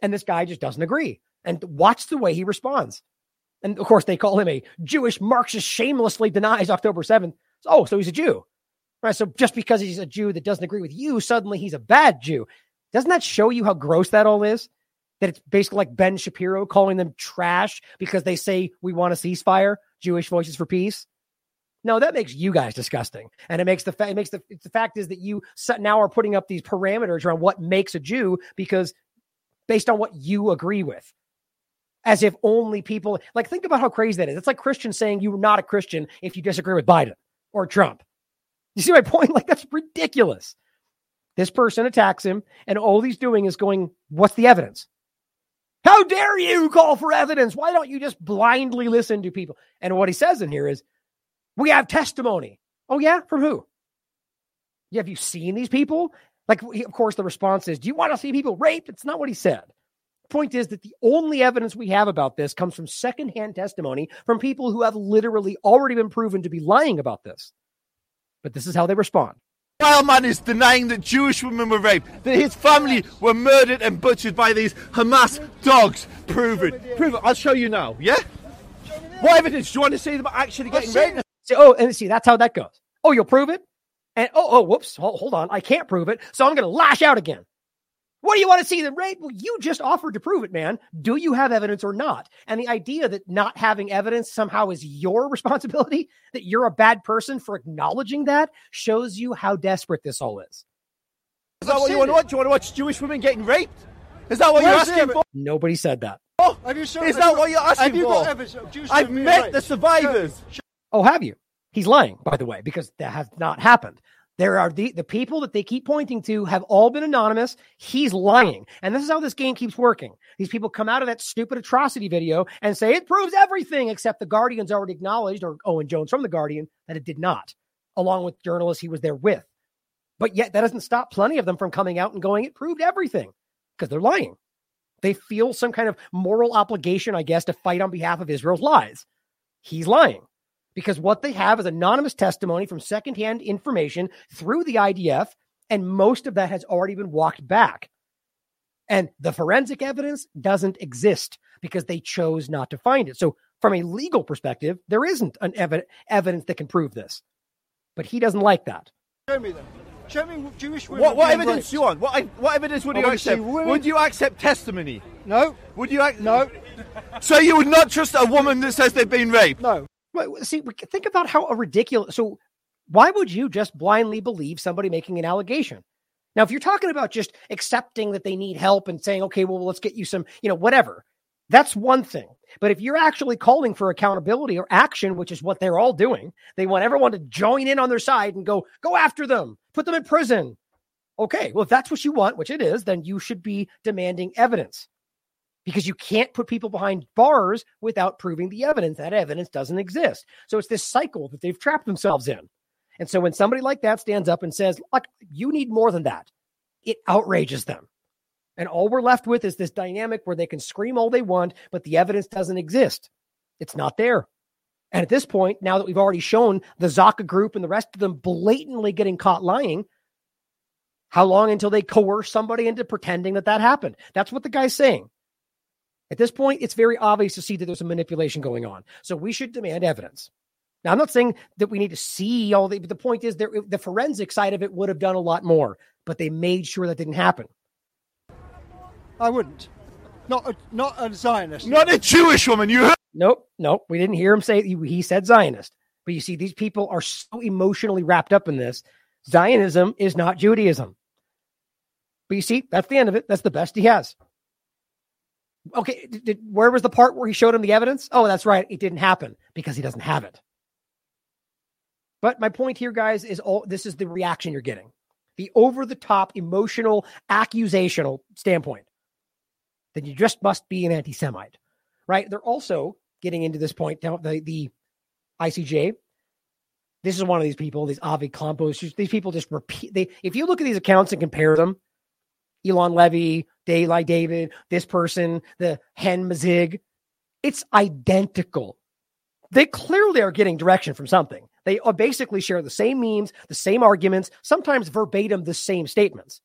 Speaker 3: and this guy just doesn't agree. And watch the way he responds. And of course, they call him a Jewish Marxist, shamelessly denies October 7th. Oh, so he's a Jew. Right. So just because he's a Jew that doesn't agree with you, suddenly he's a bad Jew. Doesn't that show you how gross that all is? That it's basically like Ben Shapiro calling them trash because they say we want a ceasefire, Jewish Voices for Peace. No, that makes you guys disgusting, and it makes the fa- it makes the the fact is that you now are putting up these parameters around what makes a Jew because based on what you agree with, as if only people like think about how crazy that is. It's like Christians saying you're not a Christian if you disagree with Biden or Trump. You see my point? Like that's ridiculous. This person attacks him, and all he's doing is going, What's the evidence? How dare you call for evidence? Why don't you just blindly listen to people? And what he says in here is, We have testimony. Oh, yeah? From who? Yeah, have you seen these people? Like, of course, the response is, Do you want to see people raped? It's not what he said. Point is that the only evidence we have about this comes from secondhand testimony from people who have literally already been proven to be lying about this. But this is how they respond.
Speaker 10: man is denying that Jewish women were raped, that his family were murdered and butchered by these Hamas dogs. Prove it. Prove it. I'll show you now, yeah? What evidence? Do you want to see them actually getting raped?
Speaker 3: See, oh, and see, that's how that goes. Oh, you'll prove it? And oh, oh, whoops, hold, hold on. I can't prove it. So I'm going to lash out again. What do you want to see them rape? Well, you just offered to prove it, man. Do you have evidence or not? And the idea that not having evidence somehow is your responsibility, that you're a bad person for acknowledging that, shows you how desperate this all is.
Speaker 10: Is that what you want to watch? You want to watch Jewish women getting raped? Is that what Where's you're asking for?
Speaker 3: Nobody said that.
Speaker 10: Oh, have you shown, is that what you're asking for? I've met the survivors.
Speaker 3: Oh, have you? He's lying, by the way, because that has not happened. There are the, the people that they keep pointing to have all been anonymous. He's lying. And this is how this game keeps working. These people come out of that stupid atrocity video and say it proves everything, except the Guardian's already acknowledged, or Owen Jones from the Guardian, that it did not, along with journalists he was there with. But yet that doesn't stop plenty of them from coming out and going, it proved everything, because they're lying. They feel some kind of moral obligation, I guess, to fight on behalf of Israel's lies. He's lying because what they have is anonymous testimony from secondhand information through the IDF, and most of that has already been walked back. And the forensic evidence doesn't exist because they chose not to find it. So, from a legal perspective, there isn't an ev- evidence that can prove this. But he doesn't like that.
Speaker 10: Show me them. Show me Jewish women. What, what evidence raped. do you want? What, what evidence would you accept? Would you accept testimony?
Speaker 11: No.
Speaker 10: Would you? Ac-
Speaker 11: no.
Speaker 10: So you would not trust a woman that says they've been raped?
Speaker 11: No.
Speaker 3: See, think about how ridiculous. So, why would you just blindly believe somebody making an allegation? Now, if you're talking about just accepting that they need help and saying, okay, well, let's get you some, you know, whatever, that's one thing. But if you're actually calling for accountability or action, which is what they're all doing, they want everyone to join in on their side and go, go after them, put them in prison. Okay, well, if that's what you want, which it is, then you should be demanding evidence because you can't put people behind bars without proving the evidence. That evidence doesn't exist. So it's this cycle that they've trapped themselves in. And so when somebody like that stands up and says, Look, you need more than that, it outrages them. And all we're left with is this dynamic where they can scream all they want, but the evidence doesn't exist. It's not there. And at this point, now that we've already shown the Zaka group and the rest of them blatantly getting caught lying, how long until they coerce somebody into pretending that that happened? That's what the guy's saying. At this point, it's very obvious to see that there's a manipulation going on. So we should demand evidence. Now, I'm not saying that we need to see all the, but the point is there, the forensic side of it would have done a lot more, but they made sure that didn't happen.
Speaker 11: I wouldn't. Not a, not a Zionist.
Speaker 10: Not a Jewish woman. You heard?
Speaker 3: Nope, nope. We didn't hear him say he, he said Zionist. But you see, these people are so emotionally wrapped up in this. Zionism is not Judaism. But you see, that's the end of it. That's the best he has. Okay, did, did, where was the part where he showed him the evidence? Oh, that's right. It didn't happen because he doesn't have it. But my point here, guys, is all this is the reaction you're getting the over the top, emotional, accusational standpoint. Then you just must be an anti Semite, right? They're also getting into this point now, the, the ICJ. This is one of these people, these Avi Klampos. These people just repeat. They, if you look at these accounts and compare them, Eylon Levy, Daylight David, this person, the Hen Mazzig. It's identical. They clearly are getting direction from something. They basically share the same memes, the same arguments, sometimes verbatim the same statements,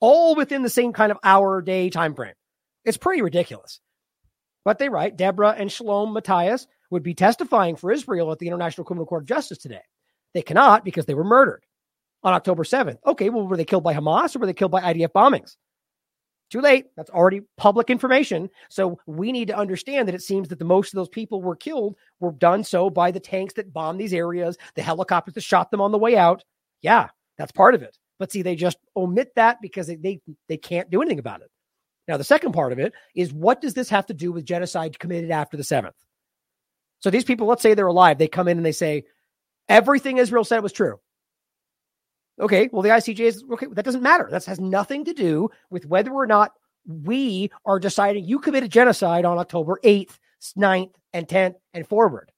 Speaker 3: all within the same kind of hour day time frame. It's pretty ridiculous. But they write Deborah and Shalom Matthias would be testifying for Israel at the International Criminal Court of Justice today. They cannot because they were murdered on October 7th. Okay, well, were they killed by Hamas or were they killed by IDF bombings? Too late. That's already public information. So we need to understand that it seems that the most of those people were killed were done so by the tanks that bombed these areas, the helicopters that shot them on the way out. Yeah, that's part of it. But see, they just omit that because they, they, they can't do anything about it. Now, the second part of it is what does this have to do with genocide committed after the 7th? So these people, let's say they're alive, they come in and they say, everything Israel said was true. Okay, well, the ICJ is okay. That doesn't matter. That has nothing to do with whether or not we are deciding you committed genocide on October 8th, 9th, and 10th and forward.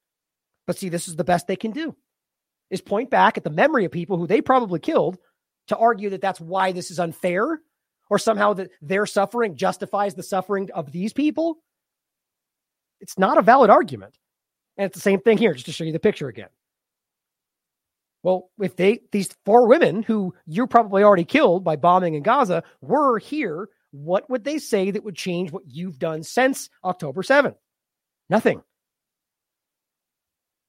Speaker 3: But see, this is the best they can do is point back at the memory of people who they probably killed to argue that that's why this is unfair or somehow that their suffering justifies the suffering of these people. It's not a valid argument. And it's the same thing here, just to show you the picture again. Well, if they these four women who you're probably already killed by bombing in Gaza were here, what would they say that would change what you've done since October 7th? Nothing.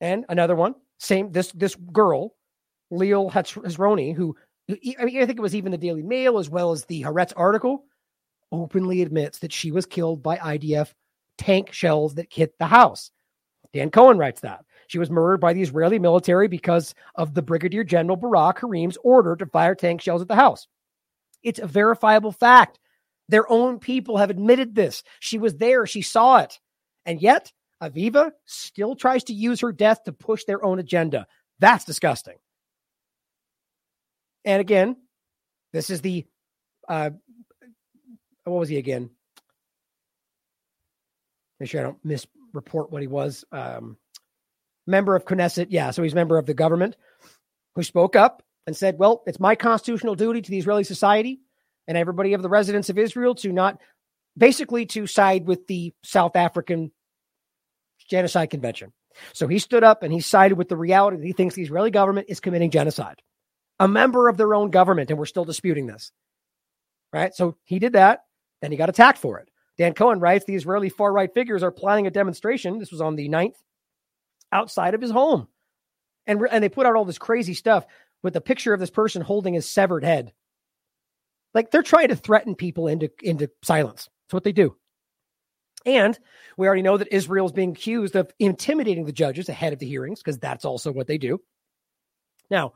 Speaker 3: And another one, same this this girl, Liel Hetzroni, who I mean I think it was even the Daily Mail as well as the Haaretz article, openly admits that she was killed by IDF tank shells that hit the house. Dan Cohen writes that. She was murdered by the Israeli military because of the Brigadier General Barak Hiram's order to fire tank shells at the house. It's a verifiable fact. Their own people have admitted this. She was there, she saw it. And yet, Aviva still tries to use her death to push their own agenda. That's disgusting. And again, this is the uh, what was he again? Make sure I don't misreport what he was. Um, member of Knesset. Yeah, so he's member of the government who spoke up and said, "Well, it's my constitutional duty to the Israeli society and everybody of the residents of Israel to not basically to side with the South African genocide convention." So he stood up and he sided with the reality that he thinks the Israeli government is committing genocide. A member of their own government, and we're still disputing this. Right? So he did that, and he got attacked for it. Dan Cohen writes the Israeli far right figures are planning a demonstration. This was on the 9th outside of his home. And, and they put out all this crazy stuff with a picture of this person holding his severed head. Like they're trying to threaten people into, into silence. That's what they do. And we already know that Israel is being accused of intimidating the judges ahead of the hearings because that's also what they do. Now,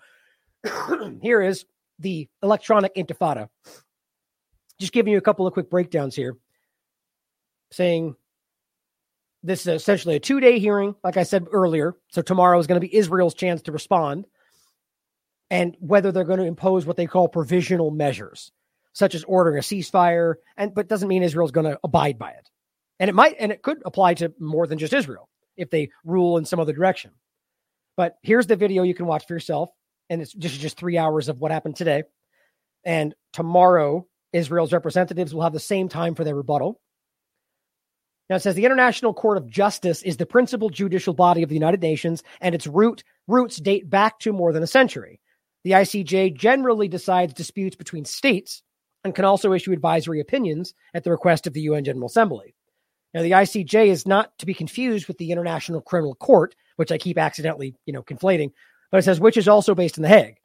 Speaker 3: here is the electronic intifada. Just giving you a couple of quick breakdowns here, saying this is essentially a two day hearing, like I said earlier. So tomorrow is going to be Israel's chance to respond and whether they're going to impose what they call provisional measures, such as ordering a ceasefire. And but doesn't mean Israel's going to abide by it. And it might, and it could apply to more than just Israel if they rule in some other direction. But here's the video you can watch for yourself. And it's just, just three hours of what happened today. And tomorrow, Israel's representatives will have the same time for their rebuttal. Now it says the International Court of Justice is the principal judicial body of the United Nations, and its root roots date back to more than a century. The ICJ generally decides disputes between states and can also issue advisory opinions at the request of the UN General Assembly. Now, the ICJ is not to be confused with the International Criminal Court, which I keep accidentally, you know, conflating, but it says which is also based in The Hague.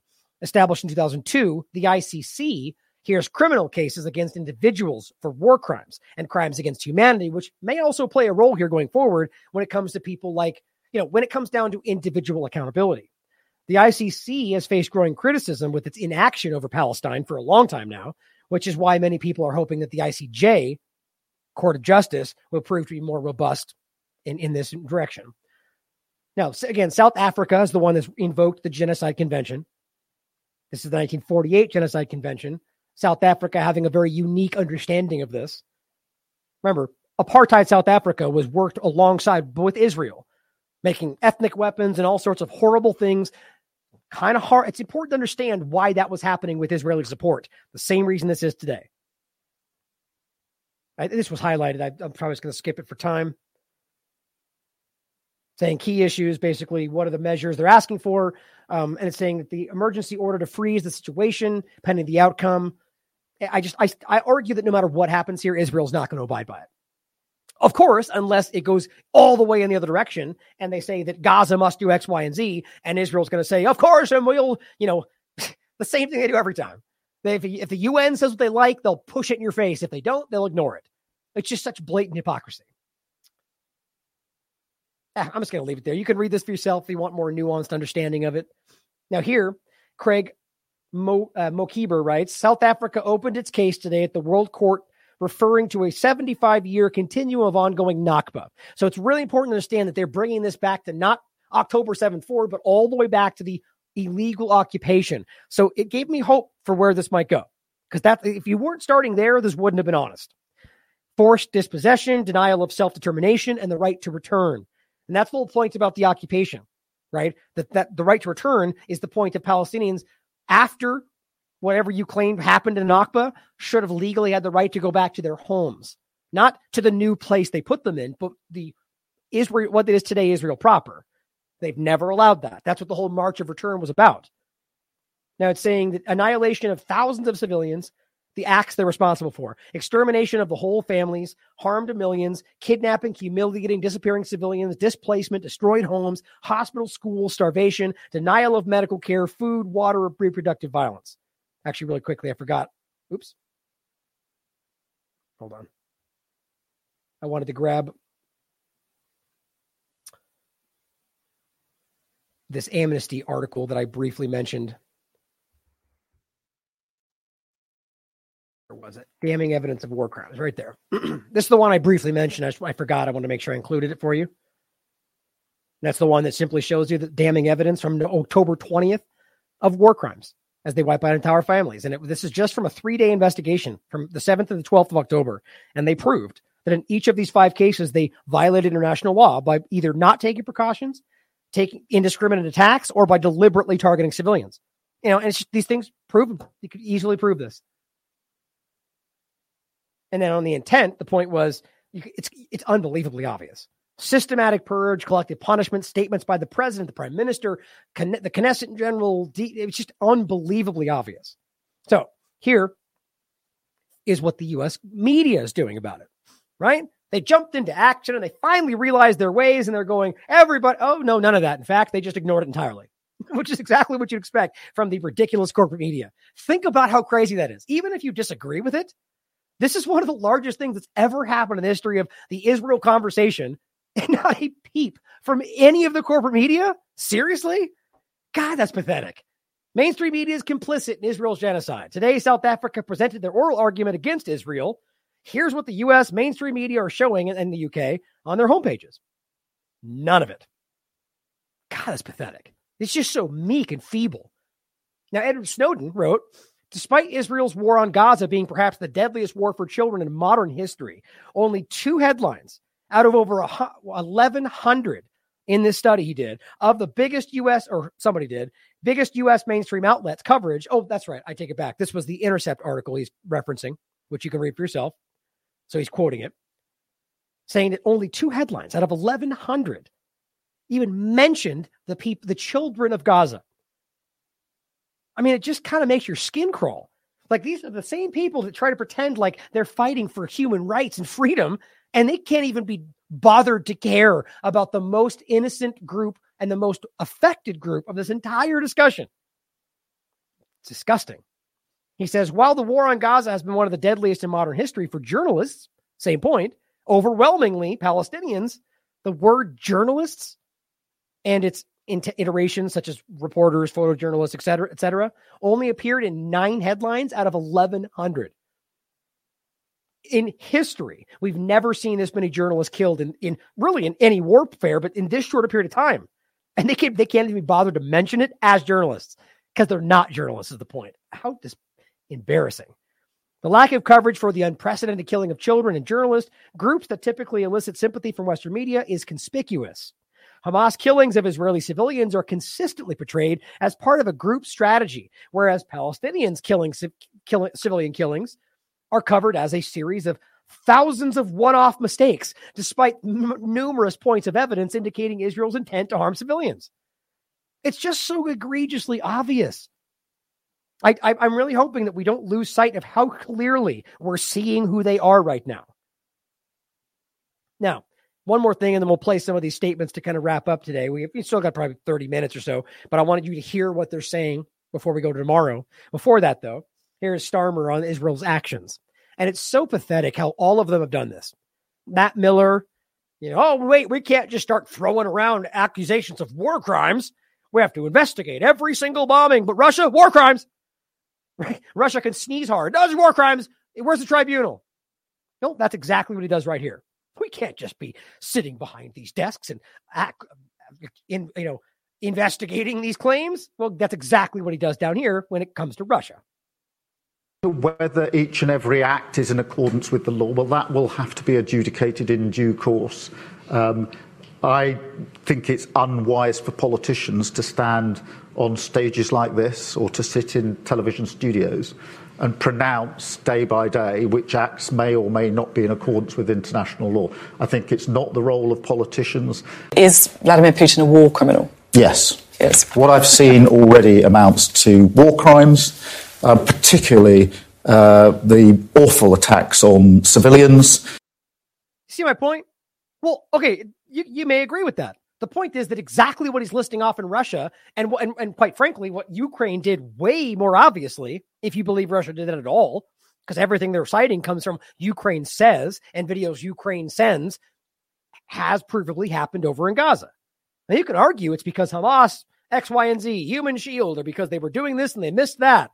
Speaker 3: Established in 2002, the ICC hears criminal cases against individuals for war crimes and crimes against humanity, which may also play a role here going forward when it comes to people like, you know, when it comes down to individual accountability. The ICC has faced growing criticism with its inaction over Palestine for a long time now, which is why many people are hoping that the ICJ, Court of Justice, will prove to be more robust in, in this direction. Now, again, South Africa is the one that's invoked the Genocide Convention. This is the 1948 Genocide Convention. South Africa having a very unique understanding of this. Remember, apartheid South Africa was worked alongside with Israel, making ethnic weapons and all sorts of horrible things. Kind of hard. It's important to understand why that was happening with Israeli support. The same reason this is today. I, this was highlighted. I, am probably just going to skip it for time. saying key issues, basically, what are the measures they're asking for? Um, and it's saying that the emergency order to freeze the situation pending the outcome. I just, I, I argue that no matter what happens here, Israel's not going to abide by it. Of course, unless it goes all the way in the other direction and they say that Gaza must do X, Y, and Z, and Israel's going to say, of course, and we'll, you know, the same thing they do every time. They, if, if the UN says what they like, they'll push it in your face. If they don't, they'll ignore it. It's just such blatant hypocrisy. Ah, I'm just going to leave it there. You can read this for yourself if you want more nuanced understanding of it. Now, here, Craig Mo, uh, Mokhiber writes South Africa opened its case today at the World Court, referring to a 75 year continuum of ongoing Nakba. So it's really important to understand that they're bringing this back to not October 7th forward, but all the way back to the illegal occupation. So it gave me hope for where this might go. Because that if you weren't starting there, this wouldn't have been honest. Forced dispossession, denial of self determination, and the right to return. And that's the whole point about the occupation, right? That, that the right to return is the point of Palestinians after whatever you claimed happened in Nakba should have legally had the right to go back to their homes, not to the new place they put them in, but the Israel, what it is today, Israel proper. They've never allowed that. That's what the whole March of Return was about. Now it's saying that annihilation of thousands of civilians, the acts they're responsible for, extermination of the whole families, harm to millions, kidnapping, humiliating, disappearing civilians, displacement, destroyed homes, hospital, schools, starvation, denial of medical care, food, water, reproductive violence. Actually, really quickly, I forgot. Oops. Hold on. I wanted to grab this Amnesty article that I briefly mentioned. Was it? Damning evidence of war crimes, right there. this is the one I briefly mentioned. I, I forgot. I want to make sure I included it for you. That's the one that simply shows you the damning evidence from October 20th of war crimes as they wipe out entire families. And it, this is just from a three day investigation from the 7th to the 12th of October. And they proved that in each of these five cases, they violated international law by either not taking precautions, taking indiscriminate attacks or by deliberately targeting civilians. You know, and these things proven. You could easily prove this. And then on the intent, the point was it's it's unbelievably obvious. Systematic purge, collective punishment, statements by the president, the prime minister, the Knesset in general. It's just unbelievably obvious. So here is what the U.S. media is doing about it, right? They jumped into action and they finally realized their ways and they're going, everybody, oh, no, none of that. In fact, they just ignored it entirely, which is exactly what you'd expect from the ridiculous corporate media. Think about how crazy that is. Even if you disagree with it, this is one of the largest things that's ever happened in the history of the Israel conversation and not a peep from any of the corporate media. Seriously? God, that's pathetic. Mainstream media is complicit in Israel's genocide. Today, South Africa presented their oral argument against Israel Here's what the US mainstream media are showing in the UK on their homepages. None of it. God, that's pathetic. It's just so meek and feeble. Now, Edward Snowden wrote Despite Israel's war on Gaza being perhaps the deadliest war for children in modern history, only two headlines out of over 1,100 in this study he did of the biggest U.S. or somebody did biggest U.S. mainstream outlets coverage. Oh, that's right. I take it back. This was the Intercept article he's referencing, which you can read for yourself. So he's quoting it, saying that only two headlines out of 1,100 even mentioned the people, the children of Gaza. I mean, it just kind of makes your skin crawl. Like these are the same people that try to pretend like they're fighting for human rights and freedom, and they can't even be bothered to care about the most innocent group and the most affected group of this entire discussion. It's disgusting. He says, while the war on Gaza has been one of the deadliest in modern history for journalists, same point, overwhelmingly Palestinians, the word journalists and its iterations such as reporters, photojournalists, et cetera, et cetera, only appeared in nine headlines out of 1,100. In history, we've never seen this many journalists killed in, in really in any warfare, but in this short period of time. And they can't, they can't even be bothered to mention it as journalists because they're not journalists, is the point. How does embarrassing. The lack of coverage for the unprecedented killing of children and journalists, groups that typically elicit sympathy from Western media, is conspicuous. Hamas killings of Israeli civilians are consistently portrayed as part of a group strategy, whereas Palestinians killing, kill, civilian killings are covered as a series of thousands of one off mistakes, despite n- numerous points of evidence indicating Israel's intent to harm civilians. It's just so egregiously obvious. I, I, am really hoping that we don't lose sight of how clearly we're seeing who they are right now. Now, one more thing, and then we'll play some of these statements to kind of wrap up today. We, we still got probably 30 minutes or so, but I wanted you to hear what they're saying before we go to tomorrow. Before that, though, here's Starmer on Israel's actions. And it's so pathetic how all of them have done this. Matt Miller, you know, oh, wait, we can't just start throwing around accusations of war crimes. We have to investigate every single bombing. But Russia, war crimes. Right? Russia can sneeze hard. Does war crimes. Where's the tribunal? No, that's exactly what he does right here. We can't just be sitting behind these desks and act, in you know investigating these claims. Well, that's exactly what he does down here when it comes to Russia.
Speaker 12: Whether each and every act is in accordance with the law, well, that will have to be adjudicated in due course. Um, I think it's unwise for politicians to stand on stages like this or to sit in television studios and pronounce day by day which acts may or may not be in accordance with international law. I think it's not the role of politicians.
Speaker 13: Is Vladimir Putin a war criminal?
Speaker 12: Yes.
Speaker 13: Yes.
Speaker 12: What I've seen already amounts to war crimes, uh, particularly uh, the awful attacks on civilians.
Speaker 3: See my point? Well, okay, you, you may agree with that. The point is that exactly what he's listing off in Russia, and, and and quite frankly, what Ukraine did way more obviously, if you believe Russia did it at all, because everything they're citing comes from Ukraine says and videos Ukraine sends, has provably happened over in Gaza. Now you could argue it's because Hamas, X, Y, and Z, Human Shield, or because they were doing this and they missed that.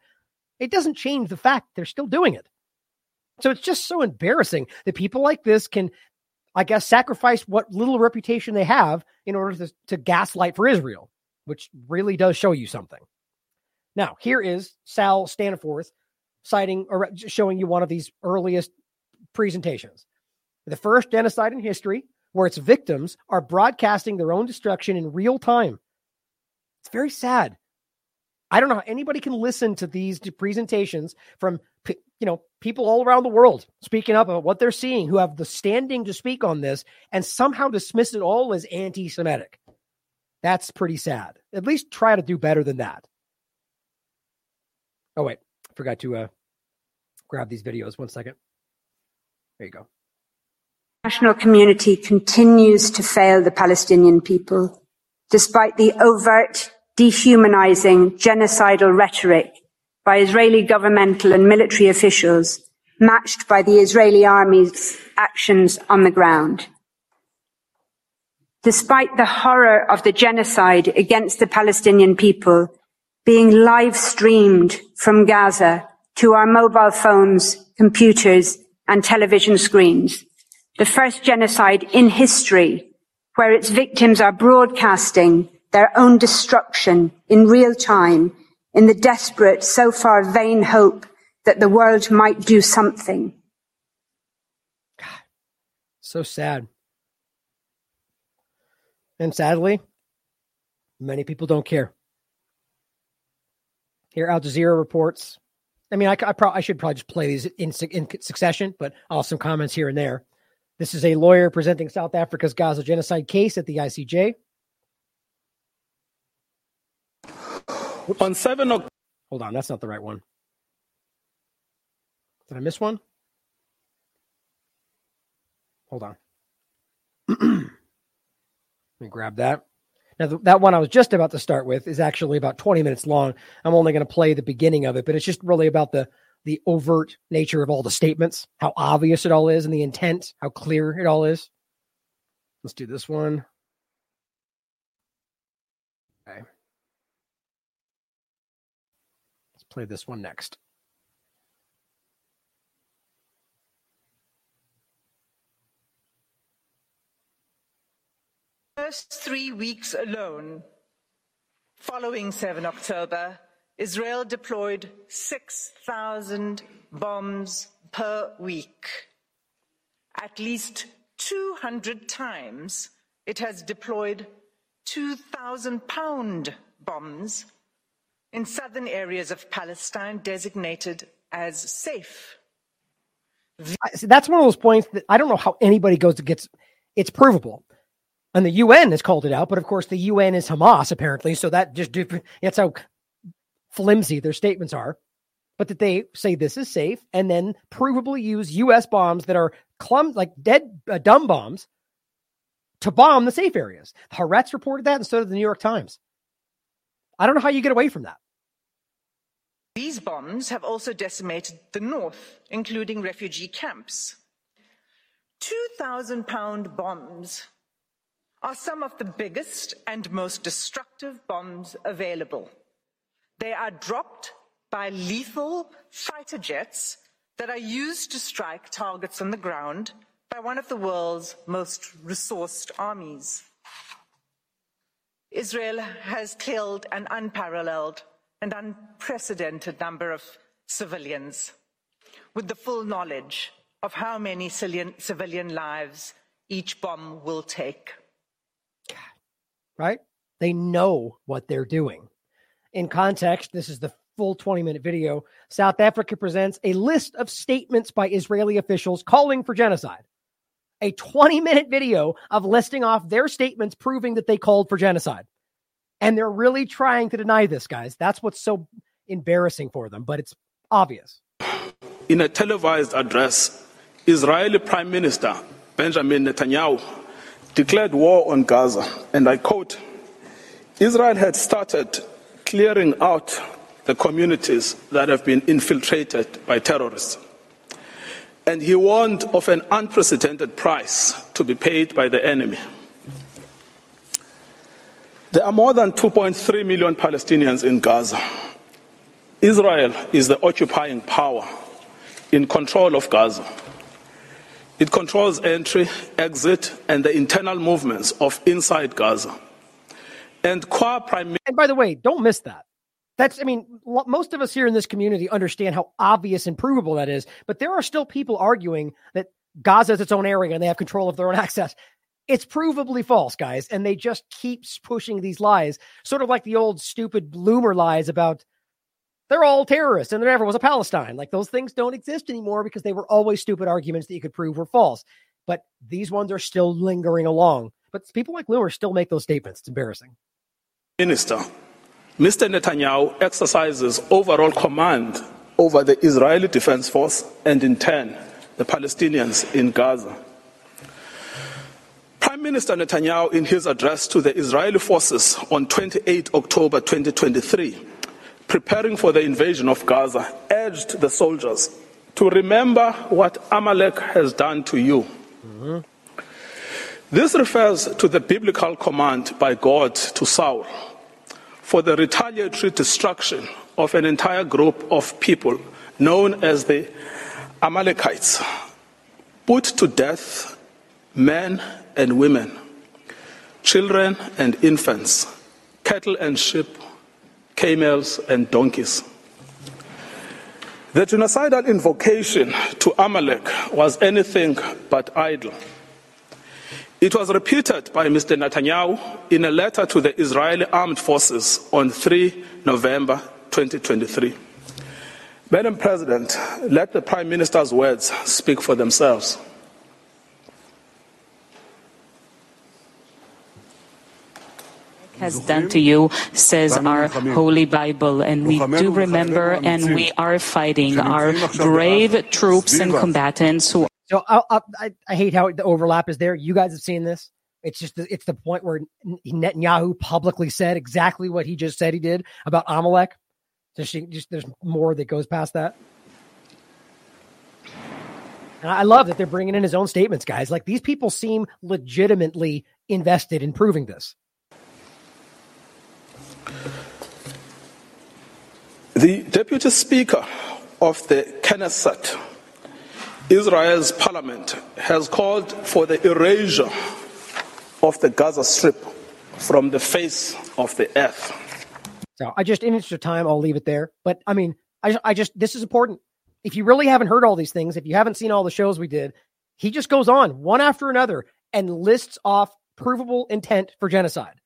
Speaker 3: It doesn't change the fact they're still doing it. So it's just so embarrassing that people like this can I guess, sacrifice what little reputation they have in order to, to gaslight for Israel, which really does show you something. Now, here is Saul Staniforth citing or showing you one of these earliest presentations. The first genocide in history where its victims are broadcasting their own destruction in real time. It's very sad. I don't know how anybody can listen to these presentations from you know people all around the world speaking up about what they're seeing who have the standing to speak on this and somehow dismiss it all as anti-Semitic. That's pretty sad. At least try to do better than that. Oh wait, forgot to uh, grab these videos. One second. There you go.
Speaker 14: National community continues to fail the Palestinian people, despite the overt dehumanizing, genocidal rhetoric by Israeli governmental and military officials, matched by the Israeli army's actions on the ground. Despite the horror of the genocide against the Palestinian people being live streamed from Gaza to our mobile phones, computers, and television screens, the first genocide in history where its victims are broadcasting their own destruction in real time in the desperate, so far vain hope that the world might do something.
Speaker 3: God, so sad. And sadly, many people don't care. Here, Al Jazeera reports. I mean, I, I, pro- I should probably just play these in, in succession, but I'll some comments here and there. This is a lawyer presenting South Africa's Gaza genocide case at the ICJ. On 7 October. Hold on, that's not the right one. Did I miss one? Hold on. Let me grab that. Now, the, that one I was just about to start with is actually about 20 minutes long. I'm only going to play the beginning of it, but it's just really about the the overt nature of all the statements, how obvious it all is, and the intent, how clear it all is. Let's do this one. Play this one next.
Speaker 15: First three weeks alone, following 7 October, Israel deployed 6,000 bombs per week. At least 200 times, it has deployed 2,000 pound bombs in southern areas of Palestine designated as safe.
Speaker 3: that's one of those points that I don't know how anybody goes to gets. It's provable, and the UN has called it out. But of course, the UN is Hamas apparently, so that just that's how flimsy their statements are. But that they say this is safe, and then provably use U.S. bombs that are clum like dead uh, dumb bombs to bomb the safe areas. Haaretz reported that, and so did the New York Times. I don't know how you get away from that.
Speaker 15: These bombs have also decimated the north, including refugee camps. 2,000 pound bombs are some of the biggest and most destructive bombs available. They are dropped by lethal fighter jets that are used to strike targets on the ground by one of the world's most resourced armies. Israel has killed an unparalleled and unprecedented number of civilians with the full knowledge of how many civilian lives each bomb will take.
Speaker 3: Right? They know what they're doing. In context, this is the full 20 minute video. South Africa presents a list of statements by Israeli officials calling for genocide. A 20 minute video of listing off their statements proving that they called for genocide. And they're really trying to deny this, guys. That's what's so embarrassing for them, but it's obvious.
Speaker 16: In a televised address, Israeli Prime Minister Benjamin Netanyahu declared war on Gaza, and I quote Israel had started clearing out the communities that have been infiltrated by terrorists. And he warned of an unprecedented price to be paid by the enemy. There are more than 2.3 million Palestinians in Gaza. Israel is the occupying power in control of Gaza. It controls entry, exit, and the internal movements of inside Gaza. And Qua Prime
Speaker 3: And by the way, don't miss that. That's, I mean, most of us here in this community understand how obvious and provable that is, but there are still people arguing that Gaza is its own area and they have control of their own access. It's provably false, guys, and they just keep pushing these lies, sort of like the old stupid Loomer lies about they're all terrorists and there never was a Palestine. Like those things don't exist anymore because they were always stupid arguments that you could prove were false. But these ones are still lingering along. But people like Loomer still make those statements. It's embarrassing.
Speaker 16: Minister, Mr. Netanyahu exercises overall command over the Israeli Defense Force and, in turn, the Palestinians in Gaza. Minister Netanyahu, in his address to the Israeli forces on 28 October 2023, preparing for the invasion of Gaza, urged the soldiers to remember what Amalek has done to you. Mm-hmm. This refers to the biblical command by God to Saul for the retaliatory destruction of an entire group of people known as the Amalekites, put to death men and women, children and infants, cattle and sheep, camels and donkeys. The genocidal invocation to Amalek was anything but idle. It was repeated by Mr. Netanyahu in a letter to the Israeli armed forces on 3 November 2023. Madam President, let the Prime Minister's words speak for themselves.
Speaker 17: Has done to you, says our Holy Bible. And we do remember and we are fighting our brave troops and combatants who.
Speaker 3: So I, I, I hate how the overlap is there. You guys have seen this. It's just the, it's the point where Netanyahu publicly said exactly what he just said he did about Amalek. Just, just there's more that goes past that. And I love that they're bringing in his own statements, guys. Like these people seem legitimately invested in proving this.
Speaker 16: The Deputy Speaker of the Knesset, Israel's parliament, has called for the erasure of the Gaza Strip from the face of the earth.
Speaker 3: So I just, in interest of time, I'll leave it there. But I mean, I, I just, this is important. If you really haven't heard all these things, if you haven't seen all the shows we did, he just goes on one after another and lists off provable intent for genocide.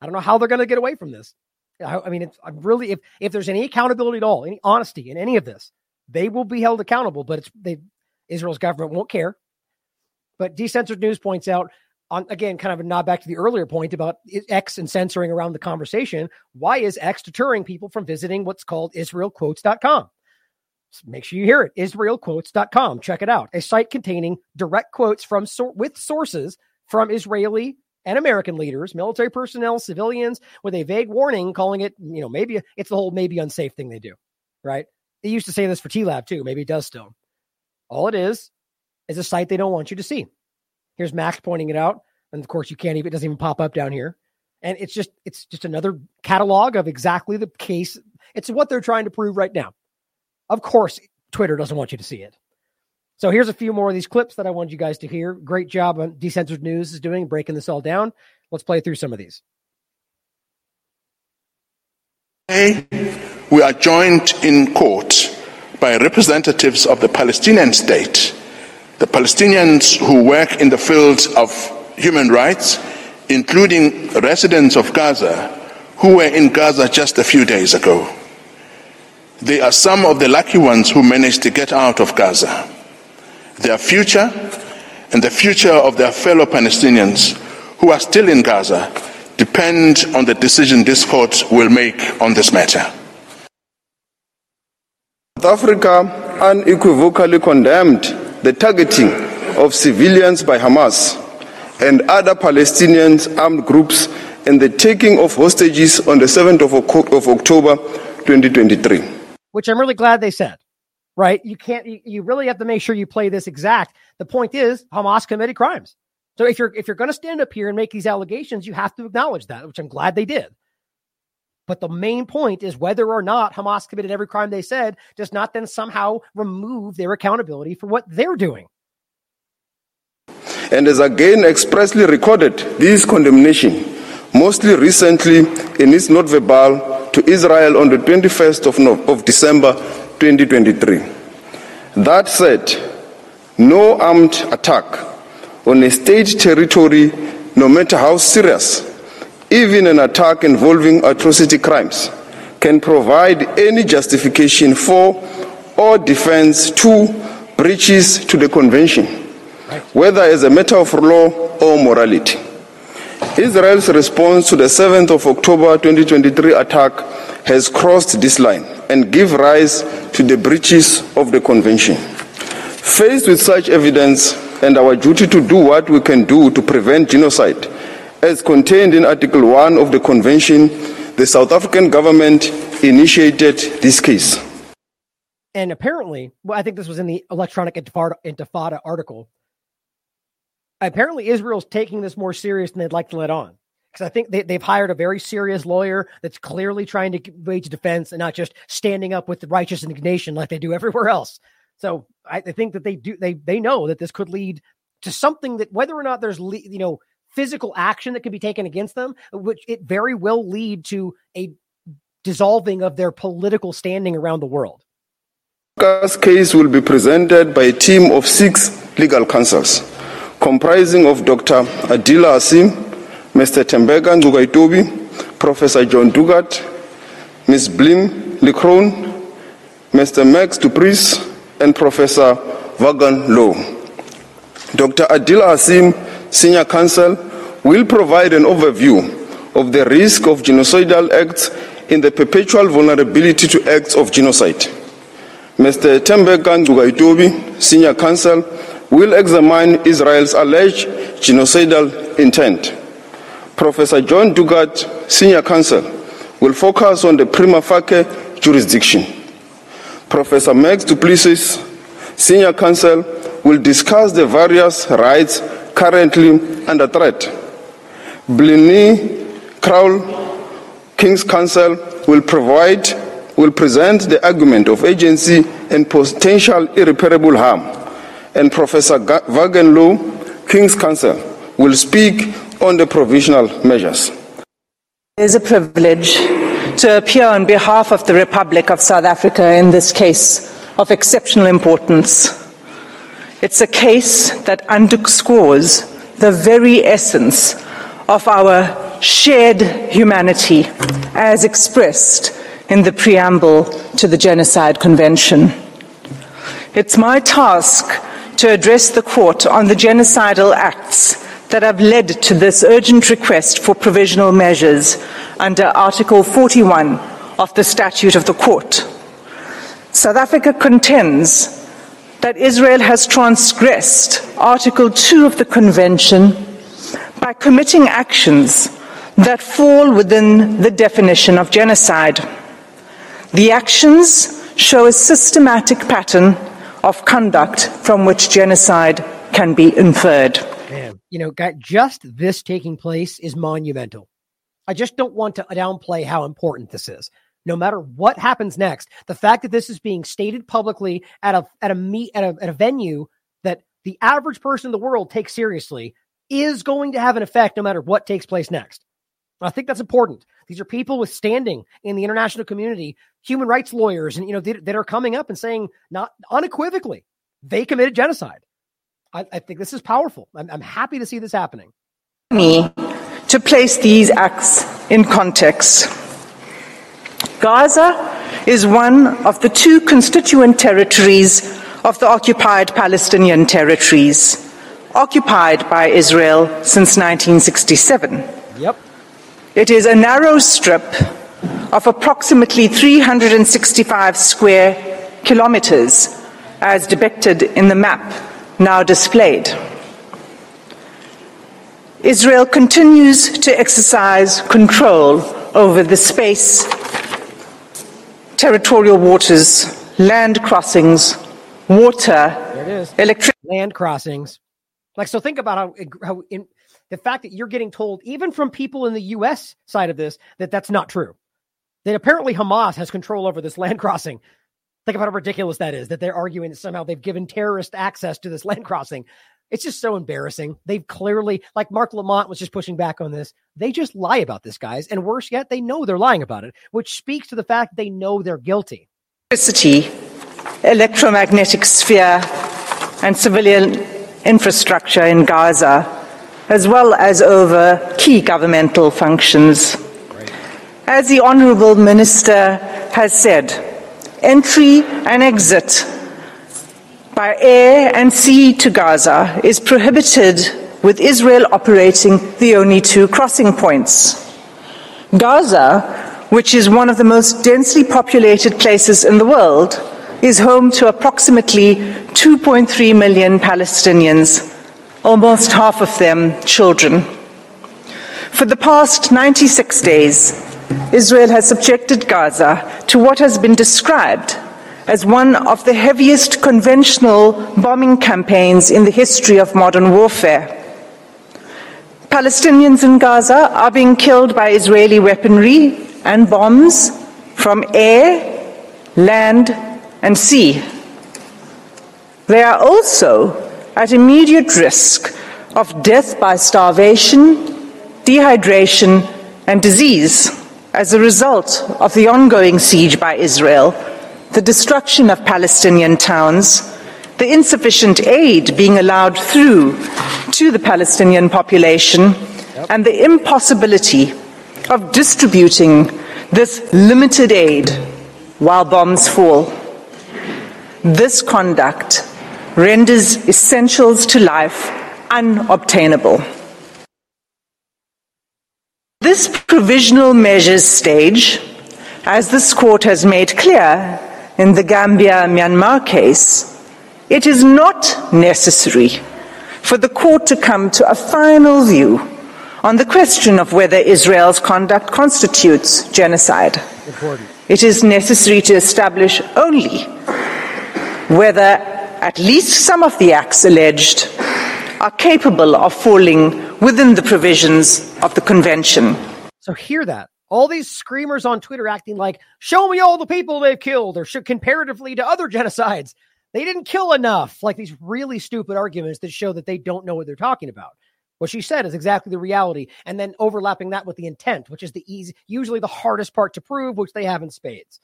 Speaker 3: I don't know how they're going to get away from this. I, I mean, it's I'm really if if there's any accountability at all, any honesty in any of this, they will be held accountable. But it's they Israel's government won't care. But Decensored News points out, on again, kind of a nod back to the earlier point about X and censoring around the conversation. Why is X deterring people from visiting what's called IsraelQuotes.com? So make sure you hear it. IsraelQuotes.com. Check it out. A site containing direct quotes from with sources from Israeli and American leaders, military personnel, civilians, with a vague warning calling it, you know, maybe it's the whole maybe unsafe thing they do, right? They used to say this for TLAV too. Maybe it does still. All it is is a site they don't want you to see. Here's Max pointing it out, and of course you can't even. It doesn't even pop up down here, and it's just it's just another catalog of exactly the case. It's what they're trying to prove right now. Of course, Twitter doesn't want you to see it. So here's a few more of these clips that I wanted you guys to hear. Great job on Decensored News is doing breaking this all down. Let's play through some of these.
Speaker 18: Today, we are joined in court by representatives of the Palestinian state, the Palestinians who work in the fields of human rights, including residents of Gaza who were in Gaza just a few days ago. They are some of the lucky ones who managed to get out of Gaza. Their future and the future of their fellow Palestinians who are still in Gaza depend on the decision this court will make on this matter.
Speaker 19: South Africa unequivocally condemned the targeting of civilians by Hamas and other Palestinian armed groups and the taking of hostages on the 7th of, of October 2023.
Speaker 3: Which I'm really glad they said, right? You can't, you, really have to make sure you play this exact. The point is, Hamas committed crimes. So if you're if you're going to stand up here and make these allegations, you have to acknowledge that, which I'm glad they did. But the main point is whether or not Hamas committed every crime they said does not then somehow remove their accountability for what they're doing.
Speaker 19: And has again expressly recorded this condemnation, mostly recently in its note verbale to Israel on the 21st of, of December 2023. That said, no armed attack on a state territory, no matter how serious, even an attack involving atrocity crimes can provide any justification for or defense to breaches to the convention, whether as a matter of law or morality. Israel's response to the 7th of October 2023 attack has crossed this line and give rise to the breaches of the convention. Faced with such evidence and our duty to do what we can do to prevent genocide, as contained in Article 1 of the Convention, the South African government initiated this case.
Speaker 3: And apparently, well, I think this was in the Electronic Intifada, article. Apparently, Israel's taking this more serious than they'd like to let on. Because I think they, they've hired a very serious lawyer that's clearly trying to wage defense and not just standing up with righteous indignation like they do everywhere else. So I, I think that they do they they know that this could lead to something that whether or not there's you know physical action that could be taken against them, which it very well lead to a dissolving of their political standing around the world.
Speaker 19: This case will be presented by a team of six legal counsels, comprising of Dr. Adila Hassim, Mr. Tembeka Ngcukaitobi, Professor John Dugard, Ms. Blim Leckrone, Mr. Max du Plessis, and Professor Vaughan Lowe. Dr. Adila Hassim, Senior Counsel, will provide an overview of the risk of genocidal acts in the perpetual vulnerability to acts of genocide. Mr. Tembeka Ngcukaitobi, Senior Counsel, will examine Israel's alleged genocidal intent. Professor John Dugard, Senior Counsel, will focus on the prima facie jurisdiction. Professor Max du Plessis, Senior Counsel, will discuss the various rights currently under threat. Blini Crowell, King's Counsel, will provide will present the argument of agency and potential irreparable harm. And Professor Vaughan Lowe, King's Counsel, will speak on the provisional measures.
Speaker 15: It is a privilege to appear on behalf of the Republic of South Africa in this case of exceptional importance. It's a case that underscores the very essence of our shared humanity as expressed in the preamble to the Genocide Convention. It's my task to address the court on the genocidal acts that have led to this urgent request for provisional measures under Article 41 of the Statute of the Court. South Africa contends that Israel has transgressed Article 2 of the Convention by committing actions that fall within the definition of genocide. The actions show a systematic pattern of conduct from which genocide can be inferred.
Speaker 3: Man, you know, got just this taking place is monumental. I just don't want to downplay how important this is. No matter what happens next, the fact that this is being stated publicly at a at a meet at a, at a venue that the average person in the world takes seriously is going to have an effect no matter what takes place next. I think that's important. These are people with standing in the international community, human rights lawyers, and you know that, that are coming up and saying not unequivocally they committed genocide. I, I think this is powerful. I'm, I'm happy to see this happening.
Speaker 15: Me to place these acts in context. Gaza is one of the two constituent territories of the occupied Palestinian territories, occupied by Israel since 1967.
Speaker 3: Yep.
Speaker 15: It is a narrow strip of approximately 365 square kilometers, as depicted in the map now displayed. Israel continues to exercise control over the space, territorial waters, land crossings, water, electricity.
Speaker 3: Land crossings. Like, so think about how, how in, the fact that you're getting told, even from people in the U.S. side of this, that that's not true. That apparently Hamas has control over this land crossing. Think about how ridiculous that is that they're arguing that somehow they've given terrorist access to this land crossing. It's just so embarrassing. They've clearly, like Marc Lamont was just pushing back on this, they just lie about this, guys. And worse yet, they know they're lying about it, which speaks to the fact they know they're guilty.
Speaker 15: Electricity, electromagnetic sphere, and civilian infrastructure in Gaza, as well as over key governmental functions. As the Honourable Minister has said, entry and exit by air and sea to Gaza is prohibited with Israel operating the only two crossing points. Gaza, which is one of the most densely populated places in the world, is home to approximately 2.3 million Palestinians, almost half of them children. For the past 96 days, Israel has subjected Gaza to what has been described as one of the heaviest conventional bombing campaigns in the history of modern warfare. Palestinians in Gaza are being killed by Israeli weaponry and bombs from air, land, and sea. They are also at immediate risk of death by starvation, dehydration, and disease as a result of the ongoing siege by Israel, the destruction of Palestinian towns, the insufficient aid being allowed through to the Palestinian population, and the impossibility of distributing this limited aid while bombs fall. This conduct renders essentials to life unobtainable. This provisional measures stage, as this court has made clear in the Gambia Myanmar case, it is not necessary for the court to come to a final view on the question of whether Israel's conduct constitutes genocide. It is necessary to establish only whether at least some of the acts alleged are capable of falling within the provisions of the convention.
Speaker 3: So hear that. All these screamers on Twitter acting like, show me all the people they've killed, or should comparatively to other genocides. They didn't kill enough. Like these really stupid arguments that show that they don't know what they're talking about. What she said is exactly the reality. And then overlapping that with the intent, which is the easy, usually the hardest part to prove, which they have in spades.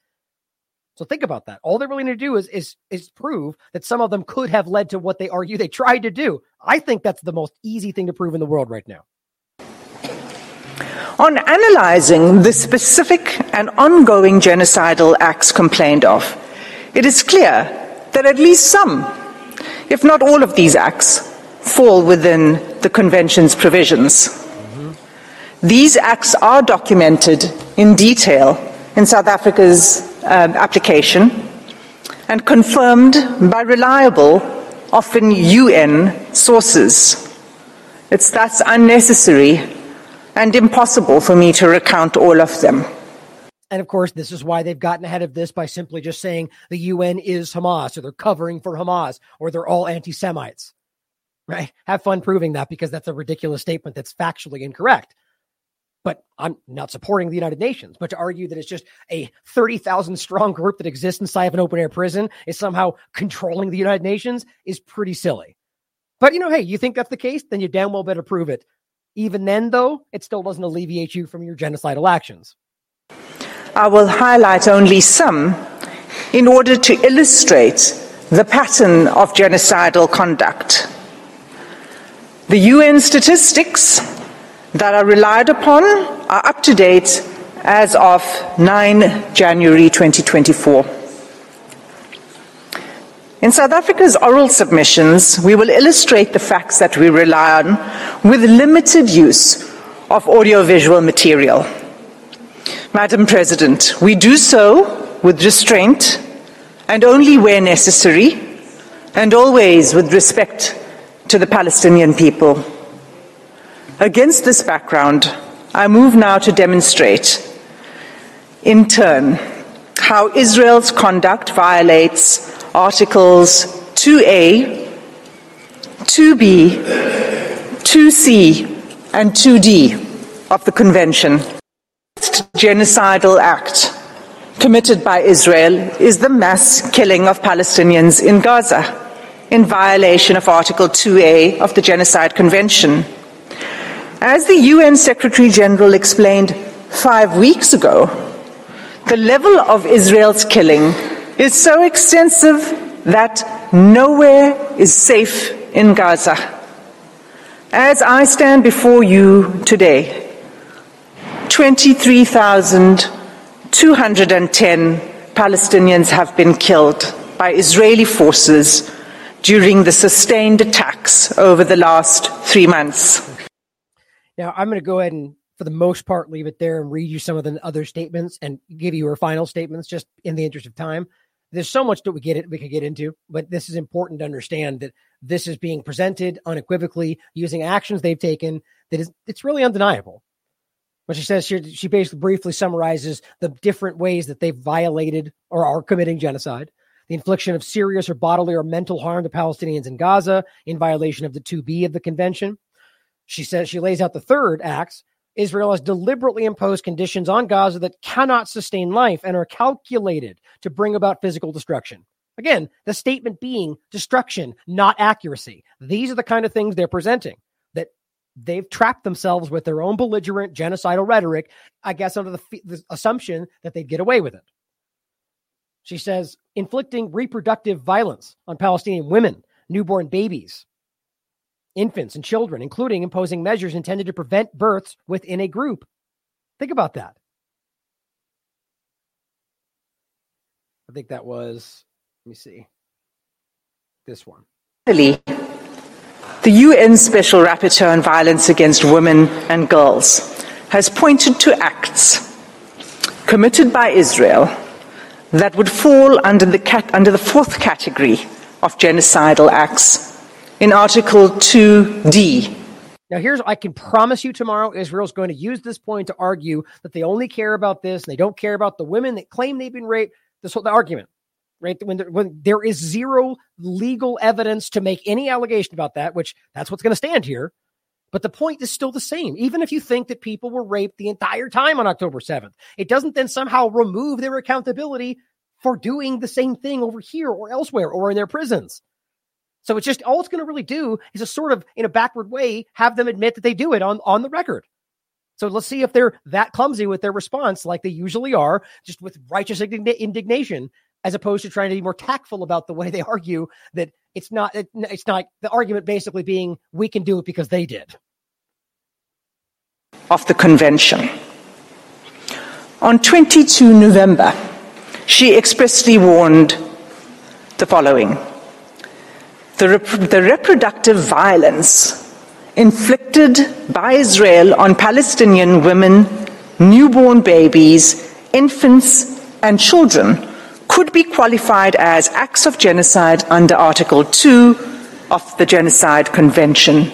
Speaker 3: So think about that. All they're really going to do is, is is prove that some of them could have led to what they argue they tried to do. I think that's the most easy thing to prove in the world right now.
Speaker 15: On analyzing the specific and ongoing genocidal acts complained of, it is clear that at least some, if not all of these acts, fall within the Convention's provisions. Mm-hmm. These acts are documented in detail in South Africa's Uh, application and confirmed by reliable, often UN sources. It's thus unnecessary and impossible for me to recount all of them.
Speaker 3: And of course, this is why they've gotten ahead of this by simply just saying the UN is Hamas or they're covering for Hamas or they're all anti Semites. Right? Have fun proving that because that's a ridiculous statement that's factually incorrect. But I'm not supporting the United Nations. But to argue that it's just a 30,000 strong group that exists inside of an open air prison is somehow controlling the United Nations is pretty silly. But you know, hey, you think that's the case? Then you damn well better prove it. Even then, though, it still doesn't alleviate you from your genocidal actions.
Speaker 15: I will highlight only some in order to illustrate the pattern of genocidal conduct. The UN statistics that are relied upon are up to date as of 9 January 2024. In South Africa's oral submissions, we will illustrate the facts that we rely on with limited use of audiovisual material. Madam President, we do so with restraint and only where necessary, and always with respect to the Palestinian people. Against this background, I move now to demonstrate, in turn, how Israel's conduct violates Articles 2A, 2B, 2C, and 2D of the Convention The genocidal act committed by Israel is the mass killing of Palestinians in Gaza in violation of Article 2A of the Genocide Convention. As the UN Secretary General explained five weeks ago, the level of Israel's killing is so extensive that nowhere is safe in Gaza. As I stand before you today, 23,210 Palestinians have been killed by Israeli forces during the sustained attacks over the last three months.
Speaker 3: Now, I'm going to go ahead and, for the most part, leave it there and read you some of the other statements and give you her final statements just in the interest of time. There's so much that we get it we could get into, but this is important to understand that this is being presented unequivocally using actions they've taken that is it's really undeniable. But she says she, she basically briefly summarizes the different ways that they've violated or are committing genocide. The infliction of serious or bodily or mental harm to Palestinians in Gaza in violation of the 2B of the convention. She says she lays out the third acts. Israel has deliberately imposed conditions on Gaza that cannot sustain life and are calculated to bring about physical destruction. Again, the statement being destruction, not accuracy. These are the kind of things they're presenting that they've trapped themselves with their own belligerent genocidal rhetoric, I guess, under the, the, assumption that they'd get away with it. She says, inflicting reproductive violence on Palestinian women, newborn babies, infants, and children, including imposing measures intended to prevent births within a group. Think about that. I think that was, let me see, this one.
Speaker 15: The UN Special Rapporteur on Violence Against Women and Girls has pointed to acts committed by Israel that would fall under the, cat- under the fourth category of genocidal acts in Article 2D.
Speaker 3: Now, here's I can promise you tomorrow Israel's going to use this point to argue that they only care about this and they don't care about the women that claim they've been raped. This whole the argument right? When there, when there is zero legal evidence to make any allegation about that, which that's what's going to stand here. But the point is still the same. Even if you think that people were raped the entire time on October 7th, it doesn't then somehow remove their accountability for doing the same thing over here or elsewhere or in their prisons. So it's just all it's going to really do is a sort of, in a backward way, have them admit that they do it on, on the record. So let's see if they're that clumsy with their response, like they usually are, just with righteous indignation, as opposed to trying to be more tactful about the way they argue that it's not it, it's not the argument basically being we can do it because they did.
Speaker 15: Of the convention. On 22 november she expressly warned the following the, rep- the reproductive violence inflicted by Israel on Palestinian women, newborn babies, infants, and children could be qualified as acts of genocide under Article 2 of the Genocide Convention,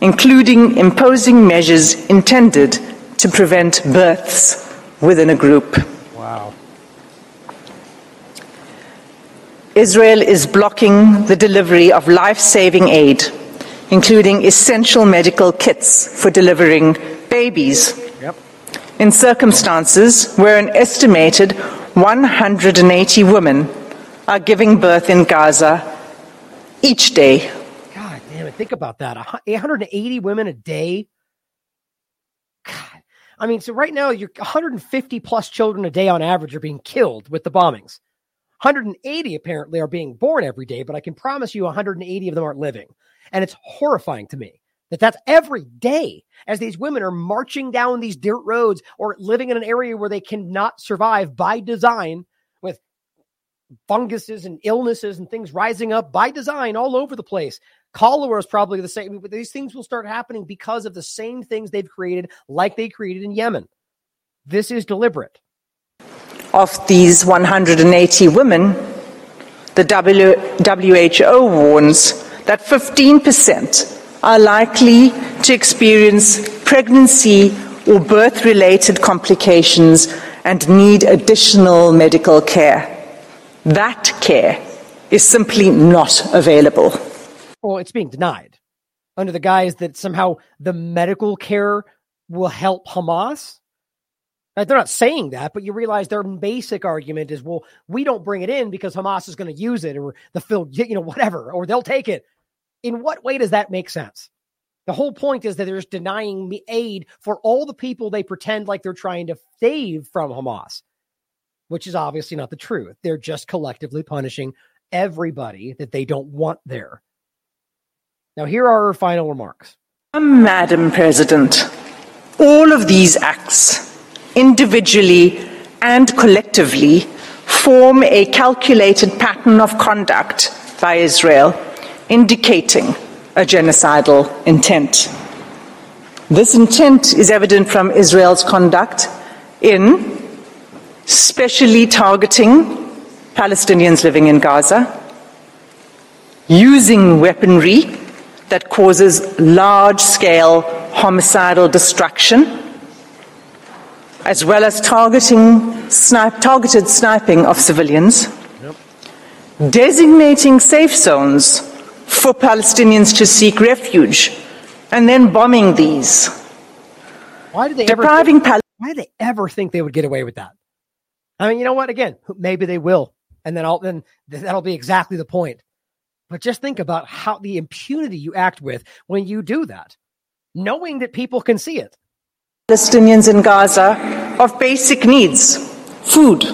Speaker 15: including imposing measures intended to prevent births within a group.
Speaker 3: Wow.
Speaker 15: Israel is blocking the delivery of life saving aid, including essential medical kits for delivering babies.
Speaker 3: Yep.
Speaker 15: In circumstances where an estimated 180 women are giving birth in Gaza each day.
Speaker 3: God damn it. Think about that. 180 women a day. God. I mean, so right now, you're 150 plus children a day on average are being killed with the bombings. 180 apparently are being born every day, but I can promise you 180 of them aren't living. And it's horrifying to me that that's every day as these women are marching down these dirt roads or living in an area where they cannot survive by design with funguses and illnesses and things rising up by design all over the place. Cholera is probably the same. But these things will start happening because of the same things they've created, like they created in Yemen. This is deliberate
Speaker 15: of these 180 women, the WHO warns that 15% are likely to experience pregnancy or birth related complications and need additional medical care. That care is simply not available.
Speaker 3: Well, it's being denied under the guise that somehow the medical care will help Hamas. They're not saying that, but you realize their basic argument is, well, we don't bring it in because Hamas is going to use it or the field, you know, whatever, or they'll take it. In what way does that make sense? The whole point is that they're just denying aid for all the people they pretend like they're trying to save from Hamas, which is obviously not the truth. They're just collectively punishing everybody that they don't want there. Now, here are her final remarks.
Speaker 15: Madam President, all of these acts individually and collectively form a calculated pattern of conduct by Israel indicating a genocidal intent. This intent is evident from Israel's conduct in specially targeting Palestinians living in Gaza, using weaponry that causes large scale homicidal destruction as well as targeting snipe, targeted sniping of civilians, yep. designating safe zones for Palestinians to seek refuge, and then bombing these.
Speaker 3: Why did they depriving ever think, why did they ever think they would get away with that? I mean, you know what? Again, maybe they will, and then I'll then that'll be exactly the point. But just think about how the impunity you act with when you do that, knowing that people can see it.
Speaker 15: Palestinians in Gaza of basic needs food,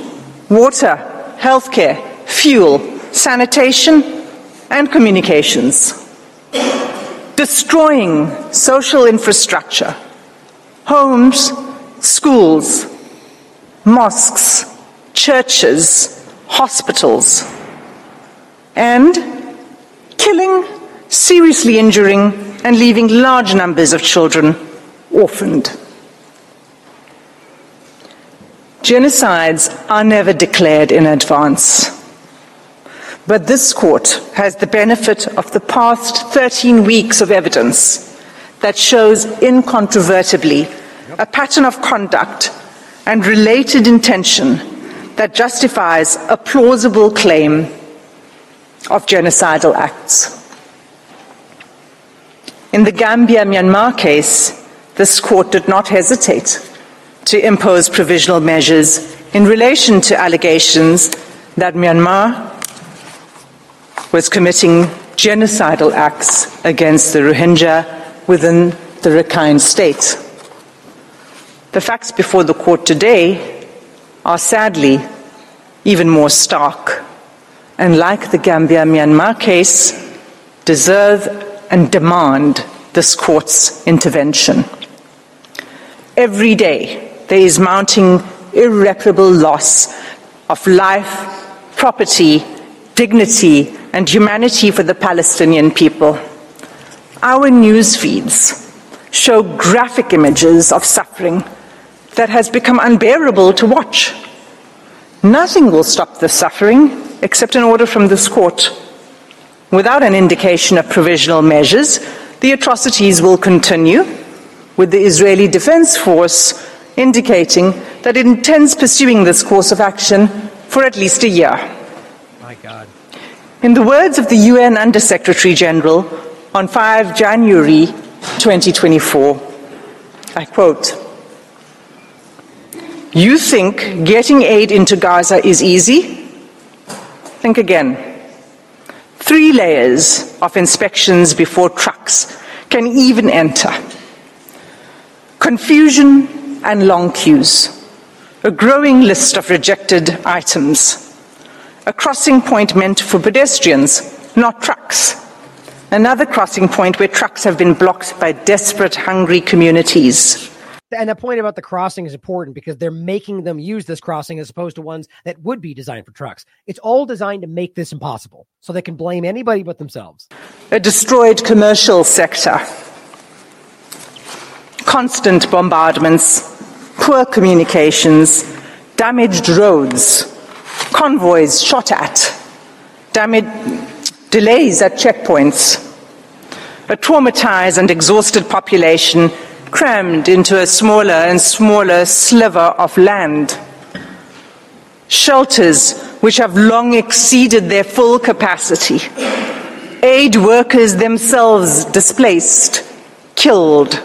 Speaker 15: water, healthcare, fuel, sanitation, and communications. Destroying social infrastructure, homes, schools, mosques, churches, hospitals, and killing, seriously injuring, and leaving large numbers of children orphaned. Genocides are never declared in advance. But this court has the benefit of the past 13 weeks of evidence that shows incontrovertibly a pattern of conduct and related intention that justifies a plausible claim of genocidal acts. In the Gambia Myanmar case, this court did not hesitate to impose provisional measures in relation to allegations that Myanmar was committing genocidal acts against the Rohingya within the Rakhine state. The facts before the court today are sadly even more stark, and like the Gambia Myanmar case, deserve and demand this court's intervention. Every day, there is mounting irreparable loss of life, property, dignity, and humanity for the Palestinian people. Our news feeds show graphic images of suffering that has become unbearable to watch. Nothing will stop the suffering except an order from this court. Without an indication of provisional measures, the atrocities will continue, with the Israeli Defense Force indicating that it intends pursuing this course of action for at least a year.
Speaker 3: My God.
Speaker 15: In the words of the UN Under Secretary General on 5 January 2024, I quote, You think getting aid into Gaza is easy? Think again. Three layers of inspections before trucks can even enter. Confusion and long queues. A growing list of rejected items. A crossing point meant for pedestrians, not trucks. Another crossing point where trucks have been blocked by desperate, hungry communities.
Speaker 3: And the point about the crossing is important because they're making them use this crossing as opposed to ones that would be designed for trucks. It's all designed to make this impossible so they can blame anybody but themselves.
Speaker 15: A destroyed commercial sector. Constant bombardments, poor communications, damaged roads, convoys shot at, delays at checkpoints, a traumatized and exhausted population crammed into a smaller and smaller sliver of land. Shelters which have long exceeded their full capacity. Aid workers themselves displaced, killed.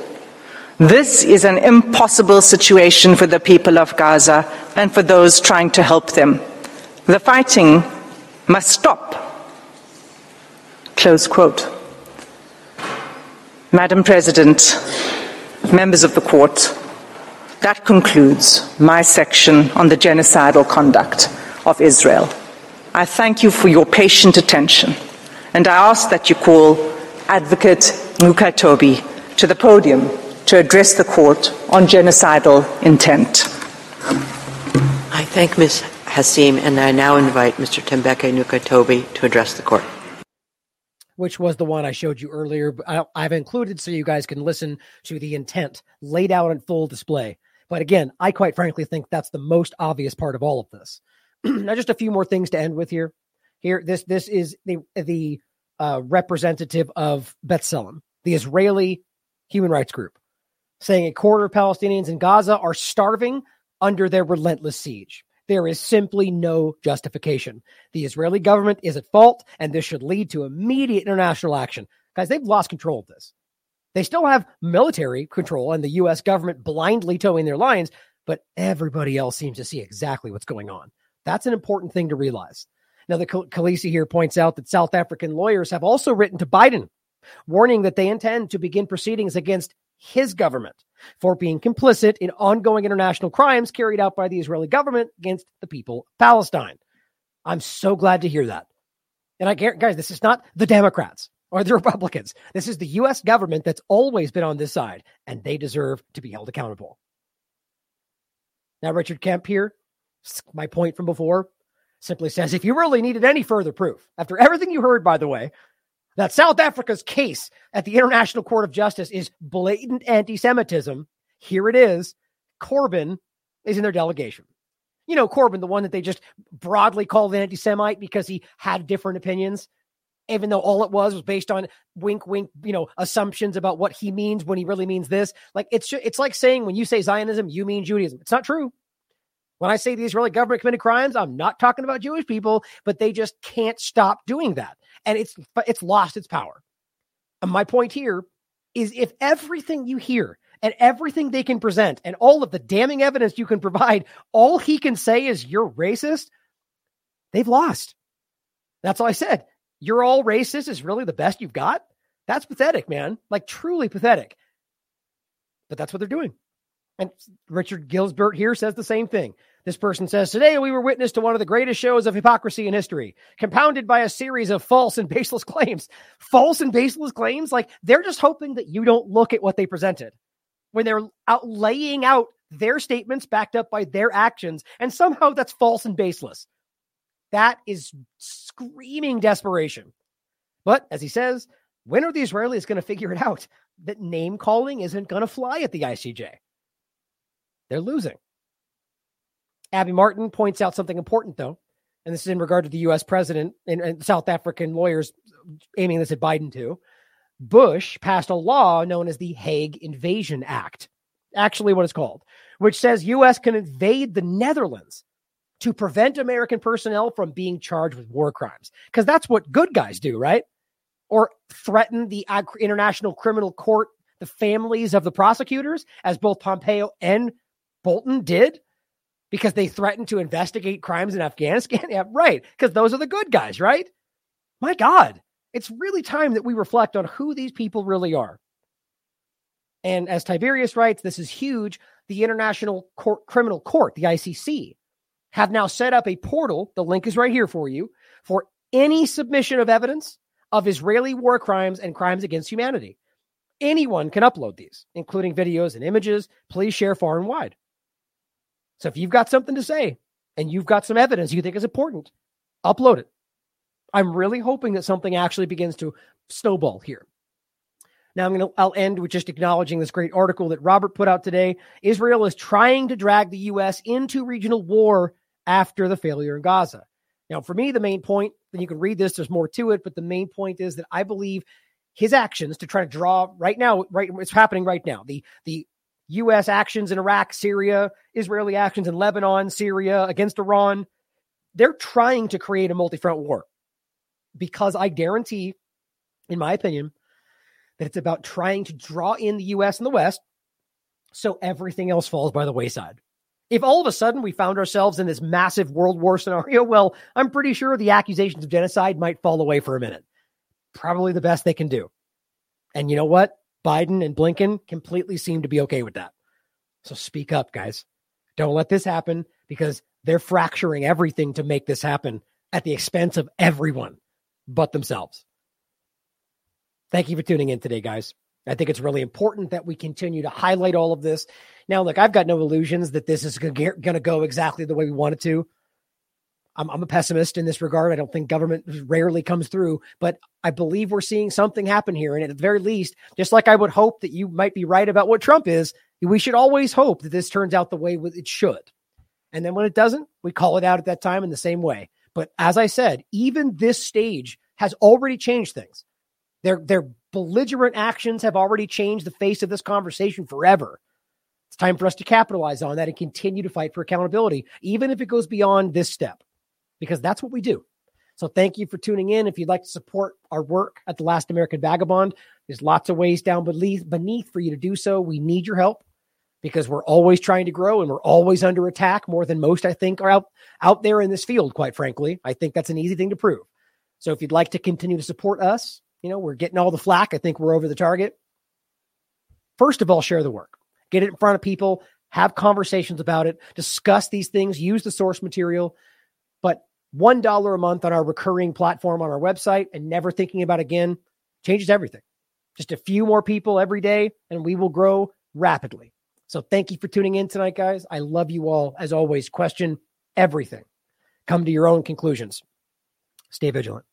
Speaker 15: This is an impossible situation for the people of Gaza and for those trying to help them. The fighting must stop. Close quote. Madam President, members of the court, that concludes my section on the genocidal conduct of Israel. I thank you for your patient attention, and I ask that you call Advocate Ngcukaitobi to the podium to address the court on genocidal intent.
Speaker 1: I thank Ms. Hassim, and I now invite Mr. Tembeka Ngcukaitobi to address the court.
Speaker 3: Which was the one I showed you earlier. I, I've included so you guys can listen to the intent laid out in full display. But again, I quite frankly think that's the most obvious part of all of this. now, just a few more things to end with here. Here, this this is the the uh, representative of B'Tselem, the Israeli human rights group, saying a quarter of Palestinians in Gaza are starving under their relentless siege. There is simply no justification. The Israeli government is at fault, and this should lead to immediate international action. Guys, they've lost control of this. They still have military control and the U.S. government blindly towing their lines, but everybody else seems to see exactly what's going on. That's an important thing to realize. Now, the Khaleesi here points out that South African lawyers have also written to Biden, warning that they intend to begin proceedings against his government for being complicit in ongoing international crimes carried out by the Israeli government against the people of Palestine. I'm so glad to hear that. And I guarantee, guys, this is not the Democrats or the Republicans. This is the US government that's always been on this side, and they deserve to be held accountable. Now, Richard Kemp here, my point from before, simply says if you really needed any further proof, after everything you heard, by the way, that South Africa's case at the International Court of Justice is blatant anti Semitism. Here it is. Corbyn is in their delegation. You know, Corbyn, the one that they just broadly called an anti Semite because he had different opinions, even though all it was was based on wink, wink, you know, assumptions about what he means when he really means this. Like it's it's like saying when you say Zionism, you mean Judaism. It's not true. When I say the Israeli government committed crimes, I'm not talking about Jewish people, but they just can't stop doing that and it's it's lost its power. And my point here is if everything you hear and everything they can present and all of the damning evidence you can provide, all he can say is you're racist, they've lost. That's all I said. You're all racist is really the best you've got. That's pathetic, man. Like truly pathetic. But that's what they're doing. And Richard Gilsbert here says the same thing. This person says, Today we were witness to one of the greatest shows of hypocrisy in history, compounded by a series of false and baseless claims. False and baseless claims? Like they're just hoping that you don't look at what they presented when they're out laying out their statements backed up by their actions. And somehow that's false and baseless. That is screaming desperation. But as he says, when are the Israelis going to figure it out that name calling isn't going to fly at the ICJ? They're losing. Abby Martin points out something important, though, and this is in regard to the U.S. president and, and South African lawyers aiming this at Biden too. Bush passed a law known as the Hague Invasion Act, actually, what it's called, which says U.S. can invade the Netherlands to prevent American personnel from being charged with war crimes. Because that's what good guys do, right? Or threaten the International Criminal Court, the families of the prosecutors, as both Pompeo and Bolton did, because they threatened to investigate crimes in Afghanistan. yeah, right. Because those are the good guys, right? My God, it's really time that we reflect on who these people really are. And as Tiberius writes, this is huge. The International Court, Criminal Court, the ICC, have now set up a portal. The link is right here for you for any submission of evidence of Israeli war crimes and crimes against humanity. Anyone can upload these, including videos and images. Please share far and wide. So if you've got something to say and you've got some evidence you think is important, upload it. I'm really hoping that something actually begins to snowball here. Now I'm going to I'll end with just acknowledging this great article that Robert put out today. Israel is trying to drag the US into regional war after the failure in Gaza. Now for me the main point, and you can read this there's more to it, but the main point is that I believe his actions to try to draw right now right it's happening right now. The the US actions in Iraq, Syria, Israeli actions in Lebanon, Syria against Iran, they're trying to create a multi-front war. Because I guarantee in my opinion that it's about trying to draw in the US and the West so everything else falls by the wayside. If all of a sudden we found ourselves in this massive world war scenario, well, I'm pretty sure the accusations of genocide might fall away for a minute. Probably the best they can do. And you know what? Biden and Blinken completely seem to be okay with that. So speak up, guys. Don't let this happen because they're fracturing everything to make this happen at the expense of everyone but themselves. Thank you for tuning in today, guys. I think it's really important that we continue to highlight all of this. Now, look, I've got no illusions that this is going to go exactly the way we want it to. I'm, I'm, a pessimist in this regard. I don't think government rarely comes through, but I believe we're seeing something happen here. And at the very least, just like I would hope that you might be right about what Trump is, we should always hope that this turns out the way it should. And then when it doesn't, we call it out at that time in the same way. But as I said, even this stage has already changed things. Their their belligerent actions have already changed the face of this conversation forever. It's time for us to capitalize on that and continue to fight for accountability, even if it goes beyond this step, because that's what we do. So thank you for tuning in. If you'd like to support our work at the Last American Vagabond, there's lots of ways down beneath, beneath for you to do so. We need your help because we're always trying to grow and we're always under attack more than most, I think, are out, out there in this field, quite frankly. I think that's an easy thing to prove. So if you'd like to continue to support us, you know, we're getting all the flack. I think we're over the target. First of all, share the work, get it in front of people, have conversations about it, discuss these things, use the source material. But $1 a month on our recurring platform on our website and never thinking about again changes everything. Just a few more people every day, and we will grow rapidly. So thank you for tuning in tonight, guys. I love you all. As always, question everything. Come to your own conclusions. Stay vigilant.